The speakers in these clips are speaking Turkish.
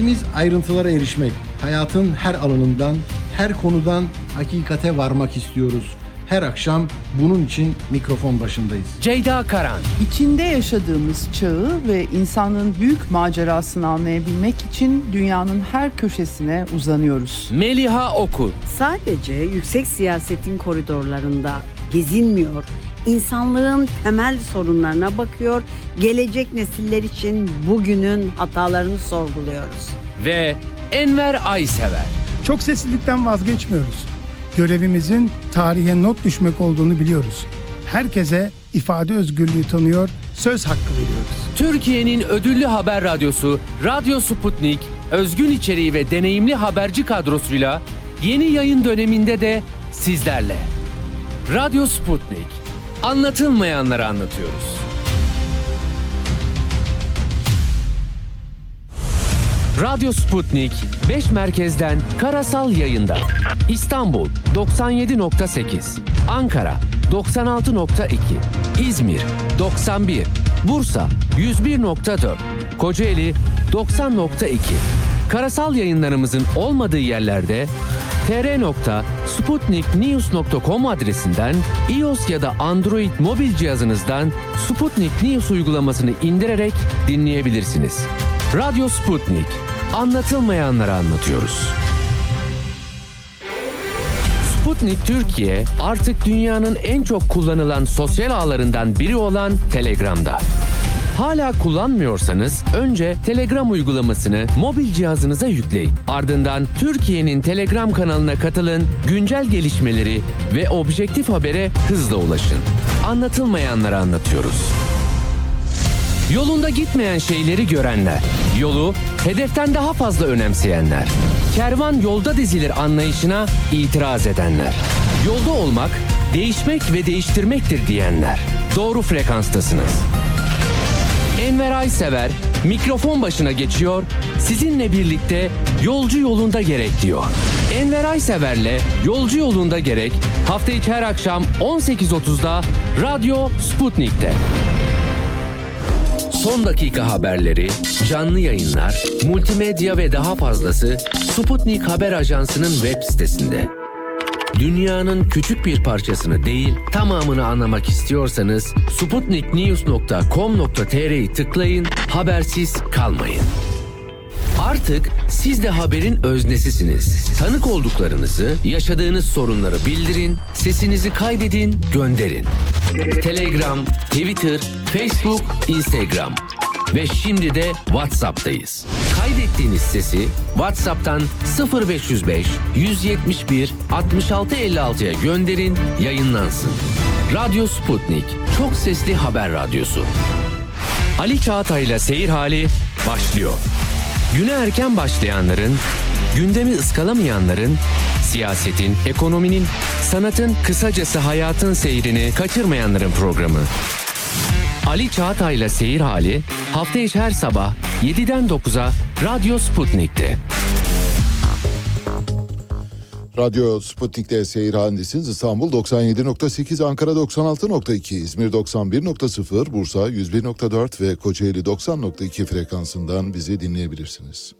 İşimiz ayrıntılara erişmek. Hayatın her alanından, her konudan hakikate varmak istiyoruz. Her akşam bunun için mikrofon başındayız. Ceyda Karan, İçinde yaşadığımız çağı ve insanlığın büyük macerasını anlayabilmek için dünyanın her köşesine uzanıyoruz. Meliha Oku, Sadece yüksek siyasetin koridorlarında gezinmiyor, insanlığın temel sorunlarına bakıyor, gelecek nesiller için bugünün hatalarını sorguluyoruz. ve Enver Aysever. Çok seslilikten vazgeçmiyoruz. Görevimizin tarihe not düşmek olduğunu biliyoruz. Herkese ifade özgürlüğü tanıyor, söz hakkı veriyoruz. Türkiye'nin ödüllü haber radyosu Radyo Sputnik, özgün içeriği ve deneyimli haberci kadrosuyla yeni yayın döneminde de sizlerle. Radyo Sputnik, anlatılmayanları anlatıyoruz. Radyo Sputnik 5 merkezden karasal yayında. İstanbul 97.8, Ankara 96.2, İzmir 91, Bursa 101.4, Kocaeli 90.2. Karasal yayınlarımızın olmadığı yerlerde tr.sputniknews.com adresinden iOS ya da Android mobil cihazınızdan Sputnik News uygulamasını indirerek dinleyebilirsiniz. Radyo Sputnik. Anlatılmayanları anlatıyoruz. Sputnik Türkiye artık dünyanın en çok kullanılan sosyal ağlarından biri olan Telegram'da. Hala kullanmıyorsanız önce Telegram uygulamasını mobil cihazınıza yükleyin. Ardından Türkiye'nin Telegram kanalına katılın, güncel gelişmeleri ve objektif habere hızla ulaşın. Anlatılmayanları anlatıyoruz. Yolunda gitmeyen şeyleri görenler, yolu hedeften daha fazla önemseyenler, kervan yolda dizilir anlayışına itiraz edenler, yolda olmak, değişmek ve değiştirmektir diyenler. Doğru frekanstasınız. Enver Aysever mikrofon başına geçiyor, sizinle birlikte yolcu yolunda gerek diyor. Enver Aysever'le Yolcu Yolunda Gerek hafta içi her akşam 18.30'da Radyo Sputnik'te. Son dakika haberleri, canlı yayınlar, multimedya ve daha fazlası Sputnik Haber Ajansı'nın web sitesinde. Dünyanın küçük bir parçasını değil, tamamını anlamak istiyorsanız sputniknews.com.tr'yi tıklayın, habersiz kalmayın. Artık siz de haberin öznesisiniz. Tanık olduklarınızı, yaşadığınız sorunları bildirin, sesinizi kaydedin, gönderin. Telegram, Twitter, Facebook, Instagram ve şimdi de WhatsApp'tayız. Kaydettiğiniz sesi WhatsApp'tan 0505 171 6656'ya gönderin, yayınlansın. Radyo Sputnik, çok sesli haber radyosu. Ali Çağatay'la Seyir Hali başlıyor. Güne erken başlayanların, gündemi ıskalamayanların, siyasetin, ekonominin, sanatın, kısacası hayatın seyrini kaçırmayanların programı. Ali Çağatay'la Seyir Hali hafta içi her sabah 7'den 9'a Radyo Sputnik'te. Radyo Sputnik'te seyir halindesiniz. İstanbul 97.8, Ankara 96.2, İzmir 91.0, Bursa 101.4 ve Kocaeli 90.2 frekansından bizi dinleyebilirsiniz.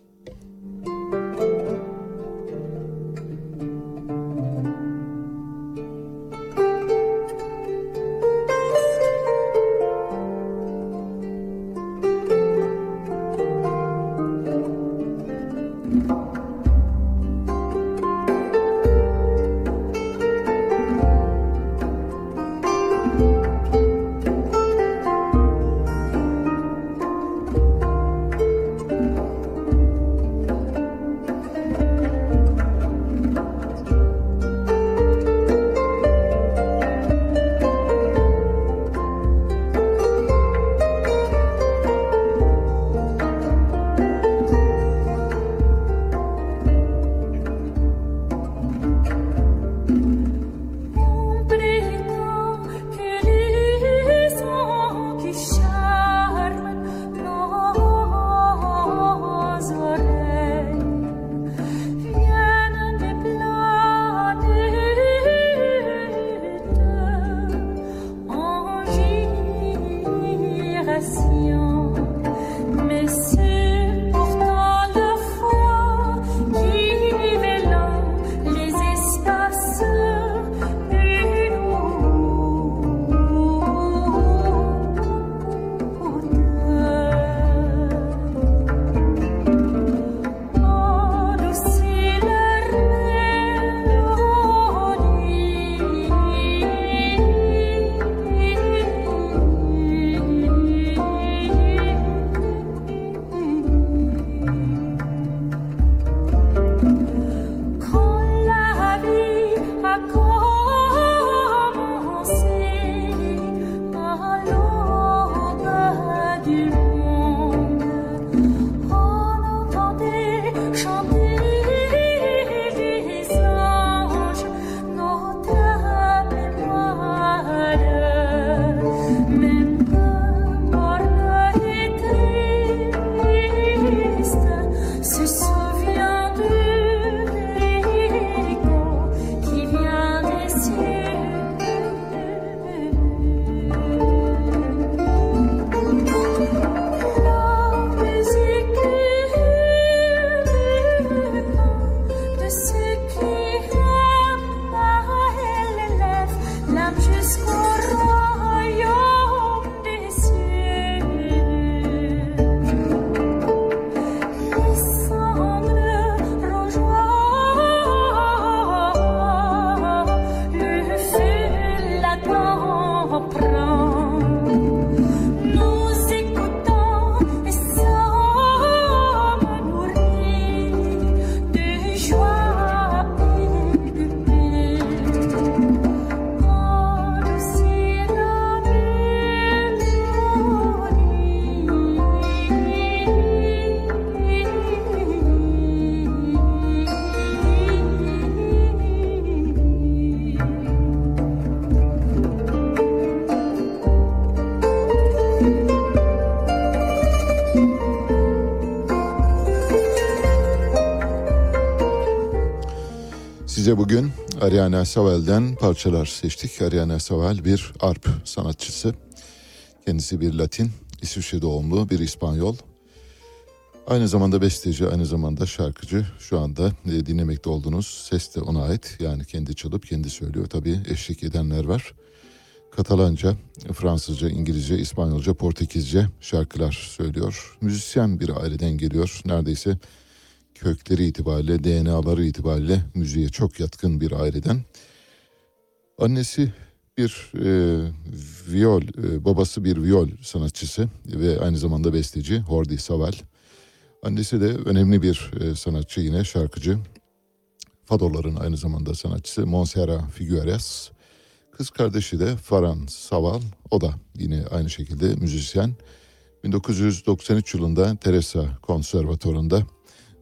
Size bugün Ariana Savel'den parçalar seçtik. Ariana Savel bir arp sanatçısı. Kendisi bir Latin, İsviçre doğumlu bir İspanyol. Aynı zamanda besteci, aynı zamanda şarkıcı. Şu anda e, dinlemekte olduğunuz ses de ona ait. Yani kendi çalıp kendi söylüyor. Tabii eşlik edenler var. Katalanca, Fransızca, İngilizce, İspanyolca, Portekizce şarkılar söylüyor. Müzisyen bir aileden geliyor. Neredeyse kökleri itibariyle, DNA'ları itibariyle müziğe çok yatkın bir aileden. Annesi bir e, viyol, e, babası bir viyol sanatçısı ve aynı zamanda besteci Hordi Saval. Annesi de önemli bir e, sanatçı yine şarkıcı. Fadoların aynı zamanda sanatçısı Monserrat Figueres. Kız kardeşi de Faran Saval. O da yine aynı şekilde müzisyen. 1993 yılında Teresa Konservatuvarı'nda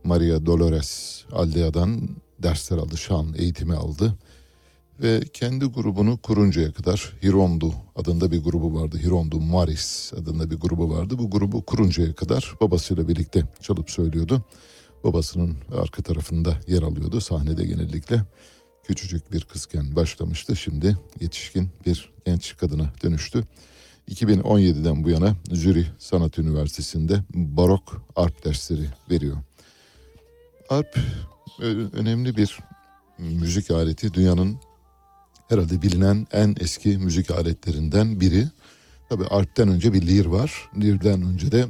Maria Dolores Aldea'dan dersler aldı, şan eğitimi aldı. Ve kendi grubunu kuruncaya kadar Hirondu adında bir grubu vardı. Hirondu Maris adında bir grubu vardı. Bu grubu kuruncaya kadar babasıyla birlikte çalıp söylüyordu. Babasının arka tarafında yer alıyordu sahnede genellikle. Küçücük bir kızken başlamıştı. Şimdi yetişkin bir genç kadına dönüştü. 2017'den bu yana Zürih Sanat Üniversitesi'nde barok arp dersleri veriyor. Arp önemli bir müzik aleti. Dünyanın herhalde bilinen en eski müzik aletlerinden biri. Tabi arpten önce bir lir var. Lirden önce de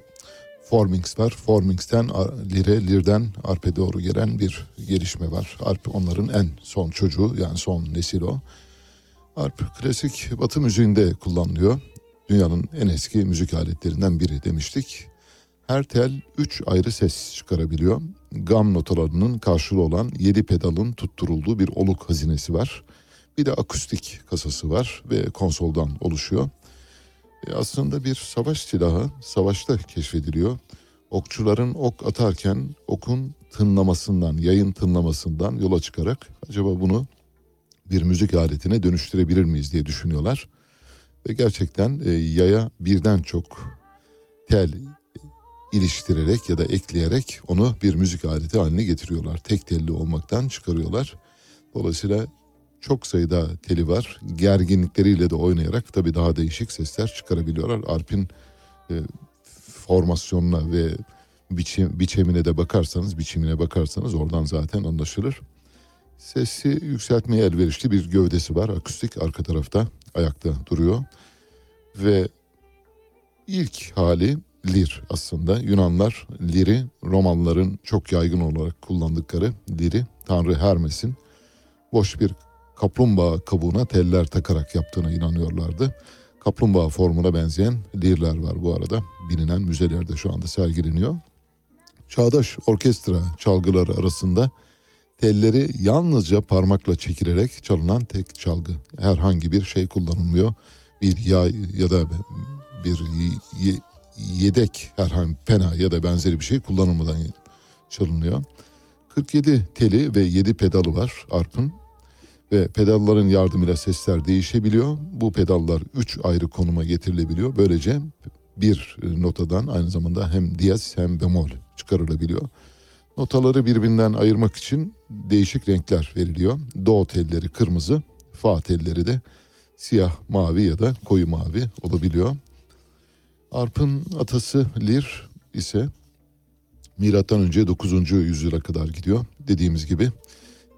formings var. Formings'ten lire, lirden arpe doğru gelen bir gelişme var. Arp onların en son çocuğu yani son nesil o. Arp klasik batı müziğinde kullanılıyor. Dünyanın en eski müzik aletlerinden biri demiştik. Her tel 3 ayrı ses çıkarabiliyor. Gam notalarının karşılığı olan 7 pedalın tutturulduğu bir oluk hazinesi var. Bir de akustik kasası var ve konsoldan oluşuyor. E aslında bir savaş silahı savaşta keşfediliyor. Okçuların ok atarken okun tınlamasından, yayın tınlamasından yola çıkarak acaba bunu bir müzik aletine dönüştürebilir miyiz diye düşünüyorlar. Ve gerçekten e, yaya birden çok tel iliştirerek ya da ekleyerek onu bir müzik aleti haline getiriyorlar. Tek telli olmaktan çıkarıyorlar. Dolayısıyla çok sayıda teli var. Gerginlikleriyle de oynayarak tabii daha değişik sesler çıkarabiliyorlar. Arp'in e, formasyonuna ve biçim, biçimine de bakarsanız, biçimine bakarsanız oradan zaten anlaşılır. Sesi yükseltmeye elverişli bir gövdesi var. Akustik arka tarafta ayakta duruyor. Ve ilk hali lir aslında. Yunanlar liri Romalıların çok yaygın olarak kullandıkları liri Tanrı Hermes'in boş bir kaplumbağa kabuğuna teller takarak yaptığına inanıyorlardı. Kaplumbağa formuna benzeyen lirler var bu arada. Bilinen müzelerde şu anda sergileniyor. Çağdaş orkestra çalgıları arasında telleri yalnızca parmakla çekilerek çalınan tek çalgı. Herhangi bir şey kullanılmıyor. Bir yay ya da bir yedek herhangi pena ya da benzeri bir şey kullanılmadan çalınıyor. 47 teli ve 7 pedalı var arpın ve pedalların yardımıyla sesler değişebiliyor. Bu pedallar 3 ayrı konuma getirilebiliyor. Böylece bir notadan aynı zamanda hem diyez hem bemol çıkarılabiliyor. Notaları birbirinden ayırmak için değişik renkler veriliyor. Do telleri kırmızı, fa telleri de siyah, mavi ya da koyu mavi olabiliyor. Arp'ın atası Lir ise milattan önce 9. yüzyıla kadar gidiyor. Dediğimiz gibi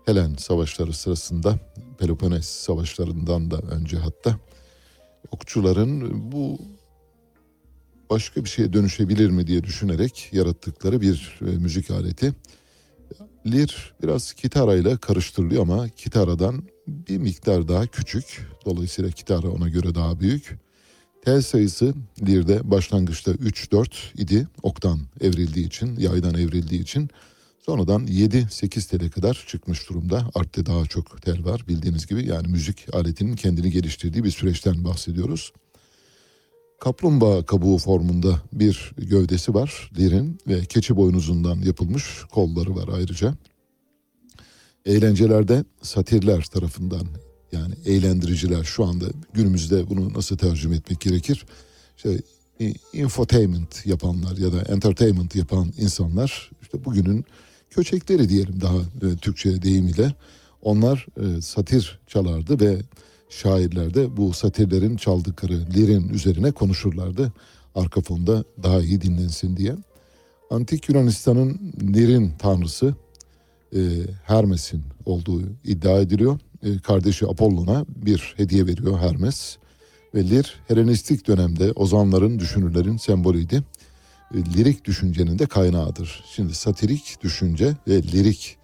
Helen savaşları sırasında Peloponnes savaşlarından da önce hatta okçuların bu başka bir şeye dönüşebilir mi diye düşünerek yarattıkları bir e, müzik aleti. Lir biraz kitarayla karıştırılıyor ama kitaradan bir miktar daha küçük. Dolayısıyla kitara ona göre daha büyük. Tel sayısı lirde başlangıçta 3-4 idi. Oktan evrildiği için, yaydan evrildiği için. Sonradan 7-8 tele kadar çıkmış durumda. Artte daha çok tel var bildiğiniz gibi. Yani müzik aletinin kendini geliştirdiği bir süreçten bahsediyoruz. Kaplumbağa kabuğu formunda bir gövdesi var lirin ve keçi boynuzundan yapılmış kolları var ayrıca. Eğlencelerde satirler tarafından yani eğlendiriciler şu anda günümüzde bunu nasıl tercüme etmek gerekir? İşte infotainment yapanlar ya da entertainment yapan insanlar işte bugünün köçekleri diyelim daha e, Türkçe deyimiyle onlar e, satir çalardı ve şairler de bu satirlerin çaldıkları lirin üzerine konuşurlardı. Arka fonda daha iyi dinlensin diye. Antik Yunanistan'ın lirin tanrısı e, Hermes'in olduğu iddia ediliyor. E, kardeşi Apollon'a bir hediye veriyor Hermes. Ve lir Helenistik dönemde ozanların, düşünürlerin sembolüydü. E, lirik düşüncenin de kaynağıdır. Şimdi satirik düşünce ve lirik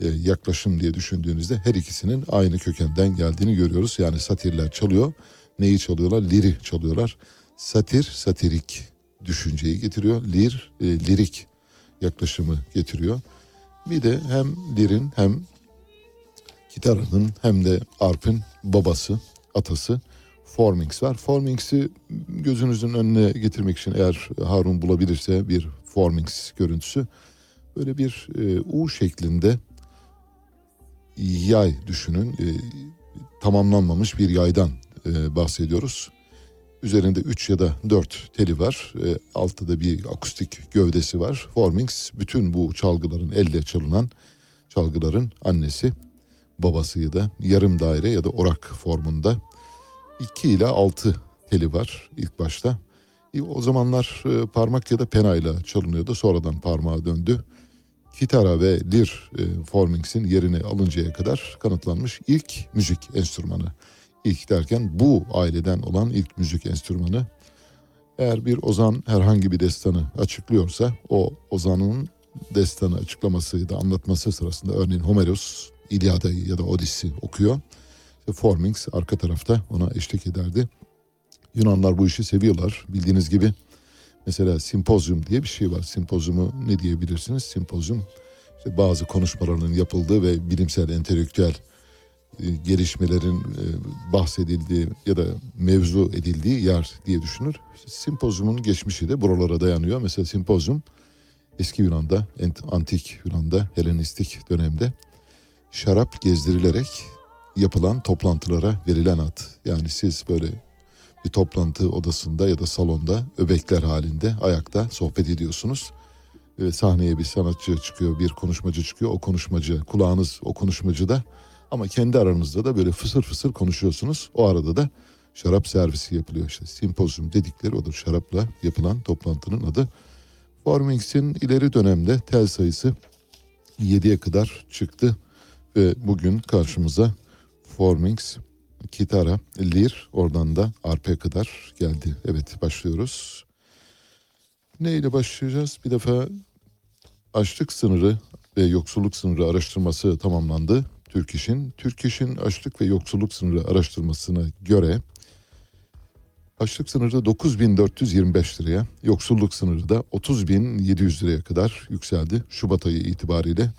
e, yaklaşım diye düşündüğünüzde her ikisinin aynı kökenden geldiğini görüyoruz. Yani satirler çalıyor. Neyi çalıyorlar? Liri çalıyorlar. Satir, satirik düşünceyi getiriyor. Lir, e, lirik yaklaşımı getiriyor. Bir de hem lirin hem gitarının hem de arpın babası, atası Formings var. Formings'i gözünüzün önüne getirmek için eğer Harun bulabilirse bir Formings görüntüsü böyle bir e, U şeklinde yay düşünün. E, tamamlanmamış bir yaydan e, bahsediyoruz. Üzerinde 3 ya da 4 teli var. E, altta bir akustik gövdesi var. Formings bütün bu çalgıların elle çalınan çalgıların annesi babası da yarım daire ya da orak formunda 2 ile 6 teli var ilk başta. E, o zamanlar e, parmak ya da penayla çalınıyordu. Sonradan parmağa döndü. Kitara ve lir e, formings'in yerini alıncaya kadar kanıtlanmış ilk müzik enstrümanı. İlk derken bu aileden olan ilk müzik enstrümanı. Eğer bir ozan herhangi bir destanı açıklıyorsa o ozanın destanı açıklaması da anlatması sırasında örneğin Homeros İlyada'yı ya da Odis'i okuyor. İşte Formings arka tarafta ona eşlik ederdi. Yunanlar bu işi seviyorlar. Bildiğiniz gibi mesela simpozyum diye bir şey var. Simpozyumu ne diyebilirsiniz? Simpozyum işte bazı konuşmaların yapıldığı ve bilimsel, entelektüel e, gelişmelerin e, bahsedildiği ya da mevzu edildiği yer diye düşünür. Simpozyumun geçmişi de buralara dayanıyor. Mesela simpozyum eski Yunan'da, antik Yunan'da, Helenistik dönemde şarap gezdirilerek yapılan toplantılara verilen ad. Yani siz böyle bir toplantı odasında ya da salonda öbekler halinde ayakta sohbet ediyorsunuz. Ve sahneye bir sanatçı çıkıyor, bir konuşmacı çıkıyor. O konuşmacı, kulağınız o konuşmacıda ama kendi aranızda da böyle fısır fısır konuşuyorsunuz. O arada da şarap servisi yapılıyor işte. Simpozyum dedikleri odur. Şarapla yapılan toplantının adı. Formings'in ileri dönemde tel sayısı 7'ye kadar çıktı. Ve bugün karşımıza Formings, Kitara, Lir oradan da arpe kadar geldi. Evet başlıyoruz. Neyle başlayacağız? Bir defa açlık sınırı ve yoksulluk sınırı araştırması tamamlandı. Türk İş'in. Türk İş'in açlık ve yoksulluk sınırı araştırmasına göre açlık sınırı 9425 liraya, yoksulluk sınırı da 30700 liraya kadar yükseldi Şubat ayı itibariyle.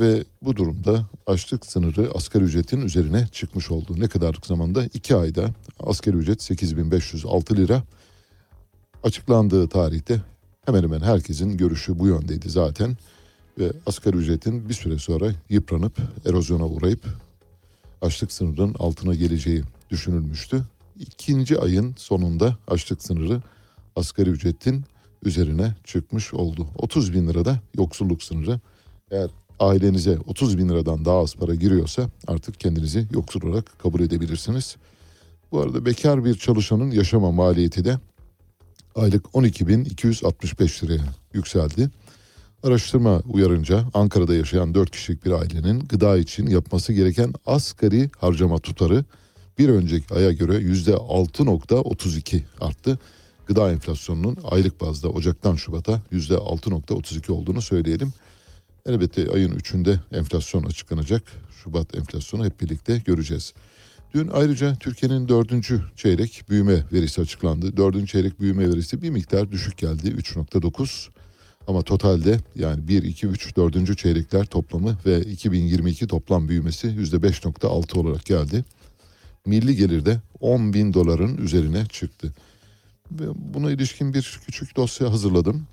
Ve bu durumda açlık sınırı asgari ücretin üzerine çıkmış oldu. Ne kadarlık zamanda? 2 ayda asgari ücret 8506 lira. Açıklandığı tarihte hemen hemen herkesin görüşü bu yöndeydi zaten. ve asgari ücretin bir süre sonra yıpranıp erozyona uğrayıp açlık sınırının altına geleceği düşünülmüştü. İkinci ayın sonunda açlık sınırı asgari ücretin üzerine çıkmış oldu. 30 bin lirada yoksulluk sınırı. Eğer ailenize 30 bin liradan daha az para giriyorsa artık kendinizi yoksul olarak kabul edebilirsiniz. Bu arada bekar bir çalışanın yaşama maliyeti de aylık 12.265 liraya yükseldi. Araştırma uyarınca Ankara'da yaşayan 4 kişilik bir ailenin gıda için yapması gereken asgari harcama tutarı bir önceki aya göre %6.32 arttı. Gıda enflasyonunun aylık bazda Ocak'tan Şubat'a %6.32 olduğunu söyleyelim. Elbette ayın 3'ünde enflasyon açıklanacak. Şubat enflasyonu hep birlikte göreceğiz. Dün ayrıca Türkiye'nin dördüncü çeyrek büyüme verisi açıklandı. Dördüncü çeyrek büyüme verisi bir miktar düşük geldi 3.9. Ama totalde yani 1, 2, 3, 4. çeyrekler toplamı ve 2022 toplam büyümesi %5.6 olarak geldi. Milli gelirde 10 bin doların üzerine çıktı. Ve Buna ilişkin bir küçük dosya hazırladım.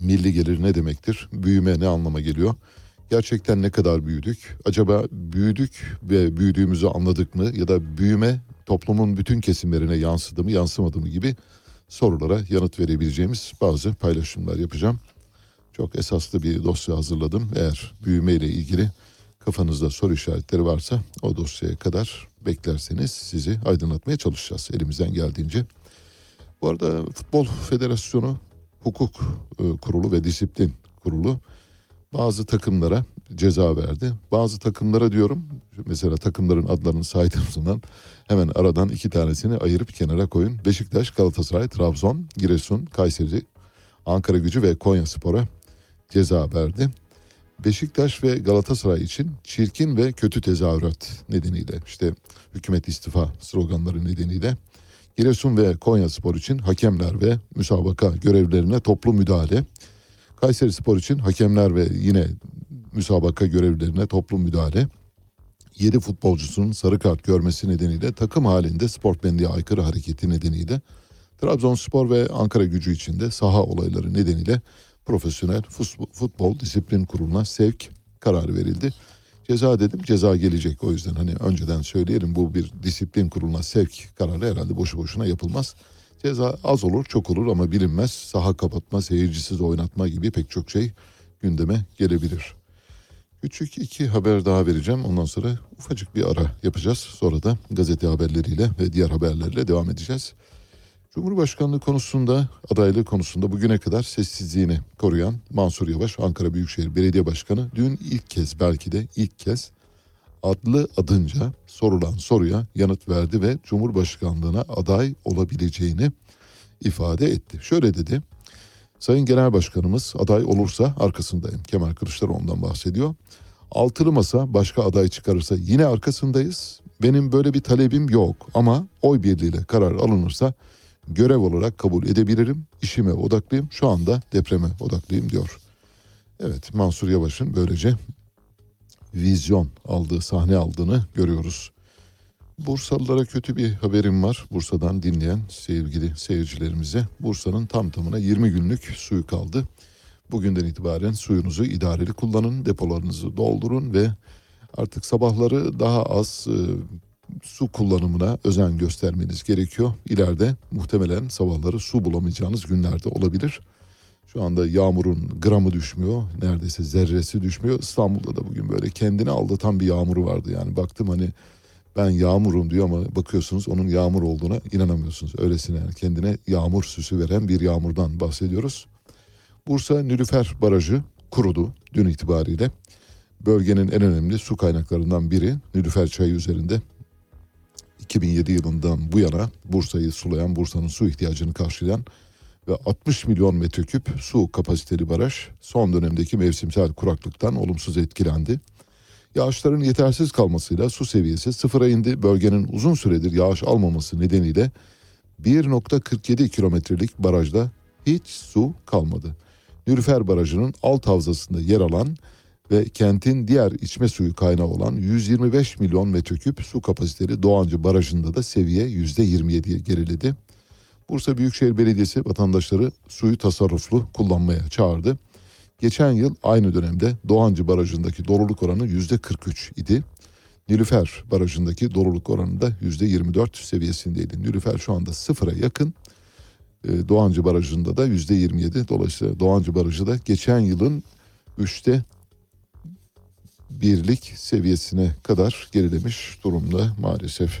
Milli gelir ne demektir? Büyüme ne anlama geliyor? Gerçekten ne kadar büyüdük? Acaba büyüdük ve büyüdüğümüzü anladık mı? Ya da büyüme toplumun bütün kesimlerine yansıdı mı, yansımadı mı gibi sorulara yanıt verebileceğimiz bazı paylaşımlar yapacağım. Çok esaslı bir dosya hazırladım. Eğer büyüme ile ilgili kafanızda soru işaretleri varsa o dosyaya kadar beklerseniz sizi aydınlatmaya çalışacağız elimizden geldiğince. Bu arada Futbol Federasyonu Hukuk e, Kurulu ve Disiplin Kurulu bazı takımlara ceza verdi. Bazı takımlara diyorum mesela takımların adlarını saydığım zaman hemen aradan iki tanesini ayırıp kenara koyun. Beşiktaş, Galatasaray, Trabzon, Giresun, Kayseri, Ankara Gücü ve Konya Spor'a ceza verdi. Beşiktaş ve Galatasaray için çirkin ve kötü tezahürat nedeniyle işte hükümet istifa sloganları nedeniyle Giresun ve Konya Spor için hakemler ve müsabaka görevlerine toplu müdahale. Kayseri Spor için hakemler ve yine müsabaka görevlerine toplu müdahale. 7 futbolcusunun sarı kart görmesi nedeniyle takım halinde sportmenliğe aykırı hareketi nedeniyle Trabzonspor ve Ankara gücü içinde saha olayları nedeniyle profesyonel futbol disiplin kuruluna sevk kararı verildi. Ceza dedim ceza gelecek o yüzden hani önceden söyleyelim bu bir disiplin kuruluna sevk kararı herhalde boşu boşuna yapılmaz. Ceza az olur çok olur ama bilinmez saha kapatma seyircisiz oynatma gibi pek çok şey gündeme gelebilir. Küçük iki haber daha vereceğim ondan sonra ufacık bir ara yapacağız sonra da gazete haberleriyle ve diğer haberlerle devam edeceğiz. Cumhurbaşkanlığı konusunda, adaylığı konusunda bugüne kadar sessizliğini koruyan Mansur Yavaş, Ankara Büyükşehir Belediye Başkanı dün ilk kez belki de ilk kez adlı adınca sorulan soruya yanıt verdi ve Cumhurbaşkanlığına aday olabileceğini ifade etti. Şöyle dedi, Sayın Genel Başkanımız aday olursa arkasındayım. Kemal Kılıçdaroğlu'ndan bahsediyor. Altılı masa başka aday çıkarırsa yine arkasındayız. Benim böyle bir talebim yok ama oy birliğiyle karar alınırsa görev olarak kabul edebilirim. İşime odaklıyım. Şu anda depreme odaklıyım diyor. Evet Mansur Yavaş'ın böylece vizyon aldığı, sahne aldığını görüyoruz. Bursalılara kötü bir haberim var. Bursa'dan dinleyen sevgili seyircilerimize. Bursa'nın tam tamına 20 günlük suyu kaldı. Bugünden itibaren suyunuzu idareli kullanın, depolarınızı doldurun ve artık sabahları daha az e, su kullanımına özen göstermeniz gerekiyor. İleride muhtemelen sabahları su bulamayacağınız günlerde olabilir. Şu anda yağmurun gramı düşmüyor. Neredeyse zerresi düşmüyor. İstanbul'da da bugün böyle kendini aldatan bir yağmuru vardı. Yani baktım hani ben yağmurum diyor ama bakıyorsunuz onun yağmur olduğuna inanamıyorsunuz. Öylesine yani kendine yağmur süsü veren bir yağmurdan bahsediyoruz. Bursa Nilüfer Barajı kurudu dün itibariyle. Bölgenin en önemli su kaynaklarından biri Nilüfer Çayı üzerinde 2007 yılından bu yana Bursa'yı sulayan, Bursa'nın su ihtiyacını karşılayan ve 60 milyon metreküp su kapasiteli baraj son dönemdeki mevsimsel kuraklıktan olumsuz etkilendi. Yağışların yetersiz kalmasıyla su seviyesi sıfıra indi. Bölgenin uzun süredir yağış almaması nedeniyle 1.47 kilometrelik barajda hiç su kalmadı. Nülüfer Barajı'nın alt havzasında yer alan ve kentin diğer içme suyu kaynağı olan 125 milyon metreküp su kapasiteli Doğancı Barajı'nda da seviye %27'ye geriledi. Bursa Büyükşehir Belediyesi vatandaşları suyu tasarruflu kullanmaya çağırdı. Geçen yıl aynı dönemde Doğancı Barajı'ndaki doluluk oranı yüzde 43 idi. Nilüfer Barajı'ndaki doluluk oranı da yüzde 24 seviyesindeydi. Nilüfer şu anda sıfıra yakın. Ee, Doğancı Barajı'nda da yüzde 27. Dolayısıyla Doğancı Barajı da geçen yılın üçte birlik seviyesine kadar gerilemiş durumda maalesef.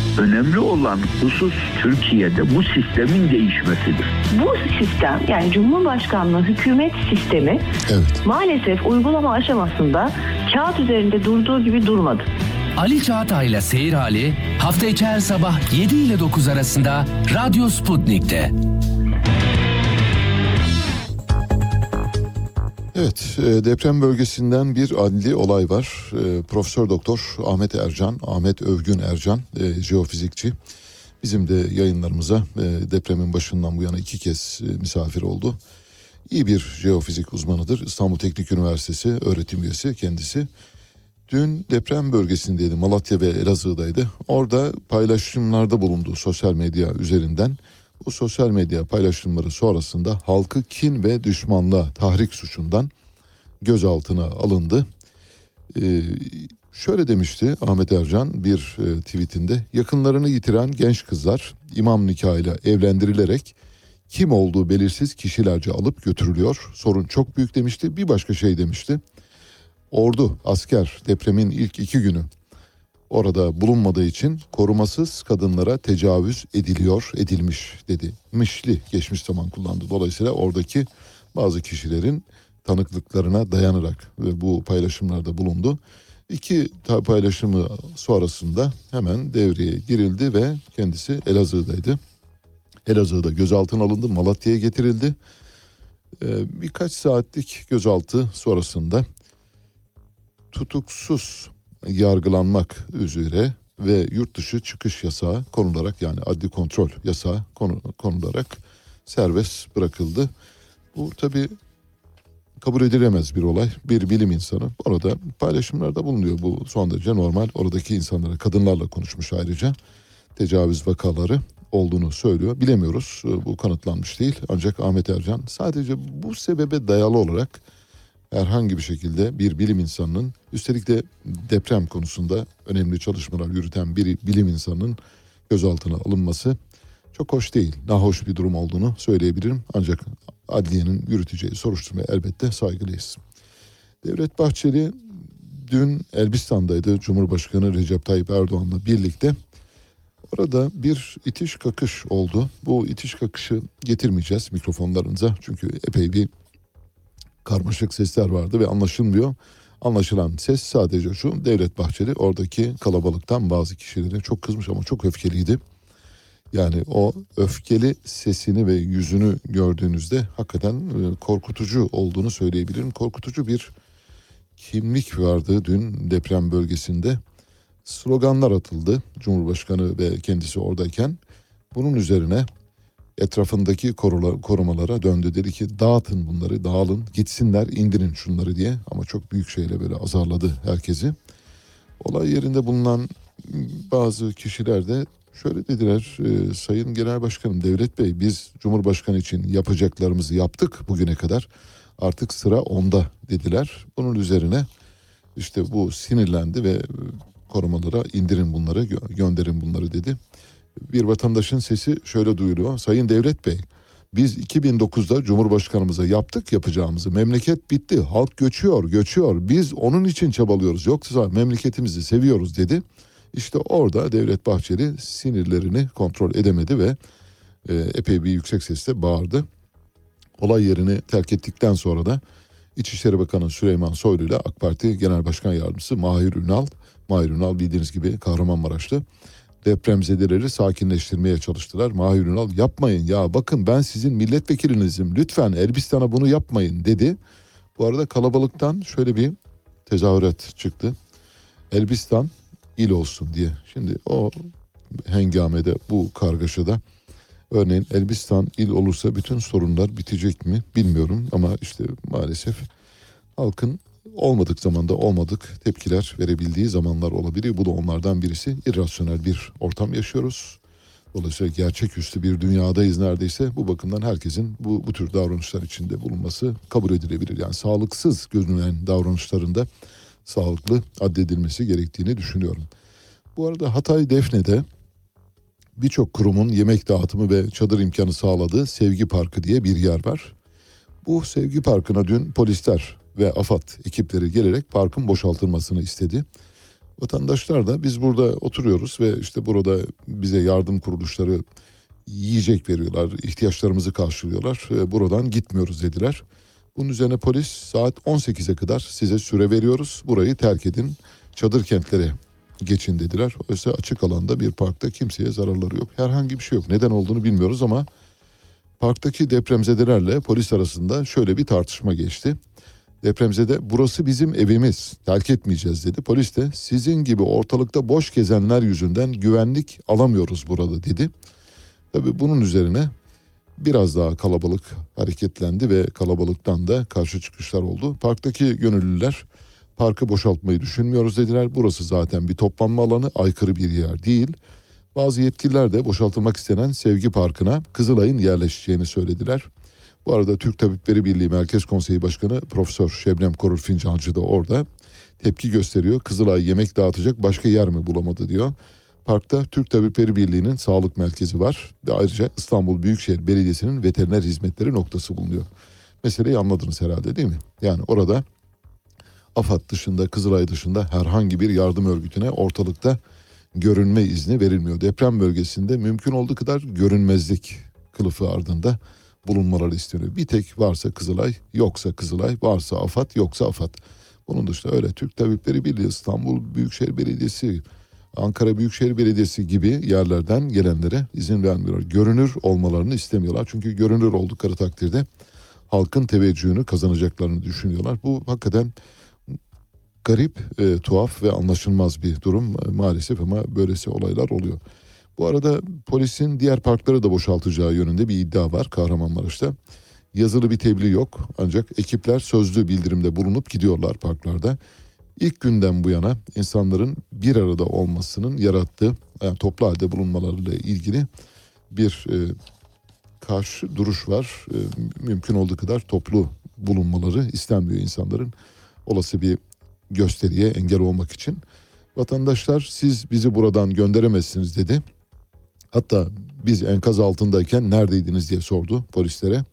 önemli olan husus Türkiye'de bu sistemin değişmesidir. Bu sistem yani Cumhurbaşkanlığı hükümet sistemi Evet. maalesef uygulama aşamasında kağıt üzerinde durduğu gibi durmadı. Ali Çağatay'la Seyir Hali hafta içi her sabah 7 ile 9 arasında Radyo Sputnik'te. Evet, e, deprem bölgesinden bir adli olay var. E, Profesör Doktor Ahmet Ercan, Ahmet Övgün Ercan, e, jeofizikçi. Bizim de yayınlarımıza depremin başından bu yana iki kez misafir oldu. İyi bir jeofizik uzmanıdır. İstanbul Teknik Üniversitesi öğretim üyesi kendisi. Dün deprem bölgesindeydi, Malatya ve Elazığ'daydı. Orada paylaşımlarda bulundu sosyal medya üzerinden. Bu sosyal medya paylaşımları sonrasında halkı kin ve düşmanlığa tahrik suçundan gözaltına alındı. Ee, şöyle demişti Ahmet Ercan bir e, tweetinde yakınlarını yitiren genç kızlar imam nikahıyla evlendirilerek kim olduğu belirsiz kişilerce alıp götürülüyor. Sorun çok büyük demişti. Bir başka şey demişti. Ordu, asker depremin ilk iki günü orada bulunmadığı için korumasız kadınlara tecavüz ediliyor, edilmiş dedi. Mişli geçmiş zaman kullandı. Dolayısıyla oradaki bazı kişilerin tanıklıklarına dayanarak ve bu paylaşımlarda bulundu. İki paylaşımı sonrasında hemen devreye girildi ve kendisi Elazığ'daydı. Elazığ'da gözaltına alındı, Malatya'ya getirildi. Ee, birkaç saatlik gözaltı sonrasında tutuksuz yargılanmak üzere ve yurt dışı çıkış yasağı konularak yani adli kontrol yasağı konu, konularak serbest bırakıldı. Bu tabi kabul edilemez bir olay. Bir bilim insanı orada paylaşımlarda bulunuyor. Bu son derece normal. Oradaki insanlara, kadınlarla konuşmuş ayrıca. Tecavüz vakaları olduğunu söylüyor. Bilemiyoruz. Bu kanıtlanmış değil. Ancak Ahmet Ercan sadece bu sebebe dayalı olarak herhangi bir şekilde bir bilim insanının üstelik de deprem konusunda önemli çalışmalar yürüten bir bilim insanının gözaltına alınması çok hoş değil. Nahoş bir durum olduğunu söyleyebilirim. Ancak adliyenin yürüteceği soruşturmaya elbette saygılıyız. Devlet Bahçeli dün Elbistan'daydı. Cumhurbaşkanı Recep Tayyip Erdoğan'la birlikte Orada bir itiş kakış oldu. Bu itiş kakışı getirmeyeceğiz mikrofonlarınıza. Çünkü epey bir karmaşık sesler vardı ve anlaşılmıyor. Anlaşılan ses sadece şu Devlet Bahçeli oradaki kalabalıktan bazı kişilere çok kızmış ama çok öfkeliydi. Yani o öfkeli sesini ve yüzünü gördüğünüzde hakikaten e, korkutucu olduğunu söyleyebilirim. Korkutucu bir kimlik vardı dün deprem bölgesinde. Sloganlar atıldı Cumhurbaşkanı ve kendisi oradayken. Bunun üzerine etrafındaki korula- korumalara döndü. Dedi ki dağıtın bunları dağılın gitsinler indirin şunları diye. Ama çok büyük şeyle böyle azarladı herkesi. Olay yerinde bulunan bazı kişiler de şöyle dediler. "E, Sayın Genel Başkanım Devlet Bey biz Cumhurbaşkanı için yapacaklarımızı yaptık bugüne kadar. Artık sıra onda dediler. Bunun üzerine işte bu sinirlendi ve korumalara indirin bunları gö- gönderin bunları dedi bir vatandaşın sesi şöyle duyuluyor. Sayın Devlet Bey biz 2009'da Cumhurbaşkanımıza yaptık yapacağımızı. Memleket bitti. Halk göçüyor, göçüyor. Biz onun için çabalıyoruz. Yoksa memleketimizi seviyoruz dedi. İşte orada Devlet Bahçeli sinirlerini kontrol edemedi ve e, epey bir yüksek sesle bağırdı. Olay yerini terk ettikten sonra da İçişleri Bakanı Süleyman Soylu ile AK Parti Genel Başkan Yardımcısı Mahir Ünal, Mahir Ünal bildiğiniz gibi Kahramanmaraşlı depremzedeleri sakinleştirmeye çalıştılar. Mahir Ünal yapmayın ya bakın ben sizin milletvekilinizim lütfen Elbistan'a bunu yapmayın dedi. Bu arada kalabalıktan şöyle bir tezahürat çıktı. Elbistan il olsun diye. Şimdi o hengamede bu kargaşada örneğin Elbistan il olursa bütün sorunlar bitecek mi bilmiyorum ama işte maalesef halkın olmadık zamanda olmadık tepkiler verebildiği zamanlar olabiliyor. Bu da onlardan birisi. İrrasyonel bir ortam yaşıyoruz. Dolayısıyla gerçeküstü bir dünyadayız neredeyse. Bu bakımdan herkesin bu, bu tür davranışlar içinde bulunması kabul edilebilir. Yani sağlıksız görünen davranışlarında sağlıklı addedilmesi gerektiğini düşünüyorum. Bu arada Hatay Defne'de birçok kurumun yemek dağıtımı ve çadır imkanı sağladığı Sevgi Parkı diye bir yer var. Bu Sevgi Parkı'na dün polisler ve AFAD ekipleri gelerek parkın boşaltılmasını istedi. Vatandaşlar da biz burada oturuyoruz ve işte burada bize yardım kuruluşları yiyecek veriyorlar, ihtiyaçlarımızı karşılıyorlar. Buradan gitmiyoruz dediler. Bunun üzerine polis saat 18'e kadar size süre veriyoruz. Burayı terk edin. Çadır kentlere geçin dediler. Oysa açık alanda bir parkta kimseye zararları yok. Herhangi bir şey yok. Neden olduğunu bilmiyoruz ama parktaki depremzedelerle polis arasında şöyle bir tartışma geçti. Depremzede burası bizim evimiz terk etmeyeceğiz dedi. Polis de sizin gibi ortalıkta boş gezenler yüzünden güvenlik alamıyoruz burada dedi. Tabii bunun üzerine biraz daha kalabalık hareketlendi ve kalabalıktan da karşı çıkışlar oldu. Parktaki gönüllüler parkı boşaltmayı düşünmüyoruz dediler. Burası zaten bir toplanma alanı aykırı bir yer değil. Bazı yetkililer de boşaltılmak istenen Sevgi Parkı'na Kızılay'ın yerleşeceğini söylediler. Bu arada Türk Tabipleri Birliği Merkez Konseyi Başkanı Profesör Şebnem Korur Fincancı da orada tepki gösteriyor. Kızılay yemek dağıtacak başka yer mi bulamadı diyor. Parkta Türk Tabipleri Birliği'nin sağlık merkezi var ve ayrıca İstanbul Büyükşehir Belediyesi'nin veteriner hizmetleri noktası bulunuyor. Meseleyi anladınız herhalde değil mi? Yani orada AFAD dışında, Kızılay dışında herhangi bir yardım örgütüne ortalıkta görünme izni verilmiyor. Deprem bölgesinde mümkün olduğu kadar görünmezlik kılıfı ardında bulunmaları isteniyor. Bir tek varsa Kızılay, yoksa Kızılay, varsa AFAD, yoksa AFAD. Bunun dışında öyle Türk Tabipleri Birliği, İstanbul Büyükşehir Belediyesi, Ankara Büyükşehir Belediyesi gibi yerlerden gelenlere izin vermiyorlar. Görünür olmalarını istemiyorlar. Çünkü görünür oldukları takdirde halkın teveccühünü kazanacaklarını düşünüyorlar. Bu hakikaten garip, e, tuhaf ve anlaşılmaz bir durum e, maalesef ama böylesi olaylar oluyor. Bu arada polisin diğer parkları da boşaltacağı yönünde bir iddia var Kahramanmaraş'ta. Yazılı bir tebliğ yok ancak ekipler sözlü bildirimde bulunup gidiyorlar parklarda. İlk günden bu yana insanların bir arada olmasının yarattığı yani toplu halde bulunmalarıyla ilgili bir e, karşı duruş var. E, mümkün olduğu kadar toplu bulunmaları istenmiyor insanların. Olası bir gösteriye engel olmak için. Vatandaşlar siz bizi buradan gönderemezsiniz dedi. Hatta biz enkaz altındayken neredeydiniz diye sordu polislere.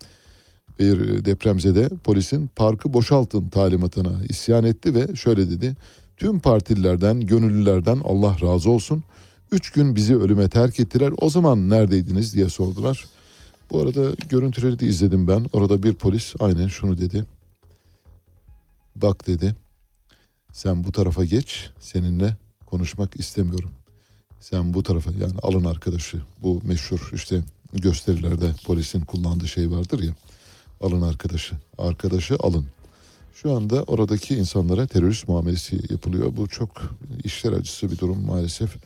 Bir depremzede polisin parkı boşaltın talimatına isyan etti ve şöyle dedi. Tüm partililerden, gönüllülerden Allah razı olsun. Üç gün bizi ölüme terk ettiler. O zaman neredeydiniz diye sordular. Bu arada görüntüleri de izledim ben. Orada bir polis aynen şunu dedi. Bak dedi. Sen bu tarafa geç. Seninle konuşmak istemiyorum. Sen bu tarafa yani alın arkadaşı. Bu meşhur işte gösterilerde polisin kullandığı şey vardır ya. Alın arkadaşı. Arkadaşı alın. Şu anda oradaki insanlara terörist muamelesi yapılıyor. Bu çok işler acısı bir durum maalesef.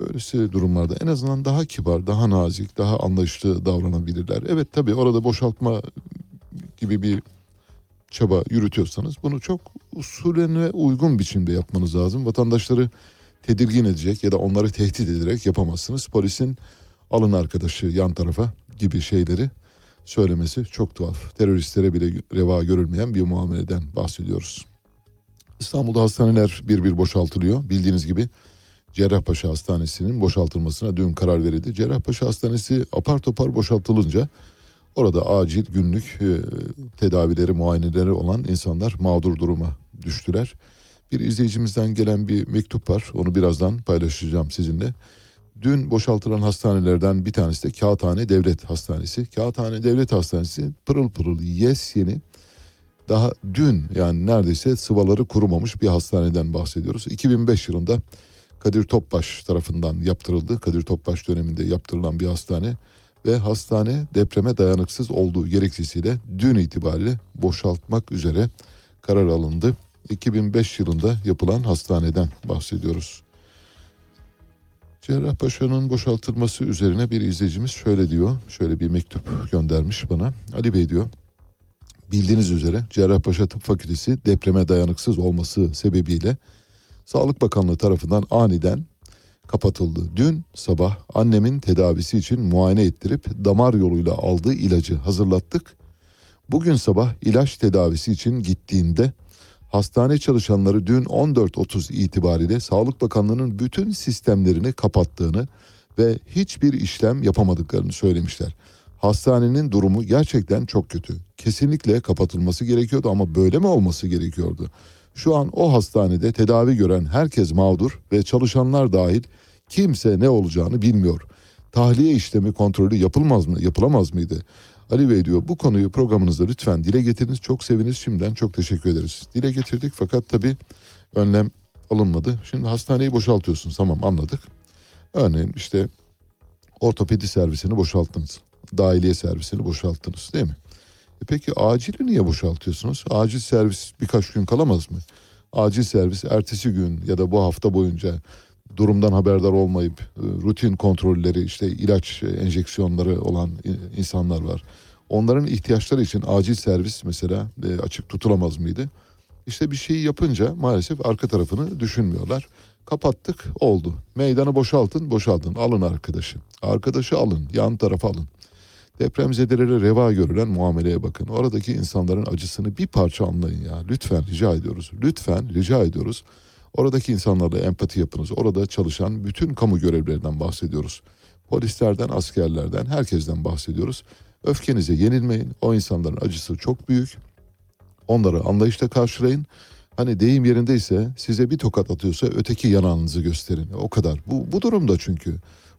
Böylesi durumlarda en azından daha kibar, daha nazik, daha anlayışlı davranabilirler. Evet tabii orada boşaltma gibi bir çaba yürütüyorsanız bunu çok usulüne uygun biçimde yapmanız lazım. Vatandaşları tedirgin edecek ya da onları tehdit ederek yapamazsınız. Polisin alın arkadaşı yan tarafa gibi şeyleri söylemesi çok tuhaf. Teröristlere bile reva görülmeyen bir muameleden bahsediyoruz. İstanbul'da hastaneler bir bir boşaltılıyor. Bildiğiniz gibi Cerrahpaşa Hastanesi'nin boşaltılmasına dün karar verildi. Cerrahpaşa Hastanesi apar topar boşaltılınca orada acil günlük e, tedavileri, muayeneleri olan insanlar mağdur duruma düştüler. Bir izleyicimizden gelen bir mektup var. Onu birazdan paylaşacağım sizinle. Dün boşaltılan hastanelerden bir tanesi de Kağıthane Devlet Hastanesi. Kağıthane Devlet Hastanesi pırıl pırıl yes yeni. Daha dün yani neredeyse sıvaları kurumamış bir hastaneden bahsediyoruz. 2005 yılında Kadir Topbaş tarafından yaptırıldı. Kadir Topbaş döneminde yaptırılan bir hastane ve hastane depreme dayanıksız olduğu gerekçesiyle dün itibariyle boşaltmak üzere karar alındı. 2005 yılında yapılan hastaneden bahsediyoruz. Cerrahpaşa'nın boşaltılması üzerine bir izleyicimiz şöyle diyor. Şöyle bir mektup göndermiş bana. Ali Bey diyor. Bildiğiniz üzere Cerrahpaşa Tıp Fakültesi depreme dayanıksız olması sebebiyle Sağlık Bakanlığı tarafından aniden kapatıldı. Dün sabah annemin tedavisi için muayene ettirip damar yoluyla aldığı ilacı hazırlattık. Bugün sabah ilaç tedavisi için gittiğinde hastane çalışanları dün 14.30 itibariyle Sağlık Bakanlığı'nın bütün sistemlerini kapattığını ve hiçbir işlem yapamadıklarını söylemişler. Hastanenin durumu gerçekten çok kötü. Kesinlikle kapatılması gerekiyordu ama böyle mi olması gerekiyordu? Şu an o hastanede tedavi gören herkes mağdur ve çalışanlar dahil kimse ne olacağını bilmiyor. Tahliye işlemi kontrolü yapılmaz mı, yapılamaz mıydı? Ali Bey diyor bu konuyu programınızda lütfen dile getiriniz. Çok seviniz şimdiden çok teşekkür ederiz. Dile getirdik fakat tabii önlem alınmadı. Şimdi hastaneyi boşaltıyorsun tamam anladık. Örneğin işte ortopedi servisini boşalttınız. Dahiliye servisini boşalttınız değil mi? E peki acili niye boşaltıyorsunuz? Acil servis birkaç gün kalamaz mı? Acil servis ertesi gün ya da bu hafta boyunca durumdan haberdar olmayıp e, rutin kontrolleri işte ilaç enjeksiyonları olan insanlar var. Onların ihtiyaçları için acil servis mesela e, açık tutulamaz mıydı? İşte bir şeyi yapınca maalesef arka tarafını düşünmüyorlar. Kapattık oldu. Meydanı boşaltın boşaltın alın arkadaşı. Arkadaşı alın yan tarafa alın. Depremzedelere reva görülen muameleye bakın. Oradaki insanların acısını bir parça anlayın ya. Lütfen rica ediyoruz. Lütfen rica ediyoruz. Oradaki insanlarla empati yapınız. Orada çalışan bütün kamu görevlerinden bahsediyoruz. Polislerden, askerlerden, herkesten bahsediyoruz. Öfkenize yenilmeyin. O insanların acısı çok büyük. Onları anlayışla karşılayın. Hani deyim yerindeyse size bir tokat atıyorsa öteki yanağınızı gösterin. O kadar. Bu, bu durumda çünkü.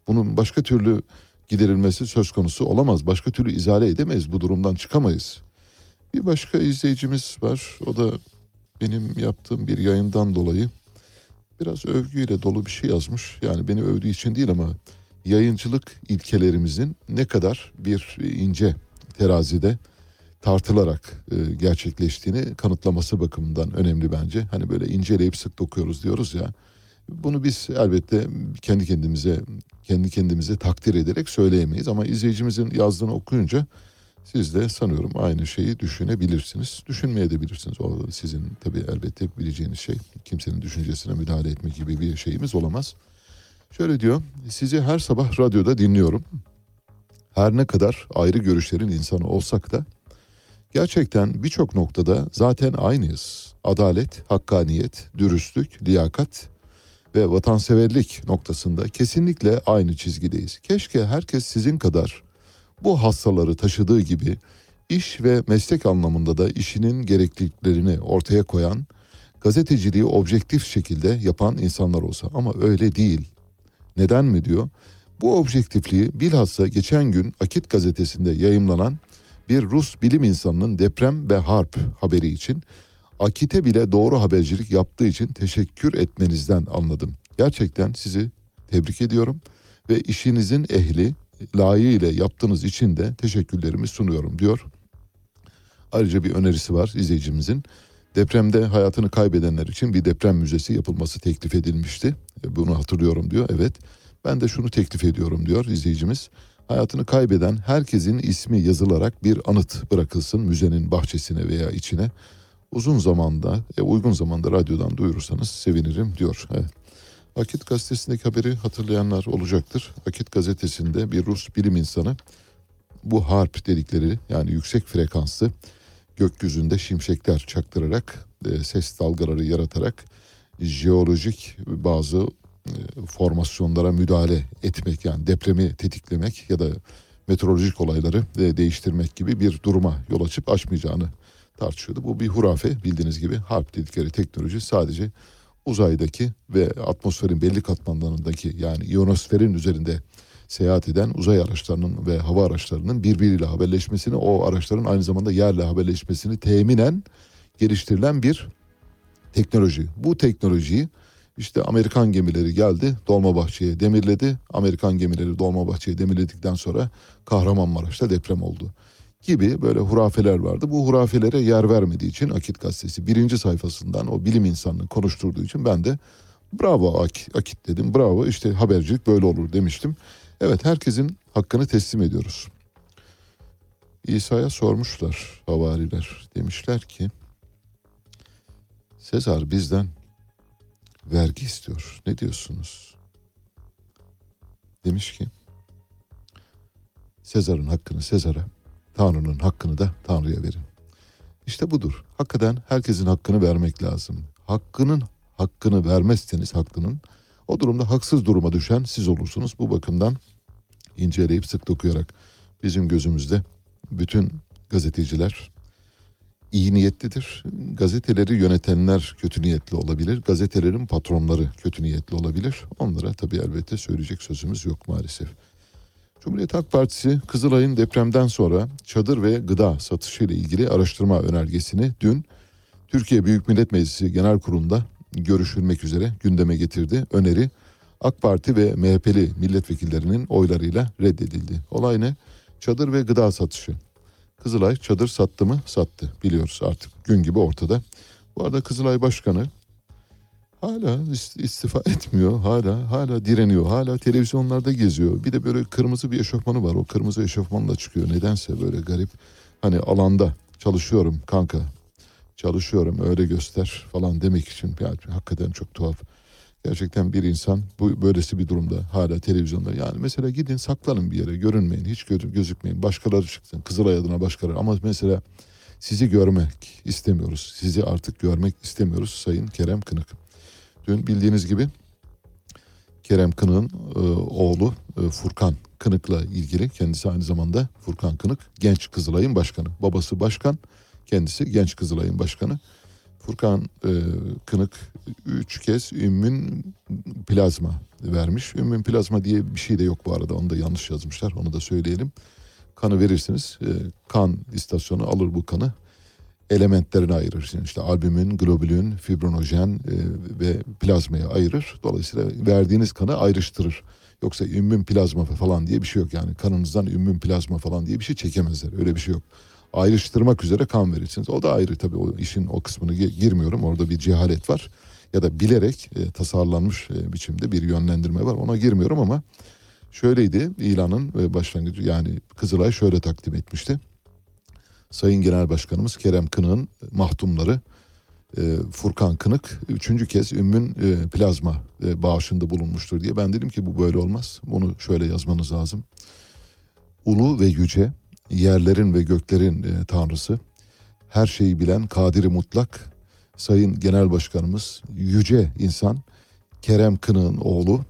Bunun başka türlü giderilmesi söz konusu olamaz. Başka türlü izale edemeyiz. Bu durumdan çıkamayız. Bir başka izleyicimiz var. O da benim yaptığım bir yayından dolayı biraz övgüyle dolu bir şey yazmış. Yani beni övdüğü için değil ama yayıncılık ilkelerimizin ne kadar bir ince terazide tartılarak e, gerçekleştiğini kanıtlaması bakımından önemli bence. Hani böyle inceleyip sık dokuyoruz diyoruz ya. Bunu biz elbette kendi kendimize kendi kendimize takdir ederek söyleyemeyiz ama izleyicimizin yazdığını okuyunca siz de sanıyorum aynı şeyi düşünebilirsiniz. Düşünmeye de bilirsiniz. O sizin tabii elbette bileceğiniz şey. Kimsenin düşüncesine müdahale etmek gibi bir şeyimiz olamaz. Şöyle diyor. Sizi her sabah radyoda dinliyorum. Her ne kadar ayrı görüşlerin insanı olsak da gerçekten birçok noktada zaten aynıyız. Adalet, hakkaniyet, dürüstlük, liyakat ve vatanseverlik noktasında kesinlikle aynı çizgideyiz. Keşke herkes sizin kadar bu hastaları taşıdığı gibi iş ve meslek anlamında da işinin gerekliliklerini ortaya koyan, gazeteciliği objektif şekilde yapan insanlar olsa ama öyle değil. Neden mi diyor? Bu objektifliği bilhassa geçen gün Akit gazetesinde yayımlanan bir Rus bilim insanının deprem ve harp haberi için Akit'e bile doğru habercilik yaptığı için teşekkür etmenizden anladım. Gerçekten sizi tebrik ediyorum ve işinizin ehli, layığıyla yaptığınız için de teşekkürlerimi sunuyorum diyor. Ayrıca bir önerisi var izleyicimizin. Depremde hayatını kaybedenler için bir deprem müzesi yapılması teklif edilmişti. E, bunu hatırlıyorum diyor. Evet ben de şunu teklif ediyorum diyor izleyicimiz. Hayatını kaybeden herkesin ismi yazılarak bir anıt bırakılsın müzenin bahçesine veya içine. Uzun zamanda, e, uygun zamanda radyodan duyurursanız sevinirim diyor. Evet. Akit gazetesindeki haberi hatırlayanlar olacaktır. Akit gazetesinde bir Rus bilim insanı bu harp dedikleri yani yüksek frekanslı gökyüzünde şimşekler çaktırarak e, ses dalgaları yaratarak jeolojik bazı e, formasyonlara müdahale etmek yani depremi tetiklemek ya da meteorolojik olayları e, değiştirmek gibi bir duruma yol açıp açmayacağını tartışıyordu. Bu bir hurafe bildiğiniz gibi harp dedikleri teknoloji sadece uzaydaki ve atmosferin belli katmanlarındaki yani ionosferin üzerinde seyahat eden uzay araçlarının ve hava araçlarının birbiriyle haberleşmesini, o araçların aynı zamanda yerle haberleşmesini teminen geliştirilen bir teknoloji. Bu teknolojiyi İşte Amerikan gemileri geldi Dolmabahçe'ye demirledi. Amerikan gemileri Dolmabahçe'ye demirledikten sonra Kahramanmaraş'ta deprem oldu gibi böyle hurafeler vardı. Bu hurafelere yer vermediği için Akit gazetesi birinci sayfasından o bilim insanını konuşturduğu için ben de bravo Ak- Akit dedim. Bravo işte habercilik böyle olur demiştim. Evet herkesin hakkını teslim ediyoruz. İsa'ya sormuşlar havariler. Demişler ki Sezar bizden vergi istiyor. Ne diyorsunuz? Demiş ki Sezar'ın hakkını Sezar'a, Tanrı'nın hakkını da Tanrı'ya verin. İşte budur. Hakikaten herkesin hakkını vermek lazım. Hakkının hakkını vermezseniz hakkının o durumda haksız duruma düşen siz olursunuz. Bu bakımdan inceleyip sık dokuyarak bizim gözümüzde bütün gazeteciler iyi niyetlidir. Gazeteleri yönetenler kötü niyetli olabilir. Gazetelerin patronları kötü niyetli olabilir. Onlara tabii elbette söyleyecek sözümüz yok maalesef. Cumhuriyet Halk Partisi Kızılay'ın depremden sonra çadır ve gıda satışı ile ilgili araştırma önergesini dün Türkiye Büyük Millet Meclisi Genel Kurulu'nda görüşülmek üzere gündeme getirdi. Öneri AK Parti ve MHP'li milletvekillerinin oylarıyla reddedildi. Olay ne? Çadır ve gıda satışı. Kızılay çadır sattı mı? Sattı. Biliyoruz artık gün gibi ortada. Bu arada Kızılay Başkanı hala ist- istifa etmiyor. Hala hala direniyor. Hala televizyonlarda geziyor. Bir de böyle kırmızı bir eşofmanı var. O kırmızı eşofmanla çıkıyor. Nedense böyle garip. Hani alanda çalışıyorum kanka. Çalışıyorum öyle göster falan demek için. Yani hakikaten çok tuhaf. Gerçekten bir insan bu böylesi bir durumda hala televizyonda yani mesela gidin saklanın bir yere görünmeyin hiç gö- gözükmeyin başkaları çıksın Kızılay adına başkaları ama mesela sizi görmek istemiyoruz sizi artık görmek istemiyoruz Sayın Kerem Kınık. Dün bildiğiniz gibi Kerem Kınık'ın e, oğlu e, Furkan Kınık'la ilgili kendisi aynı zamanda Furkan Kınık genç Kızılay'ın başkanı babası başkan kendisi genç Kızılay'ın başkanı. Furkan e, Kınık üç kez ümmün plazma vermiş. Ümmün plazma diye bir şey de yok bu arada. Onu da yanlış yazmışlar. Onu da söyleyelim. Kanı verirsiniz. e, kan istasyonu alır bu kanı. Elementlerine ayırır. Yani işte albümin, globulün, fibrinojen e, ve plazmayı ayırır. Dolayısıyla verdiğiniz kanı ayrıştırır. Yoksa ümmün plazma falan diye bir şey yok. Yani kanınızdan ümmün plazma falan diye bir şey çekemezler. Öyle bir şey yok ayrıştırmak üzere kan verirsiniz. O da ayrı tabii o işin o kısmını gi- girmiyorum. Orada bir cehalet var ya da bilerek e, tasarlanmış e, biçimde bir yönlendirme var. Ona girmiyorum ama şöyleydi ilanın e, başlangıcı yani Kızılay şöyle takdim etmişti. Sayın Genel Başkanımız Kerem Kınık'ın mahtumları e, Furkan Kınık üçüncü kez Ümmün e, plazma e, bağışında bulunmuştur diye. Ben dedim ki bu böyle olmaz. Bunu şöyle yazmanız lazım. Ulu ve yüce yerlerin ve göklerin e, tanrısı, her şeyi bilen kadiri mutlak, Sayın Genel Başkanımız, yüce insan, Kerem Kınık'ın oğlu,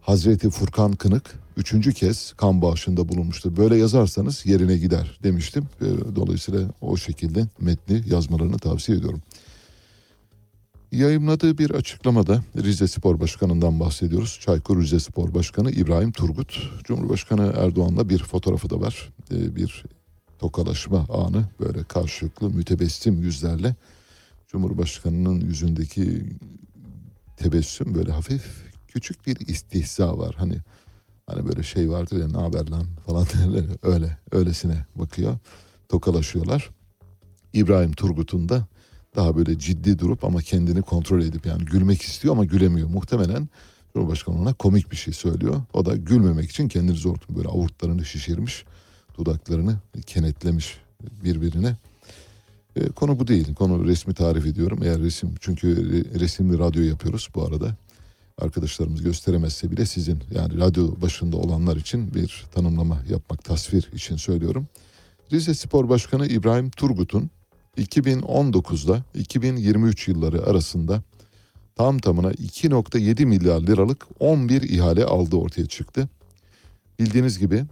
Hazreti Furkan Kınık, üçüncü kez kan bağışında bulunmuştur. Böyle yazarsanız yerine gider demiştim. E, Dolayısıyla o şekilde metni yazmalarını tavsiye ediyorum. Yayımladığı bir açıklamada Rize Spor Başkanı'ndan bahsediyoruz. Çaykur Rize Spor Başkanı İbrahim Turgut. Cumhurbaşkanı Erdoğan'la bir fotoğrafı da var. Ee, bir tokalaşma anı böyle karşılıklı mütebessim yüzlerle. Cumhurbaşkanının yüzündeki tebessüm böyle hafif küçük bir istihza var. Hani hani böyle şey vardır ya ne haber lan falan derler öyle öylesine bakıyor. Tokalaşıyorlar. İbrahim Turgut'un da daha böyle ciddi durup ama kendini kontrol edip yani gülmek istiyor ama gülemiyor. Muhtemelen Cumhurbaşkanı ona komik bir şey söylüyor. O da gülmemek için kendini zor tutuyor. Böyle avurtlarını şişirmiş, dudaklarını kenetlemiş birbirine. E, konu bu değil. Konu resmi tarif ediyorum. Eğer resim çünkü re- resimli radyo yapıyoruz bu arada. Arkadaşlarımız gösteremezse bile sizin yani radyo başında olanlar için bir tanımlama yapmak, tasvir için söylüyorum. Rize Spor Başkanı İbrahim Turgut'un 2019'da 2023 yılları arasında tam tamına 2.7 milyar liralık 11 ihale aldığı ortaya çıktı. Bildiğiniz gibi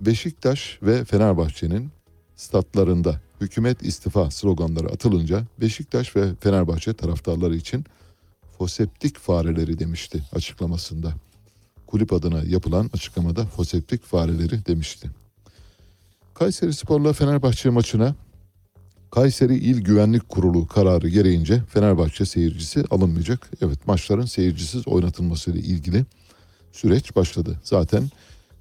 Beşiktaş ve Fenerbahçe'nin statlarında hükümet istifa sloganları atılınca Beşiktaş ve Fenerbahçe taraftarları için foseptik fareleri demişti açıklamasında. Kulüp adına yapılan açıklamada foseptik fareleri demişti. Kayseri Spor'la Fenerbahçe maçına Kayseri İl Güvenlik Kurulu kararı gereğince Fenerbahçe seyircisi alınmayacak. Evet maçların seyircisiz oynatılması ile ilgili süreç başladı. Zaten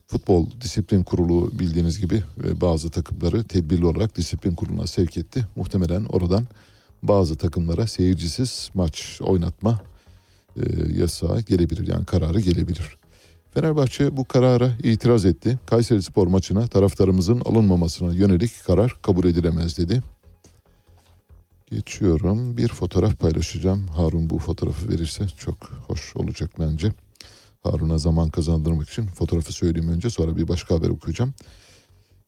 Futbol Disiplin Kurulu bildiğiniz gibi e, bazı takımları tedbirli olarak disiplin kuruluna sevk etti. Muhtemelen oradan bazı takımlara seyircisiz maç oynatma e, yasağı gelebilir yani kararı gelebilir. Fenerbahçe bu karara itiraz etti. Kayseri Spor maçına taraftarımızın alınmamasına yönelik karar kabul edilemez dedi. Geçiyorum. Bir fotoğraf paylaşacağım. Harun bu fotoğrafı verirse çok hoş olacak bence. Harun'a zaman kazandırmak için fotoğrafı söyleyeyim önce sonra bir başka haber okuyacağım.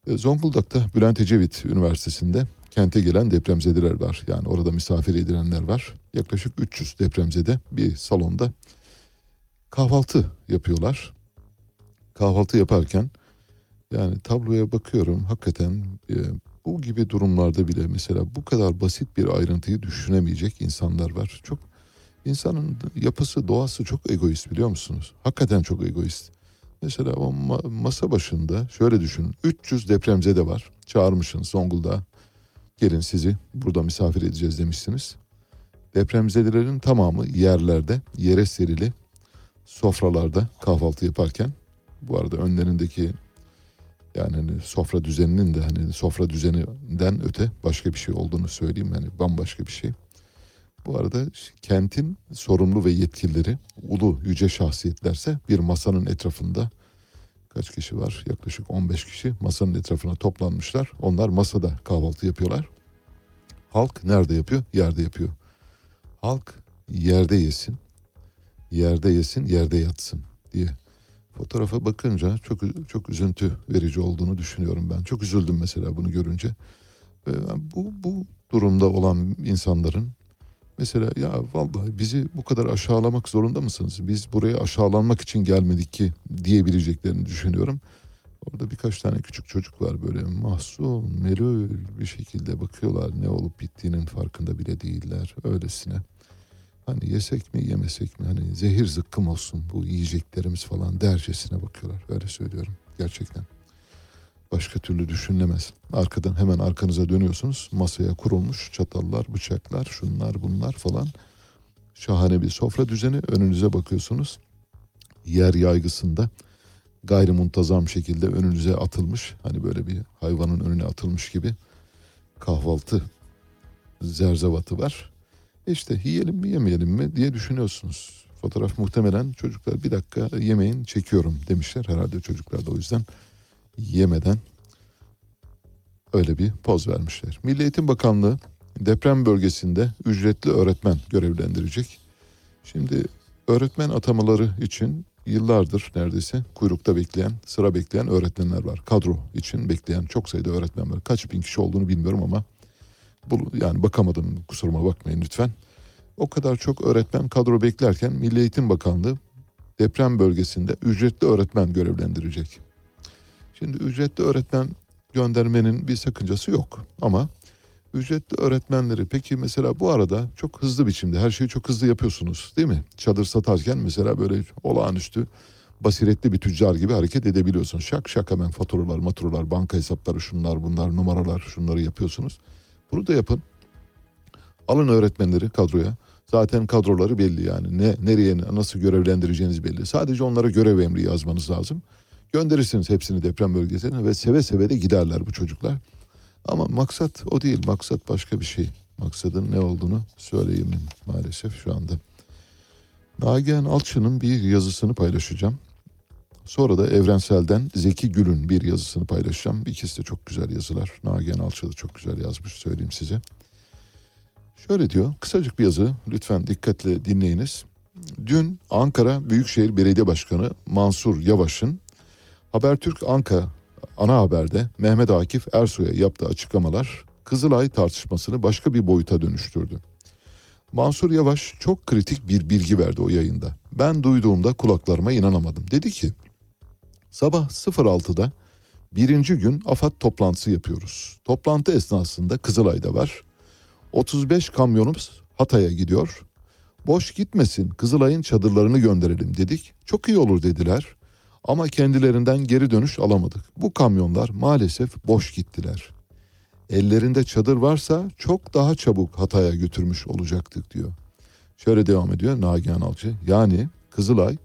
E, Zonguldak'ta Bülent Ecevit Üniversitesi'nde kente gelen depremzedeler var. Yani orada misafir edilenler var. Yaklaşık 300 depremzede bir salonda kahvaltı yapıyorlar. Kahvaltı yaparken yani tabloya bakıyorum hakikaten e, bu gibi durumlarda bile mesela bu kadar basit bir ayrıntıyı düşünemeyecek insanlar var. Çok insanın yapısı doğası çok egoist biliyor musunuz? Hakikaten çok egoist. Mesela o ma- masa başında şöyle düşünün 300 depremzede var çağırmışsınız Zonguldak'a gelin sizi burada misafir edeceğiz demişsiniz. Depremzedelerin tamamı yerlerde yere serili sofralarda kahvaltı yaparken bu arada önlerindeki yani hani sofra düzeninin de hani sofra düzeninden öte başka bir şey olduğunu söyleyeyim yani bambaşka bir şey. Bu arada kentin sorumlu ve yetkilileri ulu yüce şahsiyetlerse bir masanın etrafında kaç kişi var? Yaklaşık 15 kişi masanın etrafına toplanmışlar. Onlar masada kahvaltı yapıyorlar. Halk nerede yapıyor? Yerde yapıyor. Halk yerde yesin, yerde yesin, yerde yatsın diye. Fotoğrafa bakınca çok çok üzüntü verici olduğunu düşünüyorum ben. Çok üzüldüm mesela bunu görünce. Bu bu durumda olan insanların mesela ya vallahi bizi bu kadar aşağılamak zorunda mısınız? Biz buraya aşağılanmak için gelmedik ki diyebileceklerini düşünüyorum. Orada birkaç tane küçük çocuk var böyle mahzun, melul bir şekilde bakıyorlar. Ne olup bittiğinin farkında bile değiller öylesine. Hani yesek mi yemesek mi hani zehir zıkkım olsun bu yiyeceklerimiz falan dercesine bakıyorlar. Öyle söylüyorum gerçekten. Başka türlü düşünülemez. Arkadan hemen arkanıza dönüyorsunuz. Masaya kurulmuş çatallar, bıçaklar, şunlar bunlar falan. Şahane bir sofra düzeni. Önünüze bakıyorsunuz. Yer yaygısında gayrimuntazam şekilde önünüze atılmış. Hani böyle bir hayvanın önüne atılmış gibi kahvaltı zerzevatı var. İşte yiyelim mi yemeyelim mi diye düşünüyorsunuz. Fotoğraf muhtemelen çocuklar bir dakika yemeyin çekiyorum demişler. Herhalde çocuklar da o yüzden yemeden öyle bir poz vermişler. Milli Eğitim Bakanlığı deprem bölgesinde ücretli öğretmen görevlendirecek. Şimdi öğretmen atamaları için yıllardır neredeyse kuyrukta bekleyen, sıra bekleyen öğretmenler var. Kadro için bekleyen çok sayıda öğretmen var. Kaç bin kişi olduğunu bilmiyorum ama bu, yani bakamadım kusuruma bakmayın lütfen. O kadar çok öğretmen kadro beklerken Milli Eğitim Bakanlığı deprem bölgesinde ücretli öğretmen görevlendirecek. Şimdi ücretli öğretmen göndermenin bir sakıncası yok ama ücretli öğretmenleri peki mesela bu arada çok hızlı biçimde her şeyi çok hızlı yapıyorsunuz değil mi? Çadır satarken mesela böyle olağanüstü basiretli bir tüccar gibi hareket edebiliyorsun. Şak şak hemen faturalar, maturalar, banka hesapları şunlar bunlar numaralar şunları yapıyorsunuz. Bunu da yapın. Alın öğretmenleri kadroya. Zaten kadroları belli yani. Ne nereye nasıl görevlendireceğiniz belli. Sadece onlara görev emri yazmanız lazım. Gönderirsiniz hepsini deprem bölgesine ve seve seve de giderler bu çocuklar. Ama maksat o değil. Maksat başka bir şey. Maksadın ne olduğunu söyleyeyim maalesef şu anda. Nagihan Alçı'nın bir yazısını paylaşacağım. Sonra da Evrensel'den Zeki Gül'ün bir yazısını paylaşacağım. İkisi de çok güzel yazılar. Nagihan Alçı da çok güzel yazmış söyleyeyim size. Şöyle diyor, kısacık bir yazı lütfen dikkatle dinleyiniz. Dün Ankara Büyükşehir Belediye Başkanı Mansur Yavaş'ın Habertürk Anka ana haberde Mehmet Akif Ersoy'a yaptığı açıklamalar Kızılay tartışmasını başka bir boyuta dönüştürdü. Mansur Yavaş çok kritik bir bilgi verdi o yayında. Ben duyduğumda kulaklarıma inanamadım. Dedi ki sabah 06'da birinci gün AFAD toplantısı yapıyoruz. Toplantı esnasında Kızılay'da var. 35 kamyonumuz Hatay'a gidiyor. Boş gitmesin Kızılay'ın çadırlarını gönderelim dedik. Çok iyi olur dediler. Ama kendilerinden geri dönüş alamadık. Bu kamyonlar maalesef boş gittiler. Ellerinde çadır varsa çok daha çabuk Hatay'a götürmüş olacaktık diyor. Şöyle devam ediyor Nagihan Alçı. Yani Kızılay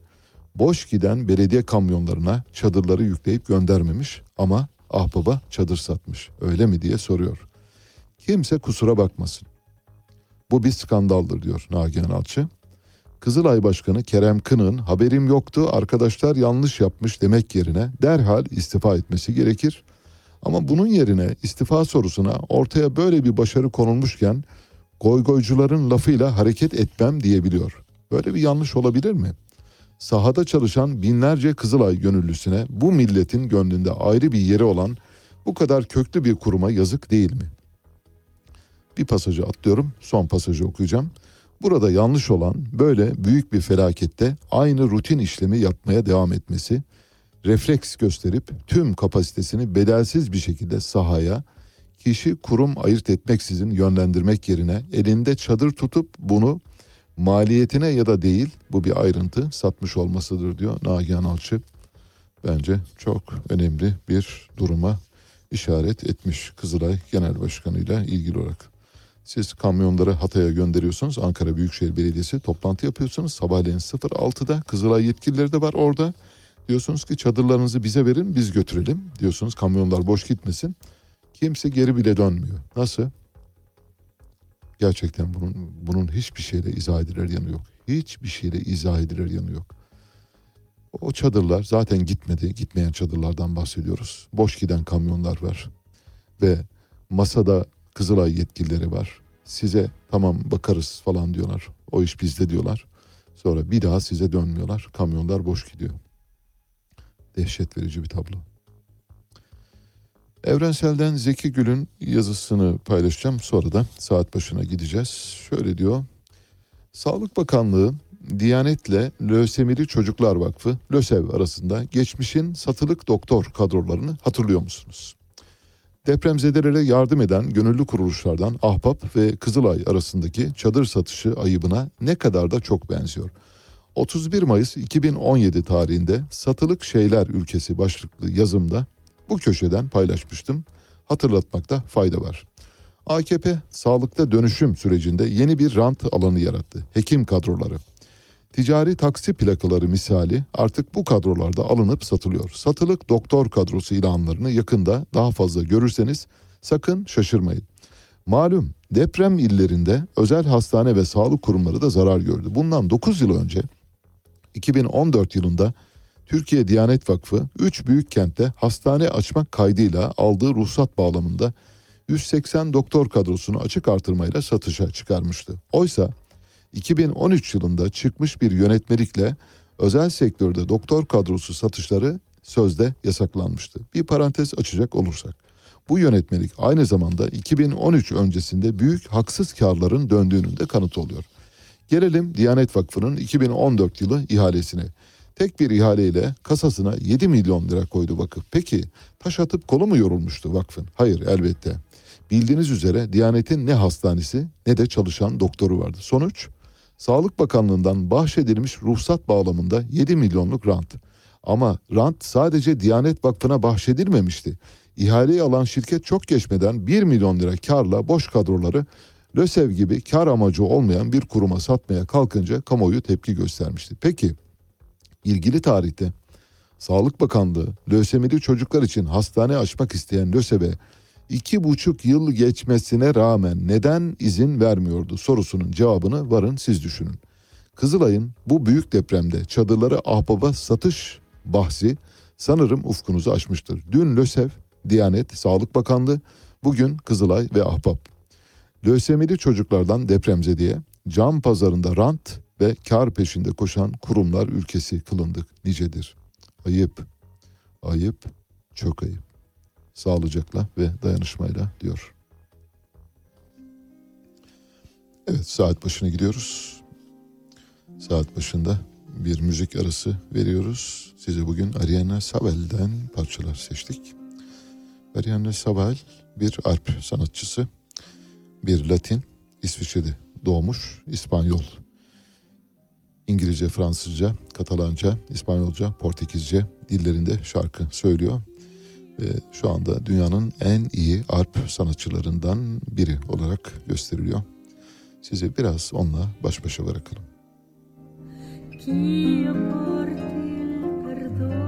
boş giden belediye kamyonlarına çadırları yükleyip göndermemiş ama ahbaba çadır satmış. Öyle mi diye soruyor. Kimse kusura bakmasın. Bu bir skandaldır diyor Nagihan Alçı. Kızılay Başkanı Kerem Kınık'ın haberim yoktu arkadaşlar yanlış yapmış demek yerine derhal istifa etmesi gerekir. Ama bunun yerine istifa sorusuna ortaya böyle bir başarı konulmuşken goygoycuların lafıyla hareket etmem diyebiliyor. Böyle bir yanlış olabilir mi? Sahada çalışan binlerce Kızılay gönüllüsüne bu milletin gönlünde ayrı bir yeri olan bu kadar köklü bir kuruma yazık değil mi? Bir pasajı atlıyorum, son pasajı okuyacağım. Burada yanlış olan böyle büyük bir felakette aynı rutin işlemi yapmaya devam etmesi, refleks gösterip tüm kapasitesini bedelsiz bir şekilde sahaya, kişi kurum ayırt etmeksizin yönlendirmek yerine elinde çadır tutup bunu maliyetine ya da değil bu bir ayrıntı satmış olmasıdır diyor Nagihan Alçı. Bence çok önemli bir duruma işaret etmiş Kızılay Genel Başkanı ile ilgili olarak. Siz kamyonları Hatay'a gönderiyorsunuz. Ankara Büyükşehir Belediyesi toplantı yapıyorsunuz. Sabahleyin 06'da Kızılay yetkilileri de var orada. Diyorsunuz ki çadırlarınızı bize verin biz götürelim. Diyorsunuz kamyonlar boş gitmesin. Kimse geri bile dönmüyor. Nasıl? Gerçekten bunun bunun hiçbir şeyle izah edilir yanı yok. Hiçbir şeyle izah edilir yanı yok. O çadırlar zaten gitmedi. Gitmeyen çadırlardan bahsediyoruz. Boş giden kamyonlar var. Ve masada Kızılay yetkilileri var. Size tamam bakarız falan diyorlar. O iş bizde diyorlar. Sonra bir daha size dönmüyorlar. Kamyonlar boş gidiyor. Dehşet verici bir tablo. Evrensel'den Zeki Gül'ün yazısını paylaşacağım. Sonra da saat başına gideceğiz. Şöyle diyor. Sağlık Bakanlığı Diyanet'le Lösemili Çocuklar Vakfı LÖSEV arasında geçmişin satılık doktor kadrolarını hatırlıyor musunuz? Depremzedelere yardım eden gönüllü kuruluşlardan Ahbap ve Kızılay arasındaki çadır satışı ayıbına ne kadar da çok benziyor. 31 Mayıs 2017 tarihinde Satılık Şeyler Ülkesi başlıklı yazımda bu köşeden paylaşmıştım. Hatırlatmakta fayda var. AKP sağlıkta dönüşüm sürecinde yeni bir rant alanı yarattı. Hekim kadroları. Ticari taksi plakaları misali artık bu kadrolarda alınıp satılıyor. Satılık doktor kadrosu ilanlarını yakında daha fazla görürseniz sakın şaşırmayın. Malum deprem illerinde özel hastane ve sağlık kurumları da zarar gördü. Bundan 9 yıl önce 2014 yılında Türkiye Diyanet Vakfı 3 büyük kentte hastane açmak kaydıyla aldığı ruhsat bağlamında 180 doktor kadrosunu açık artırmayla satışa çıkarmıştı. Oysa 2013 yılında çıkmış bir yönetmelikle özel sektörde doktor kadrosu satışları sözde yasaklanmıştı. Bir parantez açacak olursak. Bu yönetmelik aynı zamanda 2013 öncesinde büyük haksız karların döndüğünün de kanıtı oluyor. Gelelim Diyanet Vakfı'nın 2014 yılı ihalesine. Tek bir ihaleyle kasasına 7 milyon lira koydu vakıf. Peki taş atıp kolu mu yorulmuştu vakfın? Hayır elbette. Bildiğiniz üzere Diyanet'in ne hastanesi ne de çalışan doktoru vardı. Sonuç Sağlık Bakanlığı'ndan bahşedilmiş ruhsat bağlamında 7 milyonluk rant. Ama rant sadece Diyanet Vakfı'na bahşedilmemişti. İhaleyi alan şirket çok geçmeden 1 milyon lira karla boş kadroları LÖSEV gibi kar amacı olmayan bir kuruma satmaya kalkınca kamuoyu tepki göstermişti. Peki ilgili tarihte Sağlık Bakanlığı lösemili çocuklar için hastane açmak isteyen LÖSEV'e iki buçuk yıl geçmesine rağmen neden izin vermiyordu sorusunun cevabını varın siz düşünün. Kızılay'ın bu büyük depremde çadırları ahbaba satış bahsi sanırım ufkunuzu açmıştır. Dün LÖSEV, Diyanet, Sağlık Bakanlığı, bugün Kızılay ve Ahbap. Lösemili çocuklardan depremzediye, cam pazarında rant ve kar peşinde koşan kurumlar ülkesi kılındık nicedir. Ayıp, ayıp, çok ayıp. Sağlıcakla ve dayanışmayla diyor. Evet saat başına gidiyoruz. Saat başında bir müzik arası veriyoruz. Size bugün Ariana Sabel'den parçalar seçtik. Ariana Sabel bir arp sanatçısı. Bir Latin, İsviçre'de doğmuş, İspanyol. İngilizce, Fransızca, Katalanca, İspanyolca, Portekizce dillerinde şarkı söylüyor. Şu anda dünyanın en iyi arp sanatçılarından biri olarak gösteriliyor. Sizi biraz onunla baş başa bırakalım. Porti il perdono dove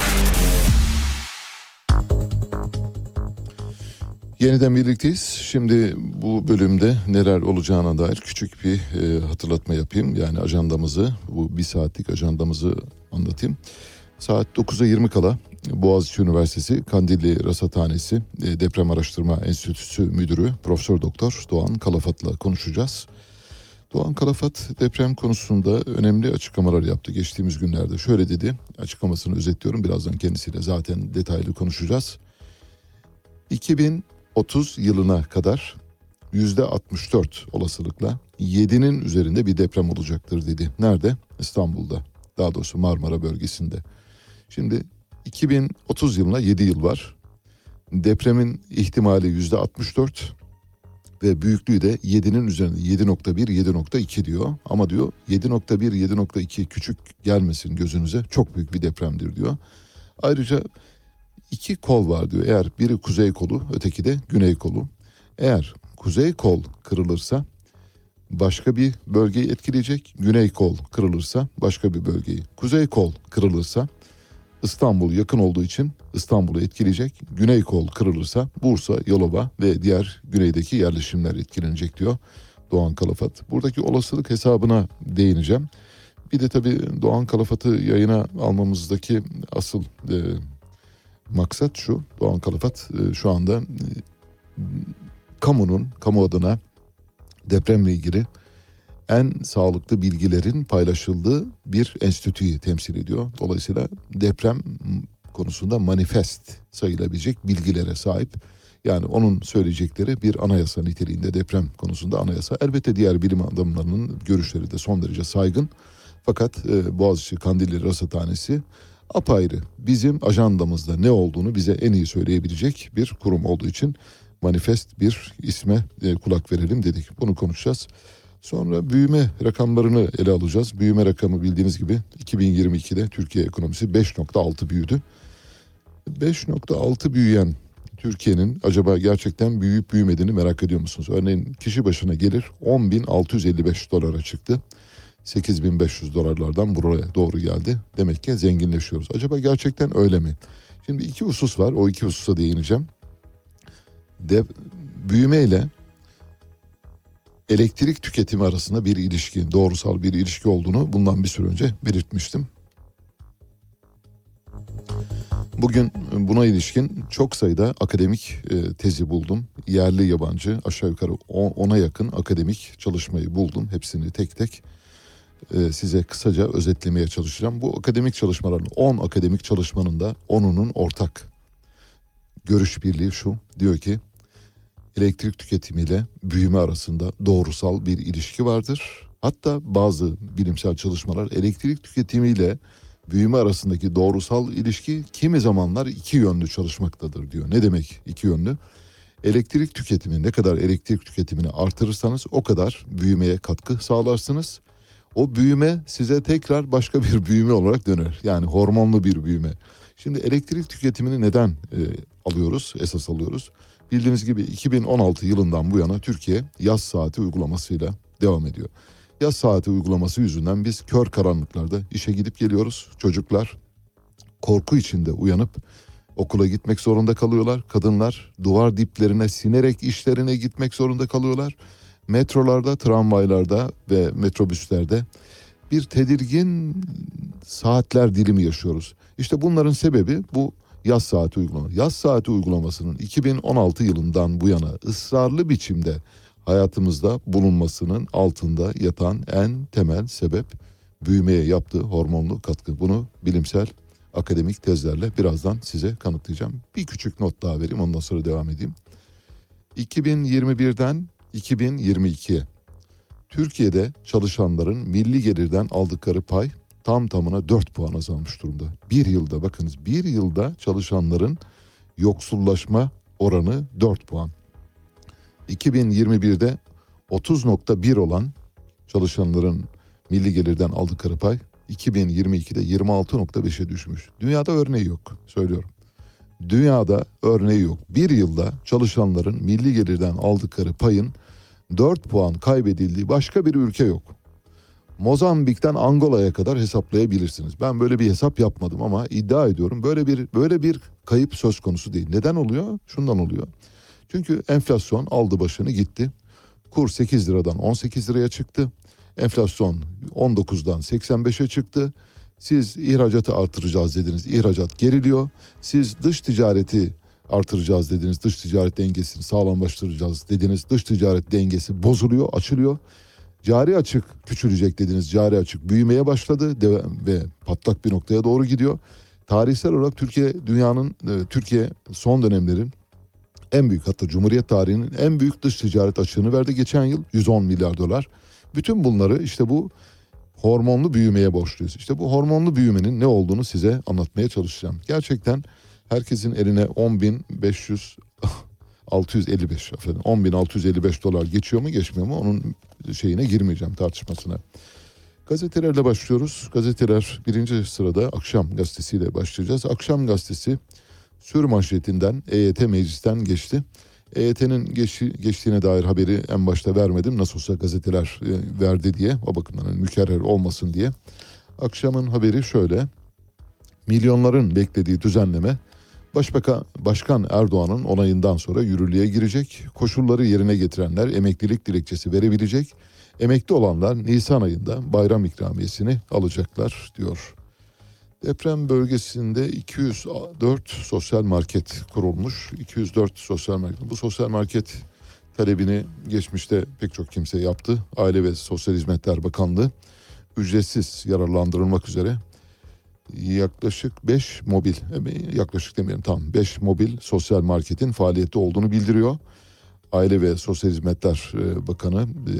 Yeniden birlikteyiz. Şimdi bu bölümde neler olacağına dair küçük bir e, hatırlatma yapayım. Yani ajandamızı, bu bir saatlik ajandamızı anlatayım. Saat 9'a 20 kala Boğaziçi Üniversitesi Kandilli Rasathanesi e, Deprem Araştırma Enstitüsü Müdürü Profesör Doktor Doğan Kalafat'la konuşacağız. Doğan Kalafat deprem konusunda önemli açıklamalar yaptı geçtiğimiz günlerde. Şöyle dedi, açıklamasını özetliyorum birazdan kendisiyle zaten detaylı konuşacağız. 2030 yılına kadar yüzde 64 olasılıkla 7'nin üzerinde bir deprem olacaktır dedi. Nerede? İstanbul'da. Daha doğrusu Marmara bölgesinde. Şimdi 2030 yılına 7 yıl var. Depremin ihtimali yüzde 64 ve büyüklüğü de 7'nin üzerinde 7.1 7.2 diyor. Ama diyor 7.1 7.2 küçük gelmesin gözünüze çok büyük bir depremdir diyor. Ayrıca iki kol var diyor. Eğer biri kuzey kolu öteki de güney kolu. Eğer kuzey kol kırılırsa başka bir bölgeyi etkileyecek. Güney kol kırılırsa başka bir bölgeyi. Kuzey kol kırılırsa İstanbul yakın olduğu için İstanbul'u etkileyecek. Güney kol kırılırsa Bursa, Yalova ve diğer güneydeki yerleşimler etkilenecek diyor Doğan Kalafat. Buradaki olasılık hesabına değineceğim. Bir de tabii Doğan Kalafat'ı yayına almamızdaki asıl e, maksat şu. Doğan Kalafat e, şu anda e, kamunun, kamu adına depremle ilgili en sağlıklı bilgilerin paylaşıldığı bir enstitüyü temsil ediyor. Dolayısıyla deprem konusunda manifest sayılabilecek bilgilere sahip. Yani onun söyleyecekleri bir anayasa niteliğinde deprem konusunda anayasa. Elbette diğer bilim adamlarının görüşleri de son derece saygın. Fakat e, Boğaziçi Kandilli Rasathanesi apayrı bizim ajandamızda ne olduğunu bize en iyi söyleyebilecek bir kurum olduğu için manifest bir isme e, kulak verelim dedik. Bunu konuşacağız. Sonra büyüme rakamlarını ele alacağız. Büyüme rakamı bildiğiniz gibi 2022'de Türkiye ekonomisi 5.6 büyüdü. 5.6 büyüyen Türkiye'nin acaba gerçekten büyüyüp büyümediğini merak ediyor musunuz? Örneğin kişi başına gelir 10.655 dolara çıktı. 8.500 dolarlardan buraya doğru geldi. Demek ki zenginleşiyoruz. Acaba gerçekten öyle mi? Şimdi iki husus var. O iki hususa değineceğim. De, büyüme elektrik tüketimi arasında bir ilişki, doğrusal bir ilişki olduğunu bundan bir süre önce belirtmiştim. Bugün buna ilişkin çok sayıda akademik e, tezi buldum. Yerli yabancı aşağı yukarı 10'a yakın akademik çalışmayı buldum. Hepsini tek tek size kısaca özetlemeye çalışacağım. Bu akademik çalışmaların 10 akademik çalışmanın da 10'unun ortak görüş birliği şu. Diyor ki elektrik tüketimiyle büyüme arasında doğrusal bir ilişki vardır. Hatta bazı bilimsel çalışmalar elektrik tüketimiyle büyüme arasındaki doğrusal ilişki kimi zamanlar iki yönlü çalışmaktadır diyor. Ne demek iki yönlü? Elektrik tüketimi ne kadar elektrik tüketimini artırırsanız o kadar büyümeye katkı sağlarsınız. O büyüme size tekrar başka bir büyüme olarak döner. Yani hormonlu bir büyüme. Şimdi elektrik tüketimini neden e, alıyoruz, esas alıyoruz? Bildiğiniz gibi 2016 yılından bu yana Türkiye yaz saati uygulamasıyla devam ediyor. Yaz saati uygulaması yüzünden biz kör karanlıklarda işe gidip geliyoruz. Çocuklar korku içinde uyanıp okula gitmek zorunda kalıyorlar. Kadınlar duvar diplerine sinerek işlerine gitmek zorunda kalıyorlar. Metrolarda, tramvaylarda ve metrobüslerde bir tedirgin saatler dilimi yaşıyoruz. İşte bunların sebebi bu yaz saati uygulaması. Yaz saati uygulamasının 2016 yılından bu yana ısrarlı biçimde hayatımızda bulunmasının altında yatan en temel sebep büyümeye yaptığı hormonlu katkı. Bunu bilimsel akademik tezlerle birazdan size kanıtlayacağım. Bir küçük not daha vereyim ondan sonra devam edeyim. 2021'den 2022'ye Türkiye'de çalışanların milli gelirden aldıkları pay tam tamına 4 puan azalmış durumda. Bir yılda bakınız bir yılda çalışanların yoksullaşma oranı 4 puan. 2021'de 30.1 olan çalışanların milli gelirden aldıkları pay 2022'de 26.5'e düşmüş. Dünyada örneği yok söylüyorum. Dünyada örneği yok. Bir yılda çalışanların milli gelirden aldıkları payın 4 puan kaybedildiği başka bir ülke yok. Mozambik'ten Angola'ya kadar hesaplayabilirsiniz. Ben böyle bir hesap yapmadım ama iddia ediyorum böyle bir böyle bir kayıp söz konusu değil. Neden oluyor? Şundan oluyor. Çünkü enflasyon aldı başını gitti. Kur 8 liradan 18 liraya çıktı. Enflasyon 19'dan 85'e çıktı. Siz ihracatı artıracağız dediniz. İhracat geriliyor. Siz dış ticareti artıracağız dediniz. Dış ticaret dengesini sağlamlaştıracağız dediniz. Dış ticaret dengesi bozuluyor, açılıyor. Cari açık küçülecek dediniz. Cari açık büyümeye başladı ve patlak bir noktaya doğru gidiyor. Tarihsel olarak Türkiye dünyanın e, Türkiye son dönemlerin en büyük hatta Cumhuriyet tarihinin en büyük dış ticaret açığını verdi geçen yıl 110 milyar dolar. Bütün bunları işte bu hormonlu büyümeye borçluyuz. İşte bu hormonlu büyümenin ne olduğunu size anlatmaya çalışacağım. Gerçekten herkesin eline 10.500 655 efendim 10.655 dolar geçiyor mu geçmiyor mu onun şeyine girmeyeceğim tartışmasına. Gazetelerle başlıyoruz. Gazeteler birinci sırada Akşam Gazetesi'yle başlayacağız. Akşam Gazetesi sür manşetinden EYT meclisten geçti. EYT'nin geçi, geçtiğine dair haberi en başta vermedim. Nasıl olsa gazeteler e, verdi diye o bakımdan hani mükerrer olmasın diye. Akşamın haberi şöyle. Milyonların beklediği düzenleme Başbakan Başkan Erdoğan'ın onayından sonra yürürlüğe girecek. Koşulları yerine getirenler emeklilik dilekçesi verebilecek. Emekli olanlar Nisan ayında bayram ikramiyesini alacaklar diyor. Deprem bölgesinde 204 sosyal market kurulmuş. 204 sosyal market. Bu sosyal market talebini geçmişte pek çok kimse yaptı. Aile ve Sosyal Hizmetler Bakanlığı ücretsiz yararlandırılmak üzere yaklaşık 5 mobil yaklaşık demeyelim tam 5 mobil sosyal marketin faaliyette olduğunu bildiriyor. Aile ve Sosyal Hizmetler e, Bakanı e,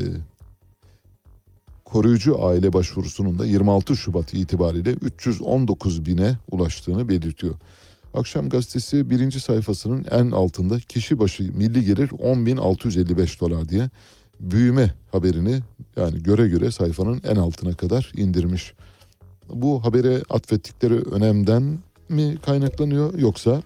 koruyucu aile başvurusunun da 26 Şubat itibariyle 319 bine ulaştığını belirtiyor. Akşam gazetesi birinci sayfasının en altında kişi başı milli gelir 10.655 dolar diye büyüme haberini yani göre göre sayfanın en altına kadar indirmiş. Bu habere atfettikleri önemden mi kaynaklanıyor yoksa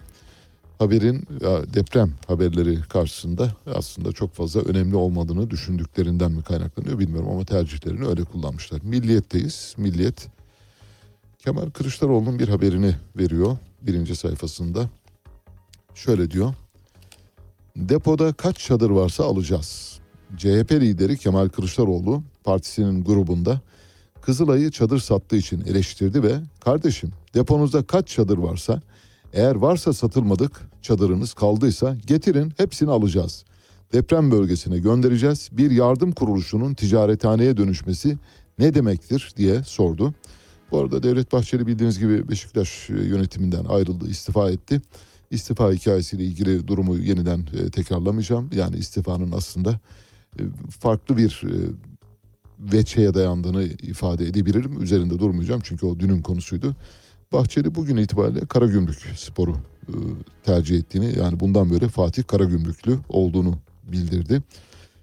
haberin deprem haberleri karşısında aslında çok fazla önemli olmadığını düşündüklerinden mi kaynaklanıyor bilmiyorum ama tercihlerini öyle kullanmışlar. Milliyetteyiz. Milliyet Kemal Kılıçdaroğlu'nun bir haberini veriyor birinci sayfasında. Şöyle diyor. Depoda kaç çadır varsa alacağız. CHP lideri Kemal Kılıçdaroğlu partisinin grubunda Kızılay'ı çadır sattığı için eleştirdi ve kardeşim deponuzda kaç çadır varsa eğer varsa satılmadık çadırınız kaldıysa getirin hepsini alacağız. Deprem bölgesine göndereceğiz. Bir yardım kuruluşunun ticarethaneye dönüşmesi ne demektir diye sordu. Bu arada Devlet Bahçeli bildiğiniz gibi Beşiktaş yönetiminden ayrıldı, istifa etti. İstifa hikayesiyle ilgili durumu yeniden e, tekrarlamayacağım. Yani istifanın aslında e, farklı bir e, veçeye dayandığını ifade edebilirim. Üzerinde durmayacağım çünkü o dünün konusuydu. Bahçeli bugün itibariyle Karagümrük sporu e, tercih ettiğini yani bundan böyle Fatih Karagümrüklü olduğunu bildirdi.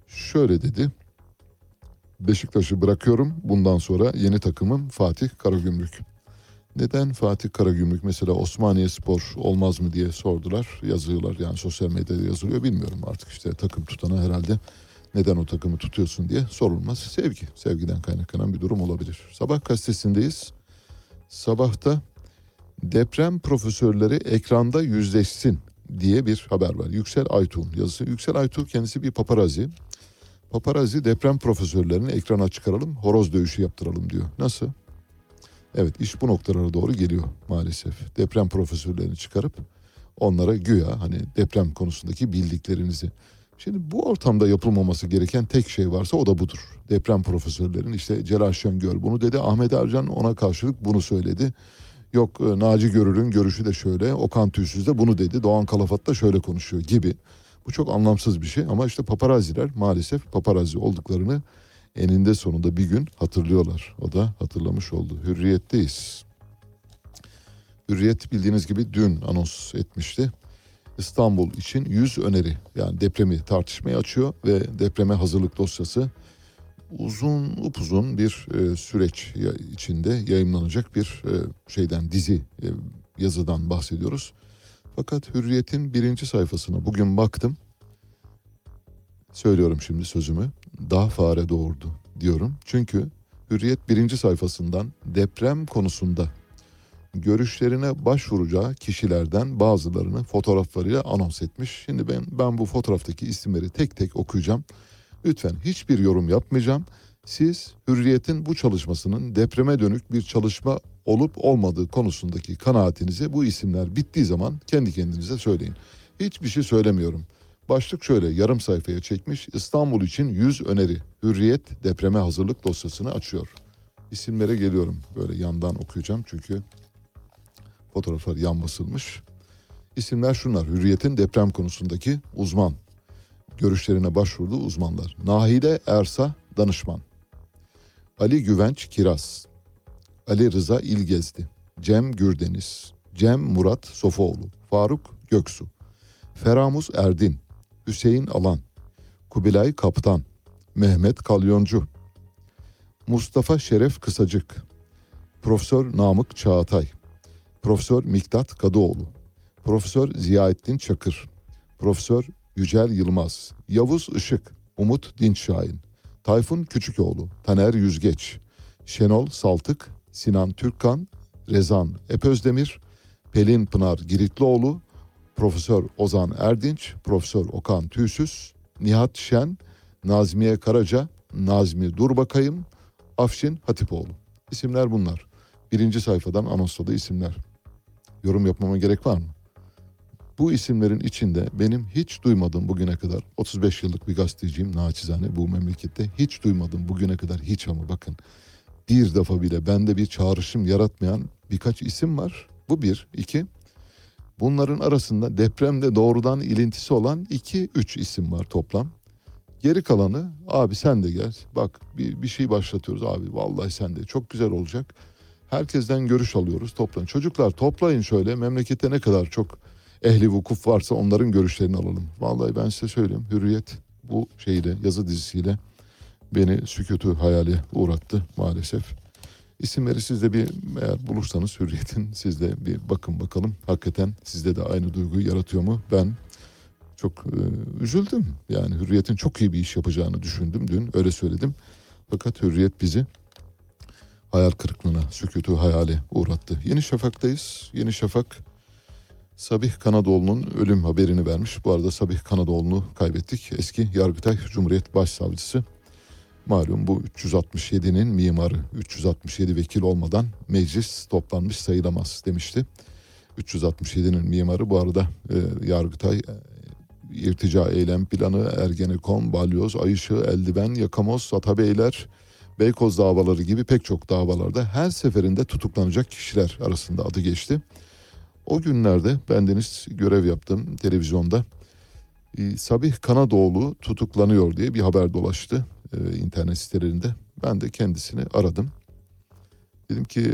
Şöyle dedi. Beşiktaş'ı bırakıyorum. Bundan sonra yeni takımım Fatih Karagümrük. Neden Fatih Karagümrük mesela Osmaniye Spor olmaz mı diye sordular. Yazıyorlar yani sosyal medyada yazılıyor bilmiyorum artık işte takım tutana herhalde neden o takımı tutuyorsun diye sorulmaz. Sevgi, sevgiden kaynaklanan bir durum olabilir. Sabah gazetesindeyiz. Sabahta deprem profesörleri ekranda yüzleşsin diye bir haber var. Yüksel Aytuğ yazısı. Yüksel Aytuğ kendisi bir paparazi. Paparazi deprem profesörlerini ekrana çıkaralım, horoz dövüşü yaptıralım diyor. Nasıl? Evet iş bu noktalara doğru geliyor maalesef. Deprem profesörlerini çıkarıp onlara güya hani deprem konusundaki bildiklerinizi. Şimdi bu ortamda yapılmaması gereken tek şey varsa o da budur. Deprem profesörlerin işte Celal Şengör bunu dedi. Ahmet Ercan ona karşılık bunu söyledi. Yok e, Naci Görür'ün görüşü de şöyle. Okan Tüysüz de bunu dedi. Doğan Kalafat da şöyle konuşuyor gibi. Bu çok anlamsız bir şey ama işte paparaziler maalesef paparazi olduklarını eninde sonunda bir gün hatırlıyorlar. O da hatırlamış oldu. Hürriyetteyiz. Hürriyet bildiğiniz gibi dün anons etmişti. İstanbul için 100 öneri yani depremi tartışmaya açıyor ve depreme hazırlık dosyası uzun upuzun bir e, süreç içinde yayınlanacak bir e, şeyden dizi e, yazıdan bahsediyoruz. Fakat Hürriyet'in birinci sayfasına bugün baktım. Söylüyorum şimdi sözümü. Daha fare doğurdu diyorum. Çünkü Hürriyet birinci sayfasından deprem konusunda görüşlerine başvuracağı kişilerden bazılarını fotoğraflarıyla anons etmiş. Şimdi ben ben bu fotoğraftaki isimleri tek tek okuyacağım. Lütfen hiçbir yorum yapmayacağım. Siz hürriyetin bu çalışmasının depreme dönük bir çalışma olup olmadığı konusundaki kanaatinizi bu isimler bittiği zaman kendi kendinize söyleyin. Hiçbir şey söylemiyorum. Başlık şöyle yarım sayfaya çekmiş İstanbul için 100 öneri. Hürriyet depreme hazırlık dosyasını açıyor. İsimlere geliyorum. Böyle yandan okuyacağım çünkü fotoğraflar yan basılmış. İsimler şunlar. Hürriyet'in deprem konusundaki uzman. Görüşlerine başvurduğu uzmanlar. Nahide Ersa danışman. Ali Güvenç Kiraz. Ali Rıza İlgezdi. Cem Gürdeniz. Cem Murat Sofoğlu. Faruk Göksu. Feramuz Erdin. Hüseyin Alan. Kubilay Kaptan. Mehmet Kalyoncu. Mustafa Şeref Kısacık. Profesör Namık Çağatay. Profesör Miktat Kadıoğlu. Profesör Ziyaettin Çakır. Profesör Yücel Yılmaz. Yavuz Işık. Umut Dinçşahin. Tayfun Küçükoğlu. Taner Yüzgeç. Şenol Saltık. Sinan Türkkan. Rezan Epözdemir. Pelin Pınar Giritlioğlu. Profesör Ozan Erdinç. Profesör Okan Tüysüz. Nihat Şen. Nazmiye Karaca. Nazmi Durbakayım. Afşin Hatipoğlu. İsimler bunlar. Birinci sayfadan anonsladığı isimler. Yorum yapmama gerek var mı? Bu isimlerin içinde benim hiç duymadığım bugüne kadar 35 yıllık bir gazeteciyim naçizane bu memlekette hiç duymadım bugüne kadar hiç ama bakın bir defa bile bende bir çağrışım yaratmayan birkaç isim var. Bu bir. iki bunların arasında depremde doğrudan ilintisi olan iki üç isim var toplam. Geri kalanı abi sen de gel bak bir, bir şey başlatıyoruz abi vallahi sen de çok güzel olacak. Herkesten görüş alıyoruz toplayın. Çocuklar toplayın şöyle memlekette ne kadar çok ehli vukuf varsa onların görüşlerini alalım. Vallahi ben size söyleyeyim Hürriyet bu şeyle yazı dizisiyle beni sükutu hayale uğrattı maalesef. İsimleri siz de bir eğer bulursanız Hürriyet'in siz de bir bakın bakalım. Hakikaten sizde de aynı duyguyu yaratıyor mu? Ben çok e, üzüldüm. Yani Hürriyet'in çok iyi bir iş yapacağını düşündüm dün öyle söyledim. Fakat Hürriyet bizi hayal kırıklığına, sükutu hayale uğrattı. Yeni Şafak'tayız. Yeni Şafak Sabih Kanadoğlu'nun ölüm haberini vermiş. Bu arada Sabih Kanadoğlu'nu kaybettik. Eski Yargıtay Cumhuriyet Başsavcısı. Malum bu 367'nin mimarı. 367 vekil olmadan meclis toplanmış sayılamaz demişti. 367'nin mimarı bu arada e, Yargıtay e, irtica eylem planı, Ergenekon, Balyoz, Ayışı, Eldiven, Yakamoz, Atabeyler, Beykoz davaları gibi pek çok davalarda her seferinde tutuklanacak kişiler arasında adı geçti. O günlerde bendeniz görev yaptım televizyonda. Ee, Sabih Kanadoğlu tutuklanıyor diye bir haber dolaştı e, internet sitelerinde. Ben de kendisini aradım. Dedim ki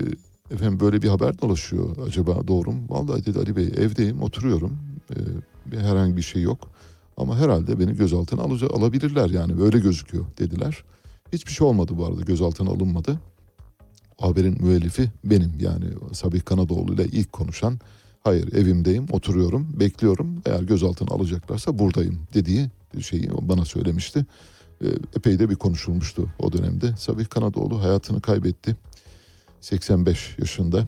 efendim böyle bir haber dolaşıyor acaba doğru mu? Vallahi dedi Ali Bey evdeyim oturuyorum. Ee, herhangi bir şey yok. Ama herhalde beni gözaltına alıca- alabilirler yani böyle gözüküyor dediler. Hiçbir şey olmadı bu arada gözaltına alınmadı. Haberin müellifi benim yani Sabih Kanadoğlu ile ilk konuşan hayır evimdeyim oturuyorum bekliyorum eğer gözaltına alacaklarsa buradayım dediği şeyi bana söylemişti. Ee, Epey de bir konuşulmuştu o dönemde. Sabih Kanadoğlu hayatını kaybetti. 85 yaşında.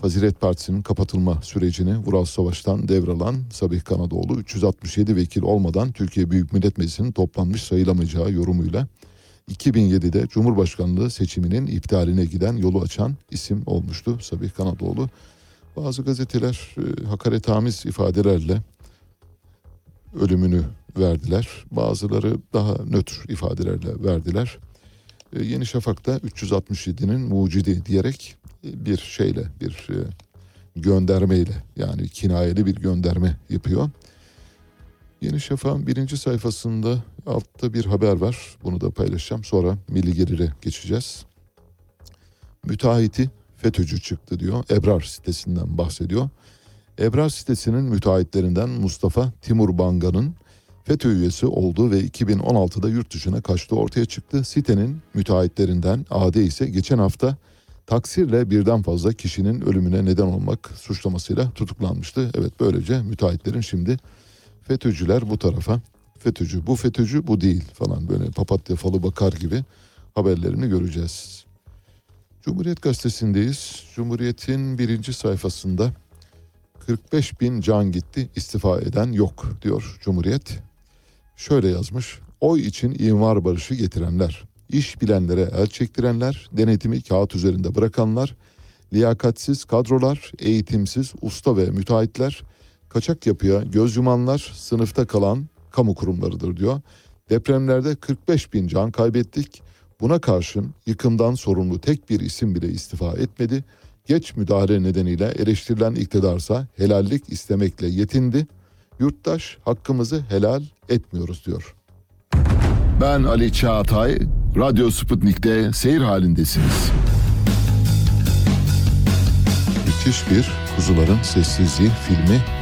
Fazilet Partisi'nin kapatılma sürecini Vural Savaş'tan devralan Sabih Kanadoğlu 367 vekil olmadan Türkiye Büyük Millet Meclisi'nin toplanmış sayılamayacağı yorumuyla 2007'de Cumhurbaşkanlığı seçiminin iptaline giden yolu açan isim olmuştu Sabih Kanadoğlu. Bazı gazeteler e, hakaretamiz ifadelerle ölümünü verdiler. Bazıları daha nötr ifadelerle verdiler. E, Yeni Şafak'ta 367'nin mucidi diyerek e, bir şeyle bir e, göndermeyle yani kinayeli bir gönderme yapıyor. Yeni Şafak'ın birinci sayfasında altta bir haber var. Bunu da paylaşacağım. Sonra milli gelire geçeceğiz. Müteahhiti FETÖ'cü çıktı diyor. Ebrar sitesinden bahsediyor. Ebrar sitesinin müteahhitlerinden Mustafa Timur Banga'nın FETÖ üyesi olduğu ve 2016'da yurt dışına kaçtığı ortaya çıktı. Sitenin müteahhitlerinden AD ise geçen hafta taksirle birden fazla kişinin ölümüne neden olmak suçlamasıyla tutuklanmıştı. Evet böylece müteahhitlerin şimdi FETÖ'cüler bu tarafa FETÖ'cü bu FETÖ'cü bu değil falan böyle papatya falı bakar gibi haberlerini göreceğiz. Cumhuriyet gazetesindeyiz. Cumhuriyet'in birinci sayfasında 45 bin can gitti istifa eden yok diyor Cumhuriyet. Şöyle yazmış. Oy için imar barışı getirenler. iş bilenlere el çektirenler, denetimi kağıt üzerinde bırakanlar, liyakatsiz kadrolar, eğitimsiz usta ve müteahhitler, kaçak yapıya göz yumanlar, sınıfta kalan kamu kurumlarıdır diyor. Depremlerde 45 bin can kaybettik. Buna karşın yıkımdan sorumlu tek bir isim bile istifa etmedi. Geç müdahale nedeniyle eleştirilen iktidarsa helallik istemekle yetindi. Yurttaş hakkımızı helal etmiyoruz diyor. Ben Ali Çağatay, Radyo Sputnik'te seyir halindesiniz. Müthiş bir Kuzuların Sessizliği filmi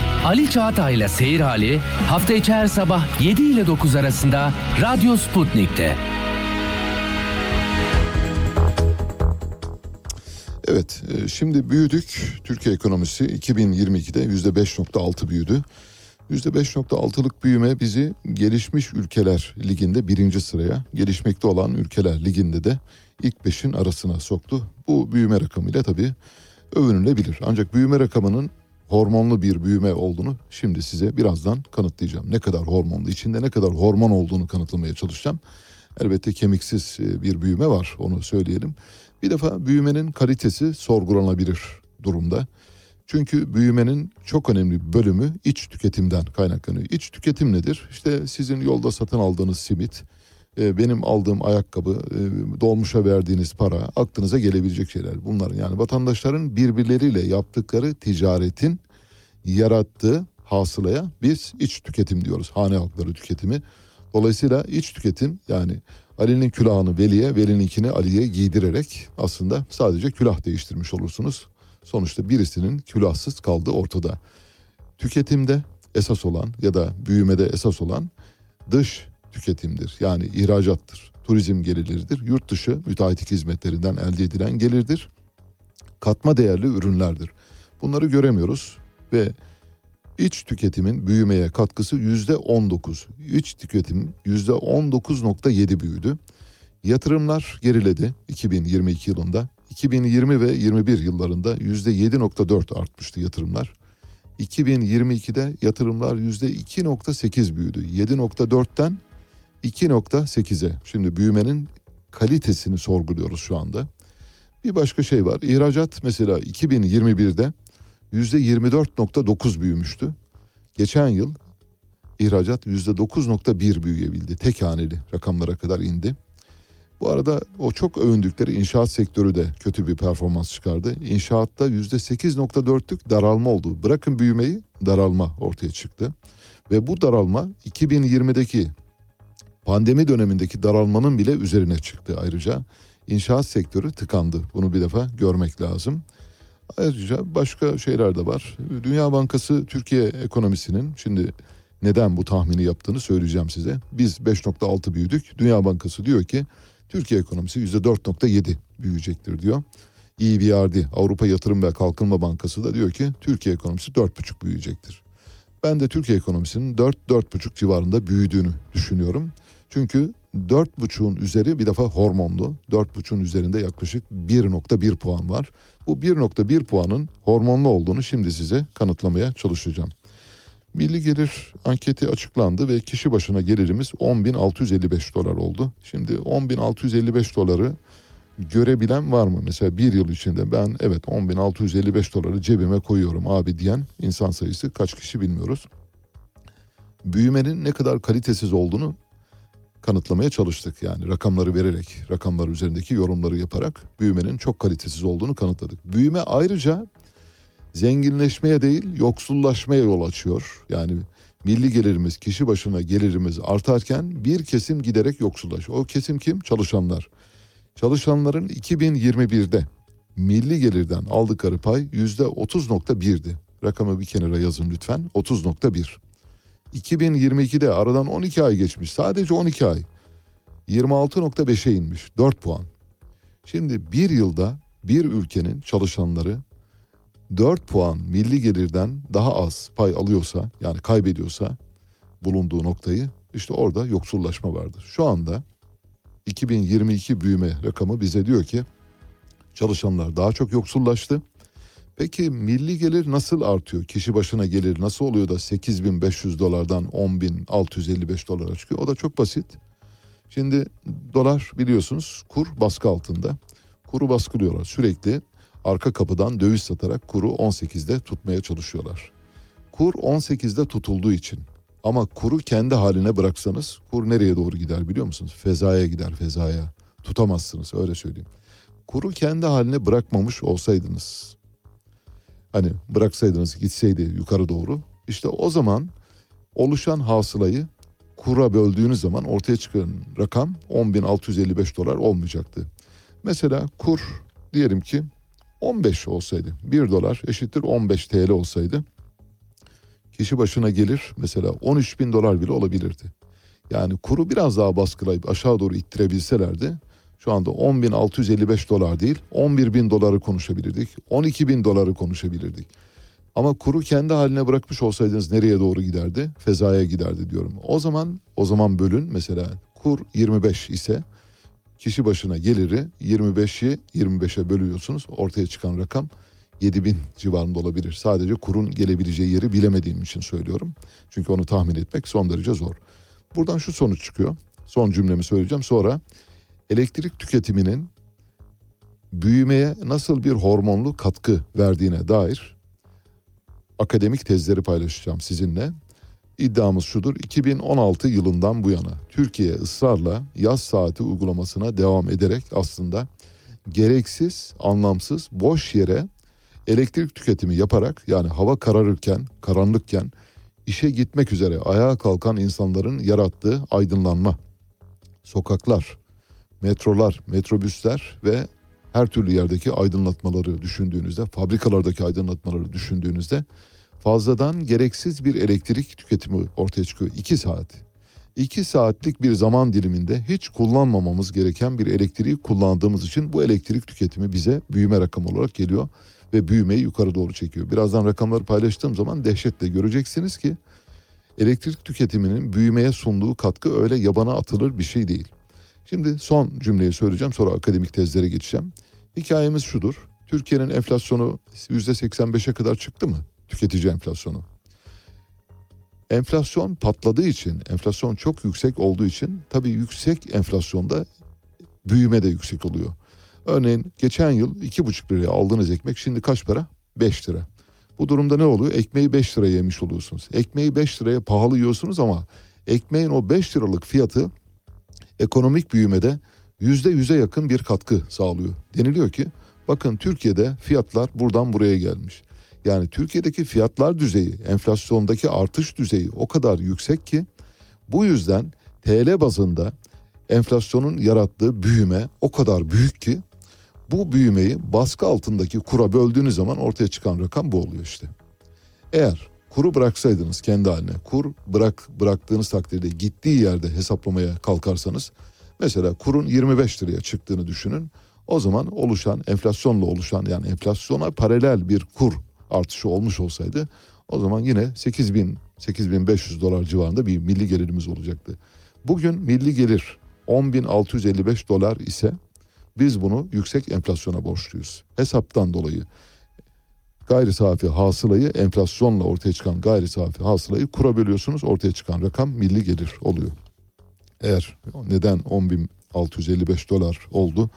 Ali Çağatay'la Seyir Hali hafta içi her sabah 7 ile 9 arasında Radyo Sputnik'te. Evet, e, şimdi büyüdük. Türkiye ekonomisi 2022'de %5.6 büyüdü. %5.6'lık büyüme bizi gelişmiş ülkeler liginde birinci sıraya, gelişmekte olan ülkeler liginde de ilk beşin arasına soktu. Bu büyüme rakamıyla tabii övünülebilir. Ancak büyüme rakamının hormonlu bir büyüme olduğunu şimdi size birazdan kanıtlayacağım. Ne kadar hormonlu, içinde ne kadar hormon olduğunu kanıtlamaya çalışacağım. Elbette kemiksiz e, bir büyüme var, onu söyleyelim. Bir defa büyümenin kalitesi sorgulanabilir durumda. Çünkü büyümenin çok önemli bölümü iç tüketimden kaynaklanıyor. İç tüketim nedir? İşte sizin yolda satın aldığınız simit, e, benim aldığım ayakkabı, e, dolmuşa verdiğiniz para, aklınıza gelebilecek şeyler. Bunlar yani vatandaşların birbirleriyle yaptıkları ticaretin yarattığı hasılaya biz iç tüketim diyoruz. Hane halkları tüketimi. Dolayısıyla iç tüketim yani Ali'nin külahını Veli'ye, Veli'ninkini Ali'ye giydirerek aslında sadece külah değiştirmiş olursunuz. Sonuçta birisinin külahsız kaldığı ortada. Tüketimde esas olan ya da büyümede esas olan dış tüketimdir. Yani ihracattır, turizm gelirleridir, yurt dışı müteahhitlik hizmetlerinden elde edilen gelirdir. Katma değerli ürünlerdir. Bunları göremiyoruz ve iç tüketimin büyümeye katkısı yüzde 19. İç tüketim yüzde 19.7 büyüdü. Yatırımlar geriledi 2022 yılında. 2020 ve 21 yıllarında yüzde 7.4 artmıştı yatırımlar. 2022'de yatırımlar yüzde 2.8 büyüdü. 7.4'ten 2.8'e. Şimdi büyümenin kalitesini sorguluyoruz şu anda. Bir başka şey var. İhracat mesela 2021'de %24.9 büyümüştü. Geçen yıl ihracat %9.1 büyüyebildi. Tek haneli rakamlara kadar indi. Bu arada o çok övündükleri inşaat sektörü de kötü bir performans çıkardı. İnşaatta %8.4'lük daralma oldu. Bırakın büyümeyi daralma ortaya çıktı. Ve bu daralma 2020'deki pandemi dönemindeki daralmanın bile üzerine çıktı ayrıca. İnşaat sektörü tıkandı. Bunu bir defa görmek lazım. Ayrıca başka şeyler de var. Dünya Bankası Türkiye ekonomisinin şimdi neden bu tahmini yaptığını söyleyeceğim size. Biz 5.6 büyüdük. Dünya Bankası diyor ki Türkiye ekonomisi %4.7 büyüyecektir diyor. EBRD Avrupa Yatırım ve Kalkınma Bankası da diyor ki Türkiye ekonomisi 4.5 büyüyecektir. Ben de Türkiye ekonomisinin 4-4.5 civarında büyüdüğünü düşünüyorum. Çünkü 4.5'un üzeri bir defa hormonlu. 4.5'un üzerinde yaklaşık 1.1 puan var. Bu 1.1 puanın hormonlu olduğunu şimdi size kanıtlamaya çalışacağım. Milli gelir anketi açıklandı ve kişi başına gelirimiz 10.655 dolar oldu. Şimdi 10.655 doları görebilen var mı? Mesela bir yıl içinde ben evet 10.655 doları cebime koyuyorum abi diyen insan sayısı kaç kişi bilmiyoruz. Büyümenin ne kadar kalitesiz olduğunu kanıtlamaya çalıştık. Yani rakamları vererek, rakamlar üzerindeki yorumları yaparak büyümenin çok kalitesiz olduğunu kanıtladık. Büyüme ayrıca zenginleşmeye değil yoksullaşmaya yol açıyor. Yani milli gelirimiz, kişi başına gelirimiz artarken bir kesim giderek yoksullaşıyor. O kesim kim? Çalışanlar. Çalışanların 2021'de milli gelirden aldıkları pay yüzde 30.1'di. Rakamı bir kenara yazın lütfen. 30.1. 2022'de aradan 12 ay geçmiş. Sadece 12 ay. 26.5'e inmiş. 4 puan. Şimdi bir yılda bir ülkenin çalışanları 4 puan milli gelirden daha az pay alıyorsa yani kaybediyorsa bulunduğu noktayı işte orada yoksullaşma vardır. Şu anda 2022 büyüme rakamı bize diyor ki çalışanlar daha çok yoksullaştı. Peki milli gelir nasıl artıyor? Kişi başına gelir nasıl oluyor da 8500 dolardan 10.655 dolara çıkıyor? O da çok basit. Şimdi dolar biliyorsunuz kur baskı altında. Kuru baskılıyorlar sürekli arka kapıdan döviz satarak kuru 18'de tutmaya çalışıyorlar. Kur 18'de tutulduğu için ama kuru kendi haline bıraksanız kur nereye doğru gider biliyor musunuz? Fezaya gider fezaya. Tutamazsınız öyle söyleyeyim. Kuru kendi haline bırakmamış olsaydınız hani bıraksaydınız gitseydi yukarı doğru işte o zaman oluşan hasılayı kura böldüğünüz zaman ortaya çıkan rakam 10.655 dolar olmayacaktı. Mesela kur diyelim ki 15 olsaydı 1 dolar eşittir 15 TL olsaydı kişi başına gelir mesela 13 bin dolar bile olabilirdi. Yani kuru biraz daha baskılayıp aşağı doğru ittirebilselerdi şu anda 10.655 dolar değil 11 bin doları konuşabilirdik 12 bin doları konuşabilirdik. Ama kuru kendi haline bırakmış olsaydınız nereye doğru giderdi? Fezaya giderdi diyorum. O zaman o zaman bölün mesela kur 25 ise kişi başına geliri 25'i 25'e bölüyorsunuz. Ortaya çıkan rakam 7000 civarında olabilir. Sadece kurun gelebileceği yeri bilemediğim için söylüyorum. Çünkü onu tahmin etmek son derece zor. Buradan şu sonuç çıkıyor. Son cümlemi söyleyeceğim. Sonra elektrik tüketiminin büyümeye nasıl bir hormonlu katkı verdiğine dair akademik tezleri paylaşacağım sizinle. İddiamız şudur. 2016 yılından bu yana Türkiye ısrarla yaz saati uygulamasına devam ederek aslında gereksiz, anlamsız, boş yere elektrik tüketimi yaparak yani hava kararırken, karanlıkken işe gitmek üzere ayağa kalkan insanların yarattığı aydınlanma, sokaklar, metrolar, metrobüsler ve her türlü yerdeki aydınlatmaları düşündüğünüzde, fabrikalardaki aydınlatmaları düşündüğünüzde fazladan gereksiz bir elektrik tüketimi ortaya çıkıyor. 2 saat. 2 saatlik bir zaman diliminde hiç kullanmamamız gereken bir elektriği kullandığımız için bu elektrik tüketimi bize büyüme rakamı olarak geliyor ve büyümeyi yukarı doğru çekiyor. Birazdan rakamları paylaştığım zaman dehşetle göreceksiniz ki elektrik tüketiminin büyümeye sunduğu katkı öyle yabana atılır bir şey değil. Şimdi son cümleyi söyleyeceğim sonra akademik tezlere geçeceğim. Hikayemiz şudur. Türkiye'nin enflasyonu %85'e kadar çıktı mı? Tüketici enflasyonu. Enflasyon patladığı için, enflasyon çok yüksek olduğu için tabii yüksek enflasyonda büyüme de yüksek oluyor. Örneğin geçen yıl iki buçuk liraya aldığınız ekmek şimdi kaç para? 5 lira. Bu durumda ne oluyor? Ekmeği 5 liraya yemiş oluyorsunuz. Ekmeği 5 liraya pahalı yiyorsunuz ama ekmeğin o 5 liralık fiyatı ekonomik büyümede yüzde yüze yakın bir katkı sağlıyor. Deniliyor ki bakın Türkiye'de fiyatlar buradan buraya gelmiş. Yani Türkiye'deki fiyatlar düzeyi, enflasyondaki artış düzeyi o kadar yüksek ki bu yüzden TL bazında enflasyonun yarattığı büyüme o kadar büyük ki bu büyümeyi baskı altındaki kura böldüğünüz zaman ortaya çıkan rakam bu oluyor işte. Eğer kuru bıraksaydınız kendi haline, kur bırak bıraktığınız takdirde gittiği yerde hesaplamaya kalkarsanız mesela kurun 25 liraya çıktığını düşünün. O zaman oluşan enflasyonla oluşan yani enflasyona paralel bir kur artışı olmuş olsaydı o zaman yine 8000 8500 dolar civarında bir milli gelirimiz olacaktı. Bugün milli gelir 10.655 dolar ise biz bunu yüksek enflasyona borçluyuz. Hesaptan dolayı gayri safi hasılayı enflasyonla ortaya çıkan gayri safi hasılayı kura bölüyorsunuz ortaya çıkan rakam milli gelir oluyor. Eğer neden 10.655 dolar oldu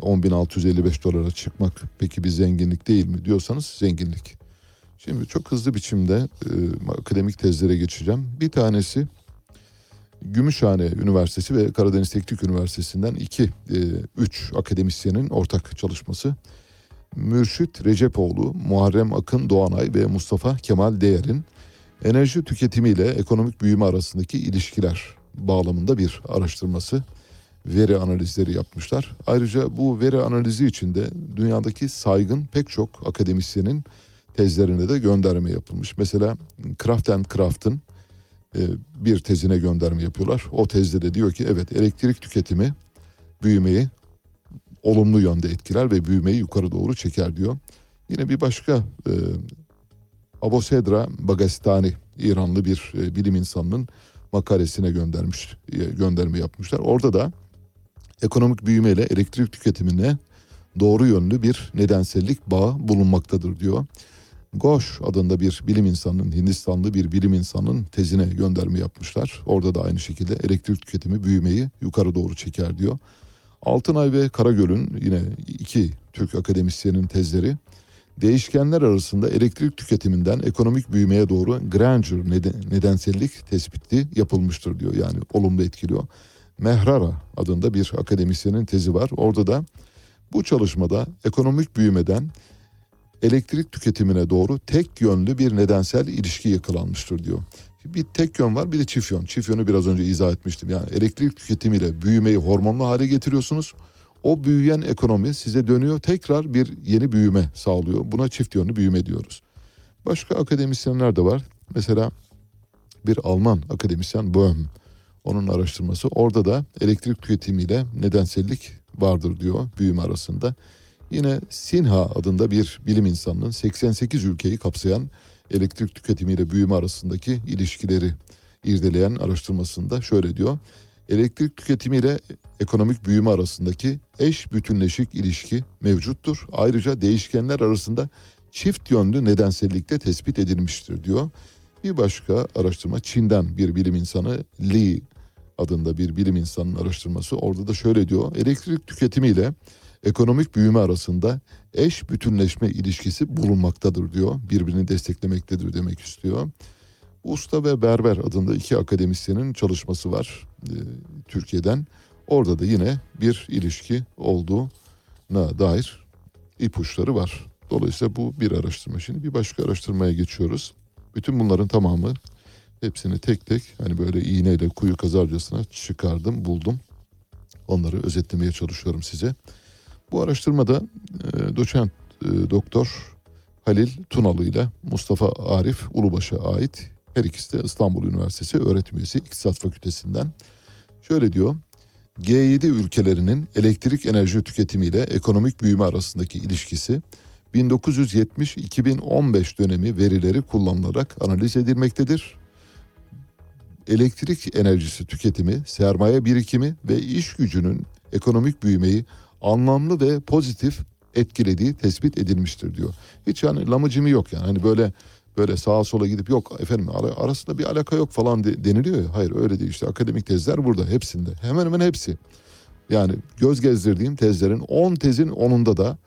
10.655 dolara çıkmak peki bir zenginlik değil mi diyorsanız zenginlik. Şimdi çok hızlı biçimde e, akademik tezlere geçeceğim. Bir tanesi Gümüşhane Üniversitesi ve Karadeniz Teknik Üniversitesi'nden iki, e, üç akademisyenin ortak çalışması. Mürşit Recepoğlu, Muharrem Akın Doğanay ve Mustafa Kemal Değer'in enerji tüketimiyle ekonomik büyüme arasındaki ilişkiler bağlamında bir araştırması, veri analizleri yapmışlar. Ayrıca bu veri analizi içinde dünyadaki saygın pek çok akademisyenin tezlerine de gönderme yapılmış. Mesela Kraft Kraft'ın e, bir tezine gönderme yapıyorlar. O tezde de diyor ki evet elektrik tüketimi büyümeyi olumlu yönde etkiler ve büyümeyi yukarı doğru çeker diyor. Yine bir başka e, Abosedra Bagastani İranlı bir e, bilim insanının makalesine göndermiş e, gönderme yapmışlar. Orada da ekonomik büyüme ile elektrik tüketimine doğru yönlü bir nedensellik bağı bulunmaktadır diyor. Ghosh adında bir bilim insanının, Hindistanlı bir bilim insanının tezine gönderme yapmışlar. Orada da aynı şekilde elektrik tüketimi büyümeyi yukarı doğru çeker diyor. Altınay ve Karagöl'ün yine iki Türk akademisyenin tezleri değişkenler arasında elektrik tüketiminden ekonomik büyümeye doğru Granger neden- nedensellik tespiti yapılmıştır diyor. Yani olumlu etkiliyor. Mehrara adında bir akademisyenin tezi var. Orada da bu çalışmada ekonomik büyümeden elektrik tüketimine doğru tek yönlü bir nedensel ilişki yakalanmıştır diyor. Bir tek yön var bir de çift yön. Çift yönü biraz önce izah etmiştim. Yani elektrik tüketimiyle büyümeyi hormonlu hale getiriyorsunuz. O büyüyen ekonomi size dönüyor tekrar bir yeni büyüme sağlıyor. Buna çift yönlü büyüme diyoruz. Başka akademisyenler de var. Mesela bir Alman akademisyen Bohm. Onun araştırması orada da elektrik tüketimiyle nedensellik vardır diyor büyüme arasında. Yine Sinha adında bir bilim insanının 88 ülkeyi kapsayan elektrik tüketimiyle büyüme arasındaki ilişkileri irdeleyen araştırmasında şöyle diyor. Elektrik tüketimiyle ekonomik büyüme arasındaki eş bütünleşik ilişki mevcuttur. Ayrıca değişkenler arasında çift yönlü nedensellikte tespit edilmiştir diyor. Bir başka araştırma Çin'den bir bilim insanı Li adında bir bilim insanının araştırması. Orada da şöyle diyor. Elektrik tüketimiyle ekonomik büyüme arasında eş bütünleşme ilişkisi bulunmaktadır diyor. Birbirini desteklemektedir demek istiyor. Usta ve Berber adında iki akademisyenin çalışması var e, Türkiye'den. Orada da yine bir ilişki olduğuna dair ipuçları var. Dolayısıyla bu bir araştırma. Şimdi bir başka araştırmaya geçiyoruz. Bütün bunların tamamı hepsini tek tek hani böyle iğneyle kuyu kazarcasına çıkardım, buldum. Onları özetlemeye çalışıyorum size. Bu araştırmada e, doçent e, doktor Halil Tunalı ile Mustafa Arif Ulubaş'a ait her ikisi de İstanbul Üniversitesi öğretim üyesi İktisat Fakültesinden. Şöyle diyor. G7 ülkelerinin elektrik enerji tüketimiyle ekonomik büyüme arasındaki ilişkisi 1970-2015 dönemi verileri kullanılarak analiz edilmektedir. Elektrik enerjisi tüketimi, sermaye birikimi ve iş gücünün ekonomik büyümeyi anlamlı ve pozitif etkilediği tespit edilmiştir diyor. Hiç yani lamıcımı yok yani hani böyle böyle sağa sola gidip yok efendim ara- arasında bir alaka yok falan de- deniliyor ya. Hayır öyle değil işte akademik tezler burada hepsinde hemen hemen hepsi. Yani göz gezdirdiğim tezlerin 10 tezin 10'unda da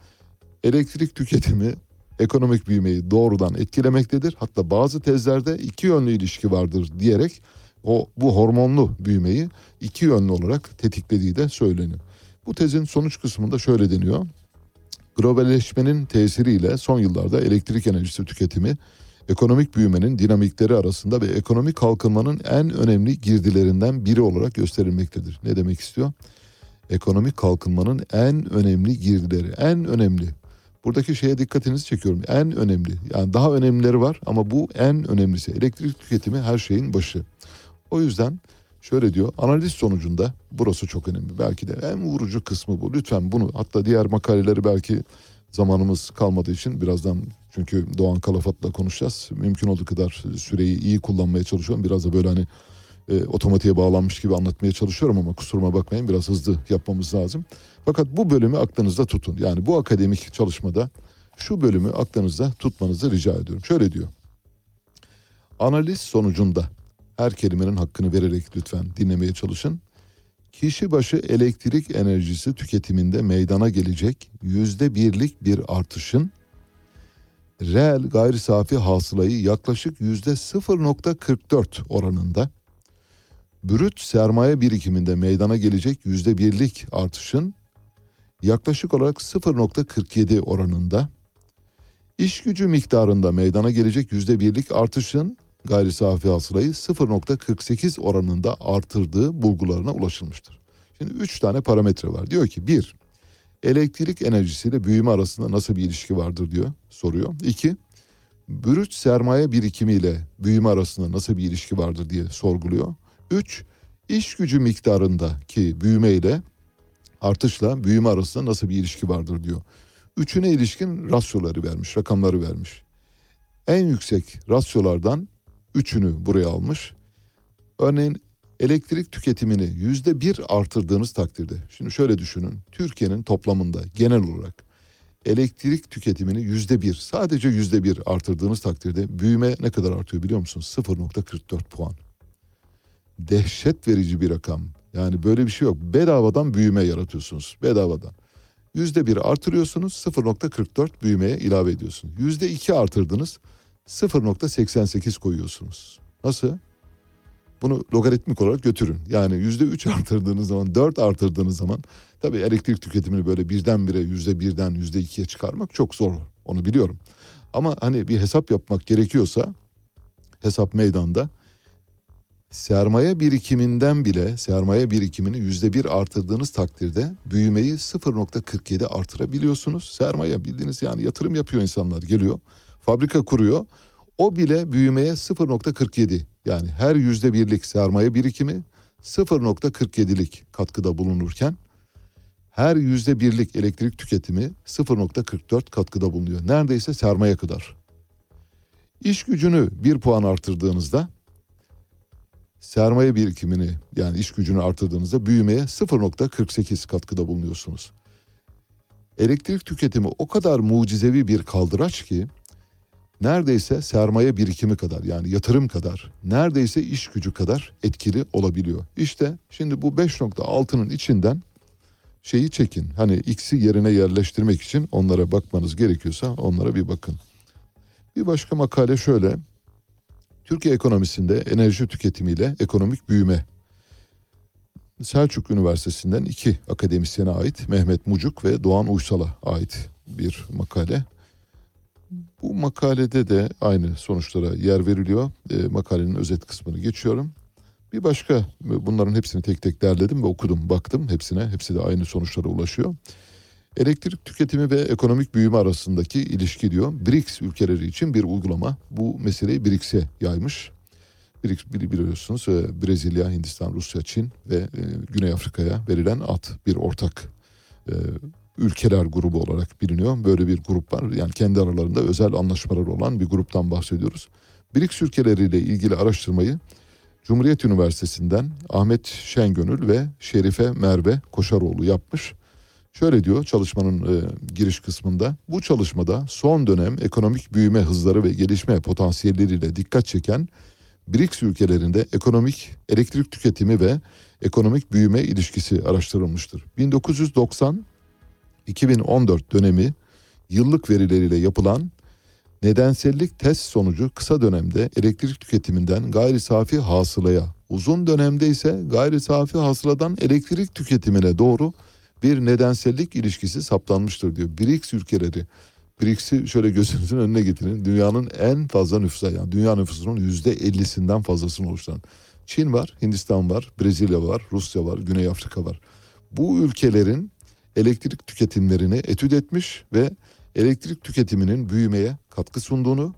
elektrik tüketimi ekonomik büyümeyi doğrudan etkilemektedir. Hatta bazı tezlerde iki yönlü ilişki vardır diyerek o bu hormonlu büyümeyi iki yönlü olarak tetiklediği de söyleniyor. Bu tezin sonuç kısmında şöyle deniyor. Globalleşmenin tesiriyle son yıllarda elektrik enerjisi tüketimi ekonomik büyümenin dinamikleri arasında ve ekonomik kalkınmanın en önemli girdilerinden biri olarak gösterilmektedir. Ne demek istiyor? Ekonomik kalkınmanın en önemli girdileri, en önemli. Buradaki şeye dikkatinizi çekiyorum. En önemli. Yani daha önemlileri var ama bu en önemlisi. Elektrik tüketimi her şeyin başı. O yüzden şöyle diyor. Analiz sonucunda burası çok önemli. Belki de en vurucu kısmı bu. Lütfen bunu hatta diğer makaleleri belki zamanımız kalmadığı için birazdan çünkü Doğan Kalafat'la konuşacağız. Mümkün olduğu kadar süreyi iyi kullanmaya çalışıyorum. Biraz da böyle hani e, otomatiğe bağlanmış gibi anlatmaya çalışıyorum ama kusuruma bakmayın biraz hızlı yapmamız lazım. Fakat bu bölümü aklınızda tutun. Yani bu akademik çalışmada şu bölümü aklınızda tutmanızı rica ediyorum. Şöyle diyor. Analiz sonucunda her kelimenin hakkını vererek lütfen dinlemeye çalışın. Kişi başı elektrik enerjisi tüketiminde meydana gelecek yüzde birlik bir artışın reel gayri safi hasılayı yaklaşık yüzde 0.44 oranında brüt sermaye birikiminde meydana gelecek yüzde birlik artışın yaklaşık olarak 0.47 oranında iş gücü miktarında meydana gelecek yüzde birlik artışın gayri safi hasılayı 0.48 oranında artırdığı bulgularına ulaşılmıştır. Şimdi üç tane parametre var. Diyor ki bir, elektrik enerjisiyle büyüme arasında nasıl bir ilişki vardır diyor, soruyor. İki, brüt sermaye birikimiyle büyüme arasında nasıl bir ilişki vardır diye sorguluyor. Üç, iş gücü miktarındaki büyüme ile artışla büyüme arasında nasıl bir ilişki vardır diyor. üçüne ilişkin rasyoları vermiş, rakamları vermiş. En yüksek rasyolardan üçünü buraya almış. Örneğin elektrik tüketimini yüzde bir artırdığınız takdirde. Şimdi şöyle düşünün. Türkiye'nin toplamında genel olarak elektrik tüketimini yüzde bir sadece yüzde bir artırdığınız takdirde büyüme ne kadar artıyor biliyor musunuz? 0.44 puan. Dehşet verici bir rakam. Yani böyle bir şey yok. Bedavadan büyüme yaratıyorsunuz. Bedavadan. Yüzde bir artırıyorsunuz 0.44 büyümeye ilave ediyorsunuz. Yüzde iki artırdınız 0.88 koyuyorsunuz. Nasıl? Bunu logaritmik olarak götürün. Yani yüzde üç artırdığınız zaman, dört artırdığınız zaman tabii elektrik tüketimini böyle birdenbire yüzde birden yüzde ikiye çıkarmak çok zor. Onu biliyorum. Ama hani bir hesap yapmak gerekiyorsa hesap meydanda sermaye birikiminden bile sermaye birikimini yüzde bir artırdığınız takdirde büyümeyi 0.47 artırabiliyorsunuz. Sermaye bildiğiniz yani yatırım yapıyor insanlar geliyor fabrika kuruyor. O bile büyümeye 0.47 yani her yüzde birlik sermaye birikimi 0.47'lik katkıda bulunurken her yüzde birlik elektrik tüketimi 0.44 katkıda bulunuyor. Neredeyse sermaye kadar. İş gücünü bir puan artırdığınızda sermaye birikimini yani iş gücünü artırdığınızda büyümeye 0.48 katkıda bulunuyorsunuz. Elektrik tüketimi o kadar mucizevi bir kaldıraç ki neredeyse sermaye birikimi kadar yani yatırım kadar neredeyse iş gücü kadar etkili olabiliyor. İşte şimdi bu 5.6'nın içinden şeyi çekin. Hani X'i yerine yerleştirmek için onlara bakmanız gerekiyorsa onlara bir bakın. Bir başka makale şöyle. Türkiye ekonomisinde enerji tüketimiyle ekonomik büyüme. Selçuk Üniversitesi'nden iki akademisyene ait Mehmet Mucuk ve Doğan Uysal'a ait bir makale. Bu makalede de aynı sonuçlara yer veriliyor. E, makalenin özet kısmını geçiyorum. Bir başka bunların hepsini tek tek derledim ve okudum, baktım hepsine. Hepsi de aynı sonuçlara ulaşıyor. Elektrik tüketimi ve ekonomik büyüme arasındaki ilişki diyor. BRICS ülkeleri için bir uygulama. Bu meseleyi BRICS'e yaymış. BRICS biliyorsunuz e, Brezilya, Hindistan, Rusya, Çin ve e, Güney Afrika'ya verilen ad bir ortak e, ülkeler grubu olarak biliniyor. Böyle bir grup var. Yani kendi aralarında özel anlaşmalar olan bir gruptan bahsediyoruz. BRICS ülkeleriyle ilgili araştırmayı Cumhuriyet Üniversitesi'nden Ahmet Şengönül ve Şerife Merve Koşaroğlu yapmış. Şöyle diyor çalışmanın e, giriş kısmında. Bu çalışmada son dönem ekonomik büyüme hızları ve gelişme potansiyelleriyle dikkat çeken BRICS ülkelerinde ekonomik elektrik tüketimi ve ekonomik büyüme ilişkisi araştırılmıştır. 1990 2014 dönemi yıllık verileriyle yapılan nedensellik test sonucu kısa dönemde elektrik tüketiminden gayri safi hasılaya, uzun dönemde ise gayri safi hasıladan elektrik tüketimine doğru bir nedensellik ilişkisi saptanmıştır diyor. BRICS ülkeleri BRICS'i şöyle gözünüzün önüne getirin. Dünyanın en fazla nüfusa yani dünya nüfusunun yüzde 50'sinden fazlasını oluşturan. Çin var, Hindistan var, Brezilya var, Rusya var, Güney Afrika var. Bu ülkelerin elektrik tüketimlerini etüt etmiş ve elektrik tüketiminin büyümeye katkı sunduğunu,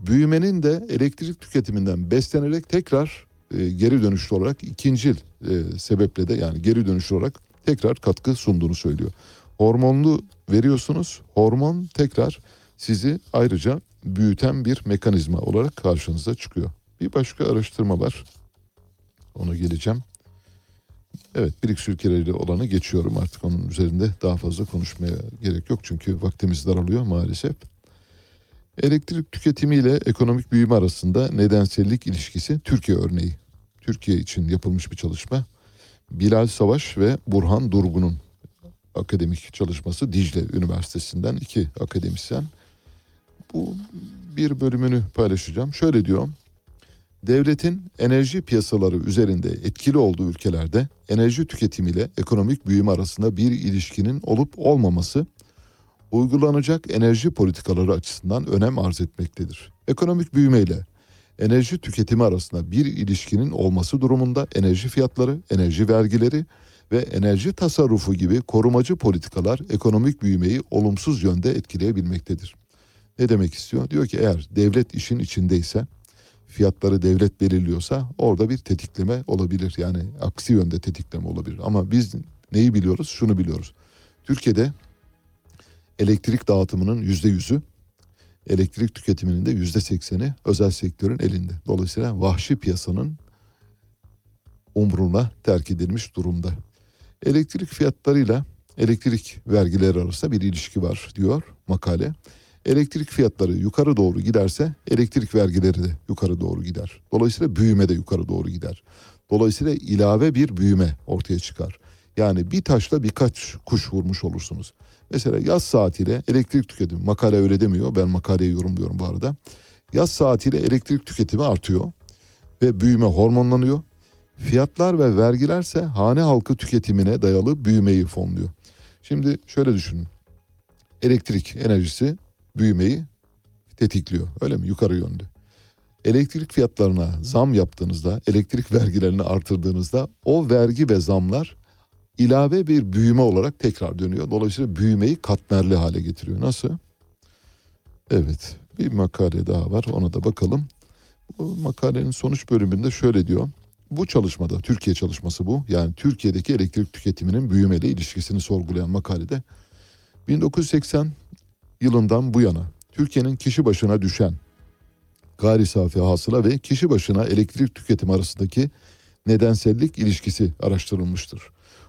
büyümenin de elektrik tüketiminden beslenerek tekrar e, geri dönüşlü olarak ikincil e, sebeple de yani geri dönüşlü olarak tekrar katkı sunduğunu söylüyor. Hormonlu veriyorsunuz, hormon tekrar sizi ayrıca büyüten bir mekanizma olarak karşınıza çıkıyor. Bir başka araştırma var. Ona geleceğim. Evet BRICS ülkeleriyle olanı geçiyorum artık onun üzerinde daha fazla konuşmaya gerek yok çünkü vaktimiz daralıyor maalesef. Elektrik tüketimiyle ekonomik büyüme arasında nedensellik ilişkisi Türkiye örneği. Türkiye için yapılmış bir çalışma. Bilal Savaş ve Burhan Durgun'un akademik çalışması Dicle Üniversitesi'nden iki akademisyen. Bu bir bölümünü paylaşacağım. Şöyle diyor. Devletin enerji piyasaları üzerinde etkili olduğu ülkelerde enerji tüketimiyle ekonomik büyüme arasında bir ilişkinin olup olmaması uygulanacak enerji politikaları açısından önem arz etmektedir. Ekonomik büyüme ile enerji tüketimi arasında bir ilişkinin olması durumunda enerji fiyatları, enerji vergileri ve enerji tasarrufu gibi korumacı politikalar ekonomik büyümeyi olumsuz yönde etkileyebilmektedir. Ne demek istiyor? Diyor ki eğer devlet işin içindeyse fiyatları devlet belirliyorsa orada bir tetikleme olabilir. Yani aksi yönde tetikleme olabilir. Ama biz neyi biliyoruz? Şunu biliyoruz. Türkiye'de elektrik dağıtımının yüzde yüzü, elektrik tüketiminin de yüzde sekseni özel sektörün elinde. Dolayısıyla vahşi piyasanın umruna terk edilmiş durumda. Elektrik fiyatlarıyla elektrik vergileri arasında bir ilişki var diyor makale. Elektrik fiyatları yukarı doğru giderse elektrik vergileri de yukarı doğru gider. Dolayısıyla büyüme de yukarı doğru gider. Dolayısıyla ilave bir büyüme ortaya çıkar. Yani bir taşla birkaç kuş vurmuş olursunuz. Mesela yaz saatiyle elektrik tüketimi, makale öyle demiyor, ben makaleyi yorumluyorum bu arada. Yaz saatiyle elektrik tüketimi artıyor ve büyüme hormonlanıyor. Fiyatlar ve vergilerse hane halkı tüketimine dayalı büyümeyi fonluyor. Şimdi şöyle düşünün. Elektrik enerjisi büyümeyi tetikliyor. Öyle mi? Yukarı yönlü. Elektrik fiyatlarına zam yaptığınızda, elektrik vergilerini artırdığınızda o vergi ve zamlar ilave bir büyüme olarak tekrar dönüyor. Dolayısıyla büyümeyi katmerli hale getiriyor. Nasıl? Evet, bir makale daha var. Ona da bakalım. Bu makalenin sonuç bölümünde şöyle diyor. Bu çalışmada, Türkiye çalışması bu. Yani Türkiye'deki elektrik tüketiminin büyümeyle ilişkisini sorgulayan makalede 1980 yılından bu yana Türkiye'nin kişi başına düşen gayri safi hasıla ve kişi başına elektrik tüketimi arasındaki nedensellik ilişkisi araştırılmıştır.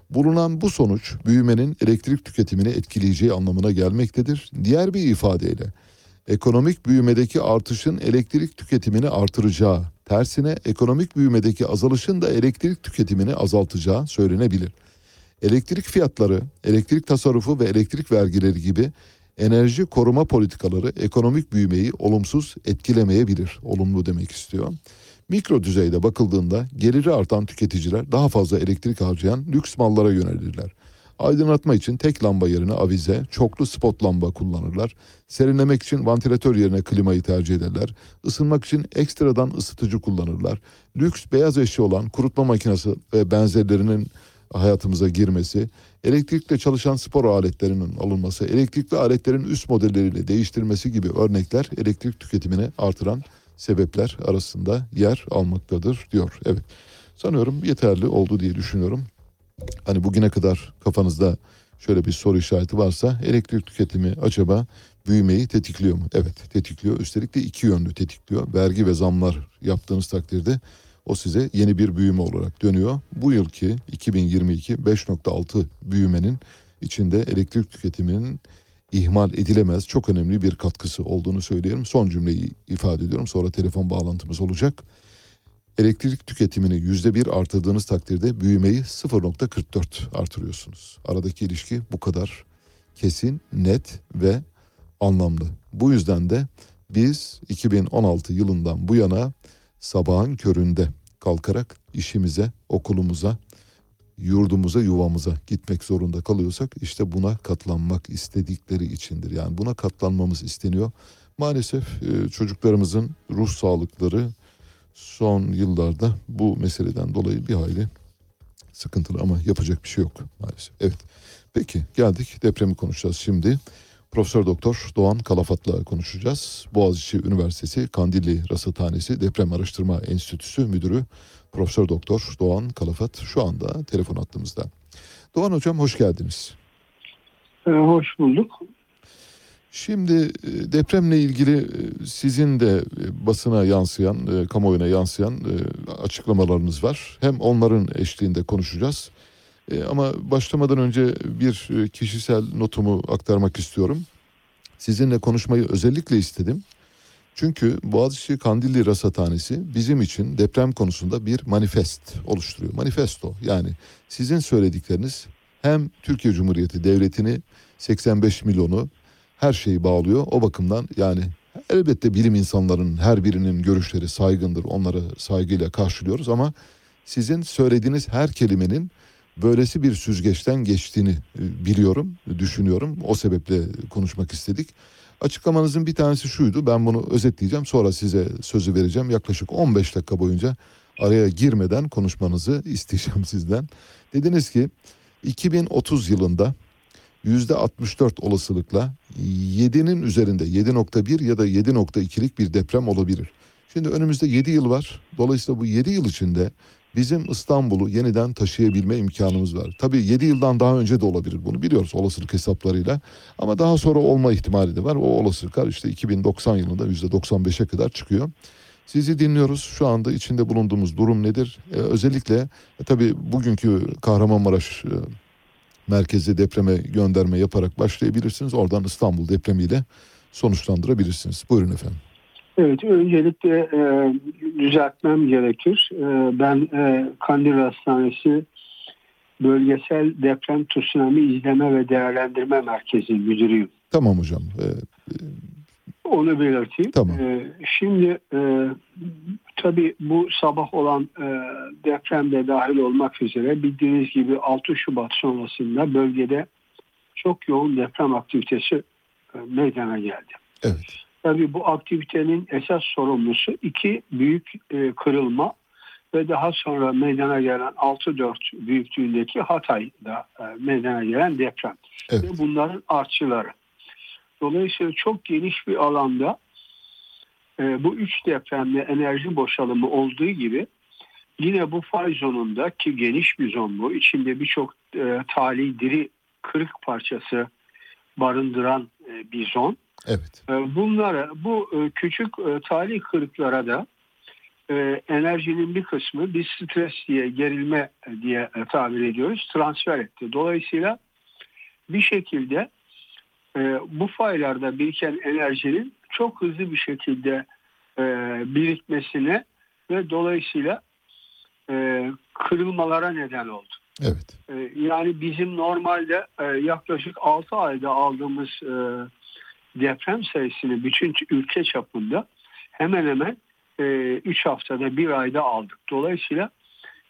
Bulunan bu sonuç büyümenin elektrik tüketimini etkileyeceği anlamına gelmektedir. Diğer bir ifadeyle ekonomik büyümedeki artışın elektrik tüketimini artıracağı, tersine ekonomik büyümedeki azalışın da elektrik tüketimini azaltacağı söylenebilir. Elektrik fiyatları, elektrik tasarrufu ve elektrik vergileri gibi enerji koruma politikaları ekonomik büyümeyi olumsuz etkilemeyebilir. Olumlu demek istiyor. Mikro düzeyde bakıldığında geliri artan tüketiciler daha fazla elektrik harcayan lüks mallara yönelirler. Aydınlatma için tek lamba yerine avize, çoklu spot lamba kullanırlar. Serinlemek için vantilatör yerine klimayı tercih ederler. Isınmak için ekstradan ısıtıcı kullanırlar. Lüks beyaz eşya olan kurutma makinesi ve benzerlerinin hayatımıza girmesi, elektrikle çalışan spor aletlerinin alınması, elektrikli aletlerin üst modelleriyle değiştirmesi gibi örnekler elektrik tüketimini artıran sebepler arasında yer almaktadır diyor. Evet sanıyorum yeterli oldu diye düşünüyorum. Hani bugüne kadar kafanızda şöyle bir soru işareti varsa elektrik tüketimi acaba büyümeyi tetikliyor mu? Evet tetikliyor. Üstelik de iki yönlü tetikliyor. Vergi ve zamlar yaptığınız takdirde o size yeni bir büyüme olarak dönüyor. Bu yılki 2022 5.6 büyümenin içinde elektrik tüketiminin ihmal edilemez çok önemli bir katkısı olduğunu söyleyelim. Son cümleyi ifade ediyorum sonra telefon bağlantımız olacak. Elektrik tüketimini yüzde bir artırdığınız takdirde büyümeyi 0.44 artırıyorsunuz. Aradaki ilişki bu kadar kesin, net ve anlamlı. Bu yüzden de biz 2016 yılından bu yana sabahın köründe kalkarak işimize, okulumuza, yurdumuza, yuvamıza gitmek zorunda kalıyorsak işte buna katlanmak istedikleri içindir. Yani buna katlanmamız isteniyor. Maalesef e, çocuklarımızın ruh sağlıkları son yıllarda bu meseleden dolayı bir hayli sıkıntılı ama yapacak bir şey yok maalesef. Evet. Peki geldik depremi konuşacağız şimdi. Profesör Doktor Doğan Kalafat'la konuşacağız. Boğaziçi Üniversitesi Kandilli Rasathanesi Deprem Araştırma Enstitüsü Müdürü Profesör Doktor Doğan Kalafat şu anda telefon attığımızda. Doğan Hocam hoş geldiniz. Ee, hoş bulduk. Şimdi e, depremle ilgili e, sizin de e, basına yansıyan, kamuoyuna yansıyan açıklamalarınız var. Hem onların eşliğinde konuşacağız. E, ama başlamadan önce bir e, kişisel notumu aktarmak istiyorum. Sizinle konuşmayı özellikle istedim. Çünkü Boğaziçi Kandilli Rasathanesi bizim için deprem konusunda bir manifest oluşturuyor. Manifesto yani sizin söyledikleriniz hem Türkiye Cumhuriyeti Devleti'ni 85 milyonu her şeyi bağlıyor. O bakımdan yani elbette bilim insanlarının her birinin görüşleri saygındır. Onları saygıyla karşılıyoruz ama sizin söylediğiniz her kelimenin böylesi bir süzgeçten geçtiğini e, biliyorum, düşünüyorum. O sebeple konuşmak istedik. Açıklamanızın bir tanesi şuydu. Ben bunu özetleyeceğim. Sonra size sözü vereceğim. Yaklaşık 15 dakika boyunca araya girmeden konuşmanızı isteyeceğim sizden. Dediniz ki 2030 yılında %64 olasılıkla 7'nin üzerinde 7.1 ya da 7.2'lik bir deprem olabilir. Şimdi önümüzde 7 yıl var. Dolayısıyla bu 7 yıl içinde bizim İstanbul'u yeniden taşıyabilme imkanımız var. Tabii 7 yıldan daha önce de olabilir bunu biliyoruz olasılık hesaplarıyla. Ama daha sonra olma ihtimali de var. O olasılıklar işte 2090 yılında %95'e kadar çıkıyor. Sizi dinliyoruz. Şu anda içinde bulunduğumuz durum nedir? Ee, özellikle e, tabii bugünkü Kahramanmaraş e, merkezi depreme gönderme yaparak başlayabilirsiniz. Oradan İstanbul depremiyle sonuçlandırabilirsiniz. Buyurun efendim. Evet, öncelikle e, düzeltmem gerekir. E, ben e, Kandil Hastanesi Bölgesel Deprem Tsunami İzleme ve Değerlendirme Merkezi müdürüyüm. Tamam hocam. Ee, Onu belirteyim. Tamam. E, şimdi e, tabii bu sabah olan e, depremde dahil olmak üzere bildiğiniz gibi 6 Şubat sonrasında bölgede çok yoğun deprem aktivitesi e, meydana geldi. Evet. Tabii bu aktivitenin esas sorumlusu iki büyük e, kırılma ve daha sonra meydana gelen 6-4 büyüklüğündeki Hatay'da e, meydana gelen deprem. Evet. Ve bunların artçıları. Dolayısıyla çok geniş bir alanda e, bu üç depremde enerji boşalımı olduğu gibi yine bu fay zonunda ki geniş bir zon bu içinde birçok e, tali diri kırık parçası barındıran e, bir zon. Evet. E, Bunlara bu e, küçük e, talih kırıklara da e, enerjinin bir kısmı biz stres diye gerilme diye tabir ediyoruz transfer etti. Dolayısıyla bir şekilde bu faylarda biriken enerjinin çok hızlı bir şekilde birikmesine ve dolayısıyla kırılmalara neden oldu. Evet. Yani bizim normalde yaklaşık 6 ayda aldığımız deprem sayısını bütün ülke çapında hemen hemen 3 haftada bir ayda aldık. Dolayısıyla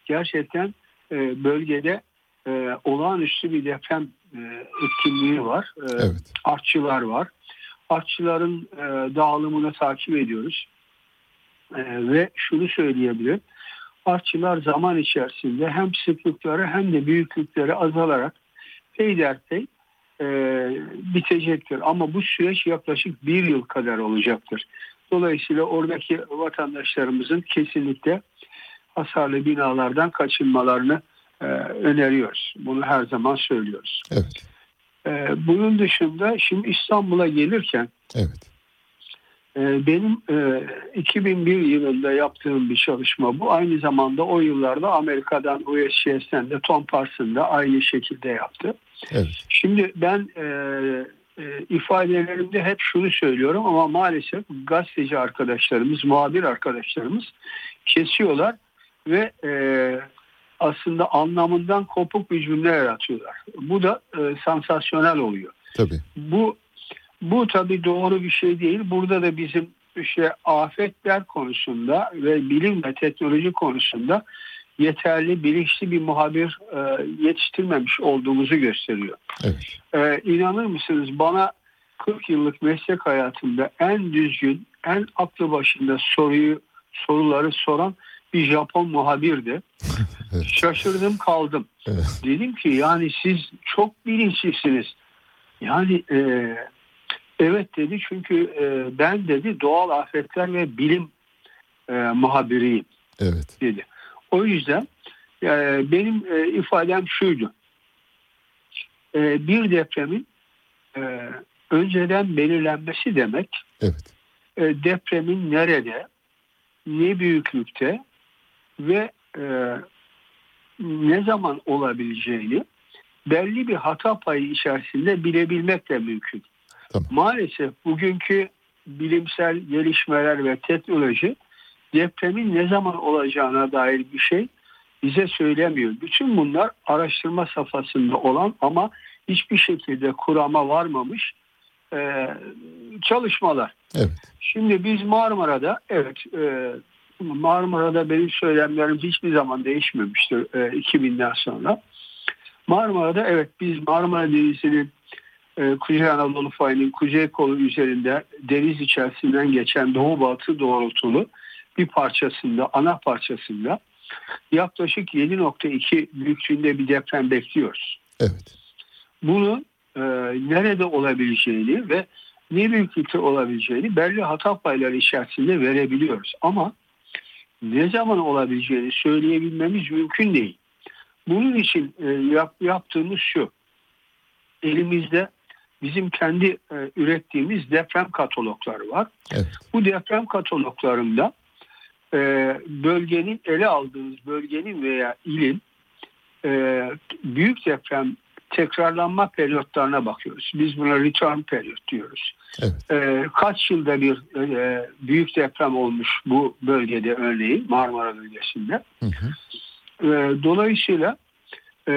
gerçekten e, bölgede e, olağanüstü bir deprem e, etkinliği var. E, Evet. Artçılar var. Artçıların e, dağılımını takip ediyoruz. E, ve şunu söyleyebilirim. Artçılar zaman içerisinde hem sıklıkları hem de büyüklükleri azalarak peyderpey e, bitecektir. Ama bu süreç yaklaşık bir yıl kadar olacaktır. Dolayısıyla oradaki vatandaşlarımızın kesinlikle hasarlı binalardan kaçınmalarını e, öneriyoruz. Bunu her zaman söylüyoruz. Evet. E, bunun dışında şimdi İstanbul'a gelirken Evet. E, benim e, 2001 yılında yaptığım bir çalışma bu. Aynı zamanda o yıllarda Amerika'dan USGS'ten de Tom Parson da aynı şekilde yaptı. Evet. Şimdi ben e, e, ifadelerimde hep şunu söylüyorum ama maalesef gazeteci arkadaşlarımız, muhabir arkadaşlarımız kesiyorlar ve e, aslında anlamından kopuk bir cümle yaratıyorlar. Bu da e, sansasyonel oluyor. Tabii. Bu bu tabii doğru bir şey değil. Burada da bizim işte afetler konusunda ve bilim ve teknoloji konusunda yeterli bilinçli bir muhabir e, yetiştirmemiş olduğumuzu gösteriyor. Evet. Ee, inanır mısınız bana 40 yıllık meslek hayatımda en düzgün, en aklı başında soruyu soruları soran bir Japon muhabirdi. Evet. Şaşırdım kaldım. Evet. Dedim ki yani siz çok bilinçlisiniz. Yani e, evet dedi çünkü e, ben dedi doğal afetler ve bilim e, muhabiriyim Evet. dedi. O yüzden e, benim e, ifadem şuydu. E, bir depremin e, önceden belirlenmesi demek Evet. e, depremin nerede, ne büyüklükte ve e, ne zaman olabileceğini belli bir hata payı içerisinde bilebilmek de mümkün. Tamam. Maalesef bugünkü bilimsel gelişmeler ve teknoloji depremin ne zaman olacağına dair bir şey bize söylemiyor. Bütün bunlar araştırma safhasında olan ama hiçbir şekilde kurama varmamış e, çalışmalar. Evet. Şimdi biz Marmara'da evet e, Marmara'da benim söylemlerim hiçbir zaman değişmemiştir e, 2000'den sonra. Marmara'da evet biz Marmara Denizi'nin e, Kuzey Anadolu fayının kuzey kolu üzerinde deniz içerisinden geçen doğu batı doğrultulu bir parçasında, ana parçasında yaklaşık 7.2 büyüklüğünde bir deprem bekliyoruz. Evet. Bunun e, nerede olabileceğini ve ne büyüklükte olabileceğini belli hata payları içerisinde verebiliyoruz. Ama ne zaman olabileceğini söyleyebilmemiz mümkün değil. Bunun için e, yap, yaptığımız şu. Elimizde bizim kendi e, ürettiğimiz deprem katalogları var. Evet. Bu deprem kataloglarında e, bölgenin ele aldığınız bölgenin veya ilin e, büyük deprem tekrarlanma periyotlarına bakıyoruz. Biz buna return periyot diyoruz. Evet. E, kaç yılda bir e, büyük deprem olmuş bu bölgede örneğin Marmara bölgesinde. Hı hı. E, dolayısıyla e,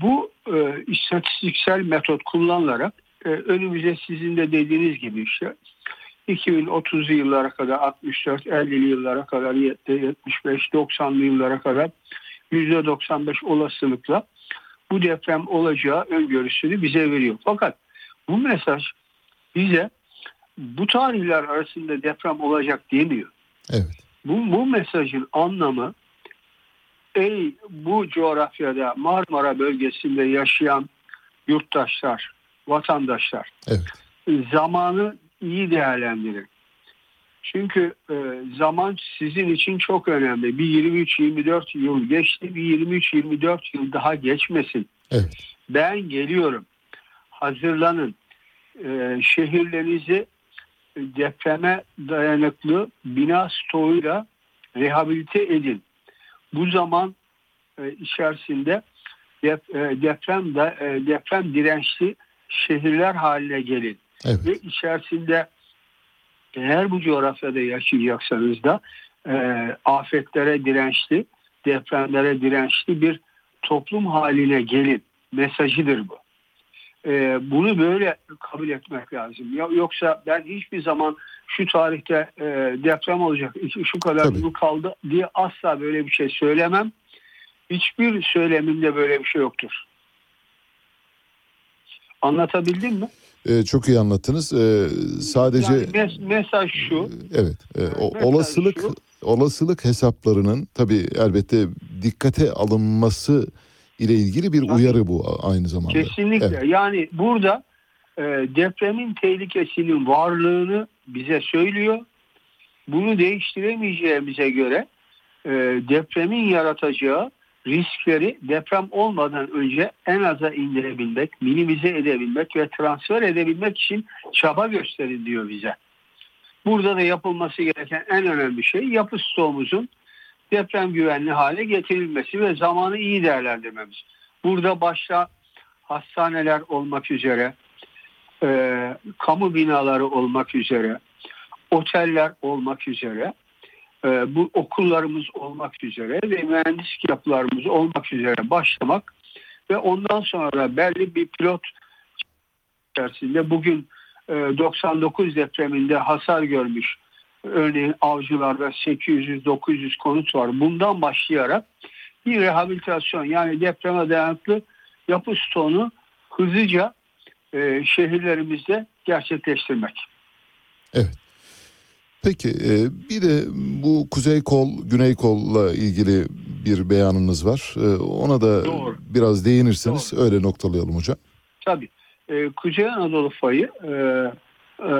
bu e, istatistiksel metot kullanılarak e, önümüze sizin de dediğiniz gibi işte 2030'lu yıllara kadar 64, 50'li yıllara kadar 75, 90'lı yıllara kadar %95 olasılıkla bu deprem olacağı öngörüsünü bize veriyor. Fakat bu mesaj bize bu tarihler arasında deprem olacak demiyor. Evet. Bu, bu mesajın anlamı ey bu coğrafyada Marmara bölgesinde yaşayan yurttaşlar, vatandaşlar Evet. zamanı iyi değerlendirin. Çünkü e, zaman sizin için çok önemli. Bir 23-24 yıl geçti, bir 23-24 yıl daha geçmesin. Evet. Ben geliyorum. Hazırlanın. E, şehirlerinizi depreme dayanıklı bina stoğuyla rehabilite edin. Bu zaman e, içerisinde dep- e, deprem de, e, deprem dirençli şehirler haline gelin. Evet. Ve içerisinde eğer bu coğrafyada yaşayacaksanız da e, afetlere dirençli, depremlere dirençli bir toplum haline gelin mesajıdır bu. E, bunu böyle kabul etmek lazım. Ya- Yoksa ben hiçbir zaman şu tarihte e, deprem olacak, şu- kadar Tabii. yıl kaldı diye asla böyle bir şey söylemem. Hiçbir söylemimde böyle bir şey yoktur. Anlatabildim mi? Ee, çok iyi anlattınız. Ee, sadece Yani mes- mesaj şu. evet, e, o, olasılık şu- olasılık hesaplarının tabii elbette dikkate alınması ile ilgili bir uyarı bu aynı zamanda. Kesinlikle. Evet. Yani burada e, depremin tehlikesinin varlığını bize söylüyor. Bunu değiştiremeyeceğimize göre e, depremin yaratacağı riskleri deprem olmadan önce en aza indirebilmek, minimize edebilmek ve transfer edebilmek için çaba gösterin diyor bize. Burada da yapılması gereken en önemli şey yapı stoğumuzun deprem güvenli hale getirilmesi ve zamanı iyi değerlendirmemiz. Burada başta hastaneler olmak üzere, e, kamu binaları olmak üzere, oteller olmak üzere, e, bu okullarımız olmak üzere ve mühendislik yapılarımız olmak üzere başlamak ve ondan sonra belli bir pilot içerisinde bugün e, 99 depreminde hasar görmüş örneğin avcılarda 800-900 konut var. Bundan başlayarak bir rehabilitasyon yani depreme dayanıklı yapı stoğunu hızlıca e, şehirlerimizde gerçekleştirmek. Evet. Peki e, bir de bu Kuzey Kol, Güney Kol'la ilgili bir beyanınız var. E, ona da Doğru. biraz değinirseniz öyle noktalayalım hocam. Tabii. E, Kuzey Anadolu fayı e, e,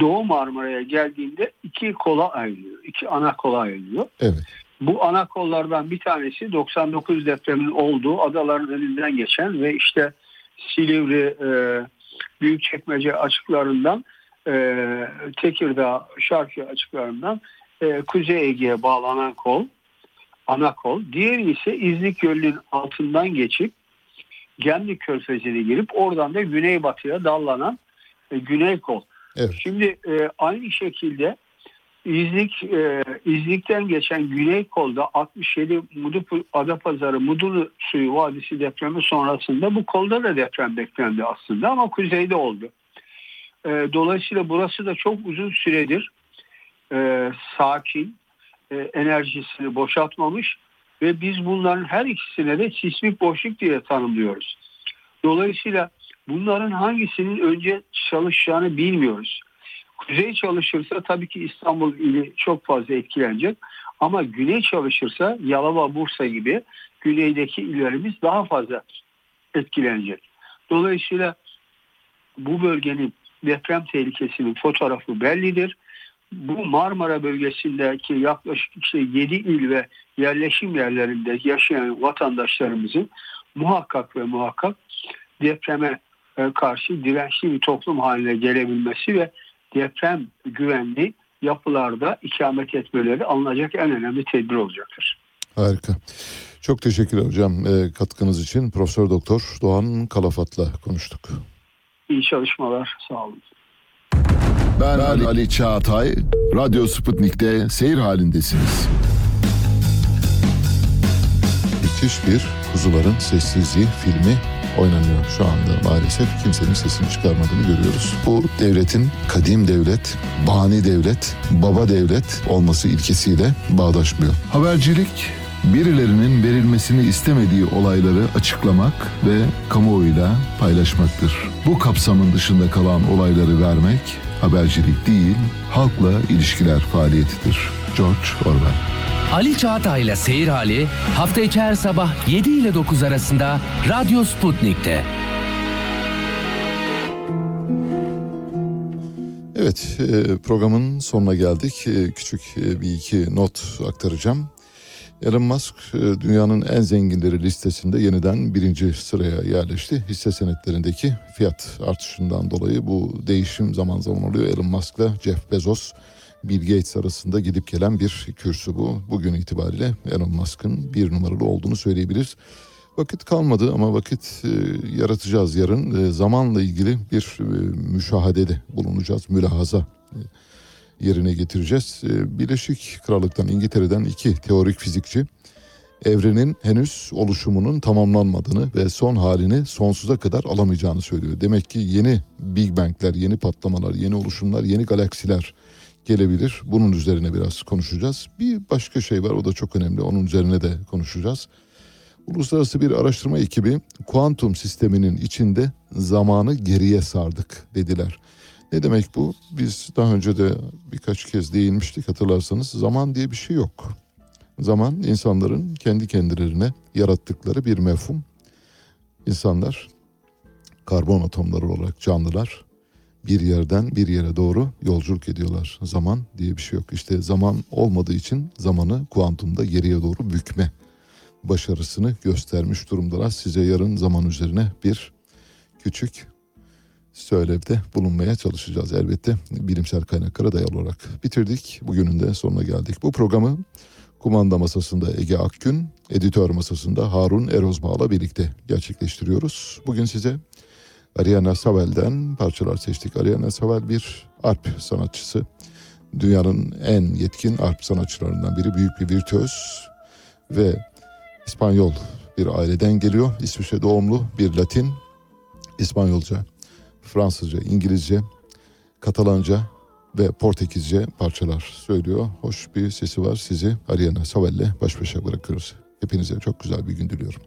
Doğu Marmara'ya geldiğinde iki kola ayrılıyor. iki ana kola ayrılıyor. Evet. Bu ana kollardan bir tanesi 99 depremin olduğu adaların önünden geçen ve işte Silivri, e, Büyükçekmece açıklarından e, Tekirdağ, Şarkı açıklarından e, Kuzey Ege'ye bağlanan kol, ana kol. Diğeri ise İznik Gölü'nün altından geçip Gemlik Körfezi'ne girip oradan da güneybatıya dallanan e, güney kol. Evet. Şimdi e, aynı şekilde İznik e, İznik'ten geçen güney kolda 67 Mudu Adapazarı Mudurnu Suyu Vadisi depremi sonrasında bu kolda da deprem beklendi aslında ama kuzeyde oldu. E, dolayısıyla burası da çok uzun süredir e, sakin, e, enerjisini boşaltmamış ve biz bunların her ikisine de sismik boşluk diye tanımlıyoruz. Dolayısıyla bunların hangisinin önce çalışacağını bilmiyoruz. Kuzey çalışırsa tabii ki İstanbul ili çok fazla etkilenecek. Ama güney çalışırsa Yalova, Bursa gibi güneydeki illerimiz daha fazla etkilenecek. Dolayısıyla bu bölgenin deprem tehlikesinin fotoğrafı bellidir. Bu Marmara bölgesindeki yaklaşık işte 7 il ve yerleşim yerlerinde yaşayan vatandaşlarımızın muhakkak ve muhakkak depreme e, karşı dirençli bir toplum haline gelebilmesi ve deprem güvenli yapılarda ikamet etmeleri alınacak en önemli tedbir olacaktır. Harika. Çok teşekkürler hocam e, katkınız için. Profesör Doktor Doğan Kalafat'la konuştuk. İyi çalışmalar. Sağ olun. Ben Ali, Ali Çağatay, Radyo Sputnik'te seyir halindesiniz. Müthiş bir Kuzuların Sessizliği filmi oynanıyor şu anda maalesef. Kimsenin sesini çıkarmadığını görüyoruz. Bu devletin kadim devlet, bani devlet, baba devlet olması ilkesiyle bağdaşmıyor. Habercilik, birilerinin verilmesini istemediği olayları açıklamak ve kamuoyuyla paylaşmaktır. Bu kapsamın dışında kalan olayları vermek habercilik değil, halkla ilişkiler faaliyetidir. George Orwell. Ali Çağatay'la Seyir Hali hafta içi her sabah 7 ile 9 arasında Radyo Sputnik'te. Evet e, programın sonuna geldik. E, Küçük e, bir iki not aktaracağım. Elon Musk e, dünyanın en zenginleri listesinde yeniden birinci sıraya yerleşti. Hisse senetlerindeki fiyat artışından dolayı bu değişim zaman zaman oluyor. Elon Musk'la Jeff Bezos, Bill Gates arasında gidip gelen bir kürsü bu. Bugün itibariyle Elon Musk'ın bir numaralı olduğunu söyleyebiliriz. Vakit kalmadı ama vakit e, yaratacağız yarın. E, zamanla ilgili bir e, müşahadede bulunacağız, mülahaza e, yerine getireceğiz. E, Birleşik Krallık'tan, İngiltere'den iki teorik fizikçi evrenin henüz oluşumunun tamamlanmadığını ve son halini sonsuza kadar alamayacağını söylüyor. Demek ki yeni Big Bang'ler, yeni patlamalar, yeni oluşumlar, yeni galaksiler gelebilir. Bunun üzerine biraz konuşacağız. Bir başka şey var o da çok önemli. Onun üzerine de konuşacağız. Uluslararası bir araştırma ekibi kuantum sisteminin içinde zamanı geriye sardık dediler. Ne demek bu? Biz daha önce de birkaç kez değinmiştik hatırlarsanız. Zaman diye bir şey yok. Zaman insanların kendi kendilerine yarattıkları bir mefhum. İnsanlar karbon atomları olarak canlılar bir yerden bir yere doğru yolculuk ediyorlar. Zaman diye bir şey yok. İşte zaman olmadığı için zamanı kuantumda geriye doğru bükme başarısını göstermiş durumdalar. Size yarın zaman üzerine bir küçük söylevde bulunmaya çalışacağız elbette bilimsel kaynaklara dayalı olarak. Bitirdik. Bugünün de sonuna geldik. Bu programı kumanda masasında Ege Akgün, editör masasında Harun Erozbağ'la birlikte gerçekleştiriyoruz. Bugün size Ariana Savel'den parçalar seçtik. Ariana Savel bir arp sanatçısı. Dünyanın en yetkin arp sanatçılarından biri. Büyük bir virtüöz ve İspanyol bir aileden geliyor. İsviçre doğumlu bir Latin, İspanyolca, Fransızca, İngilizce, Katalanca ve Portekizce parçalar söylüyor. Hoş bir sesi var. Sizi Ariana Savel'le baş başa bırakıyoruz. Hepinize çok güzel bir gün diliyorum.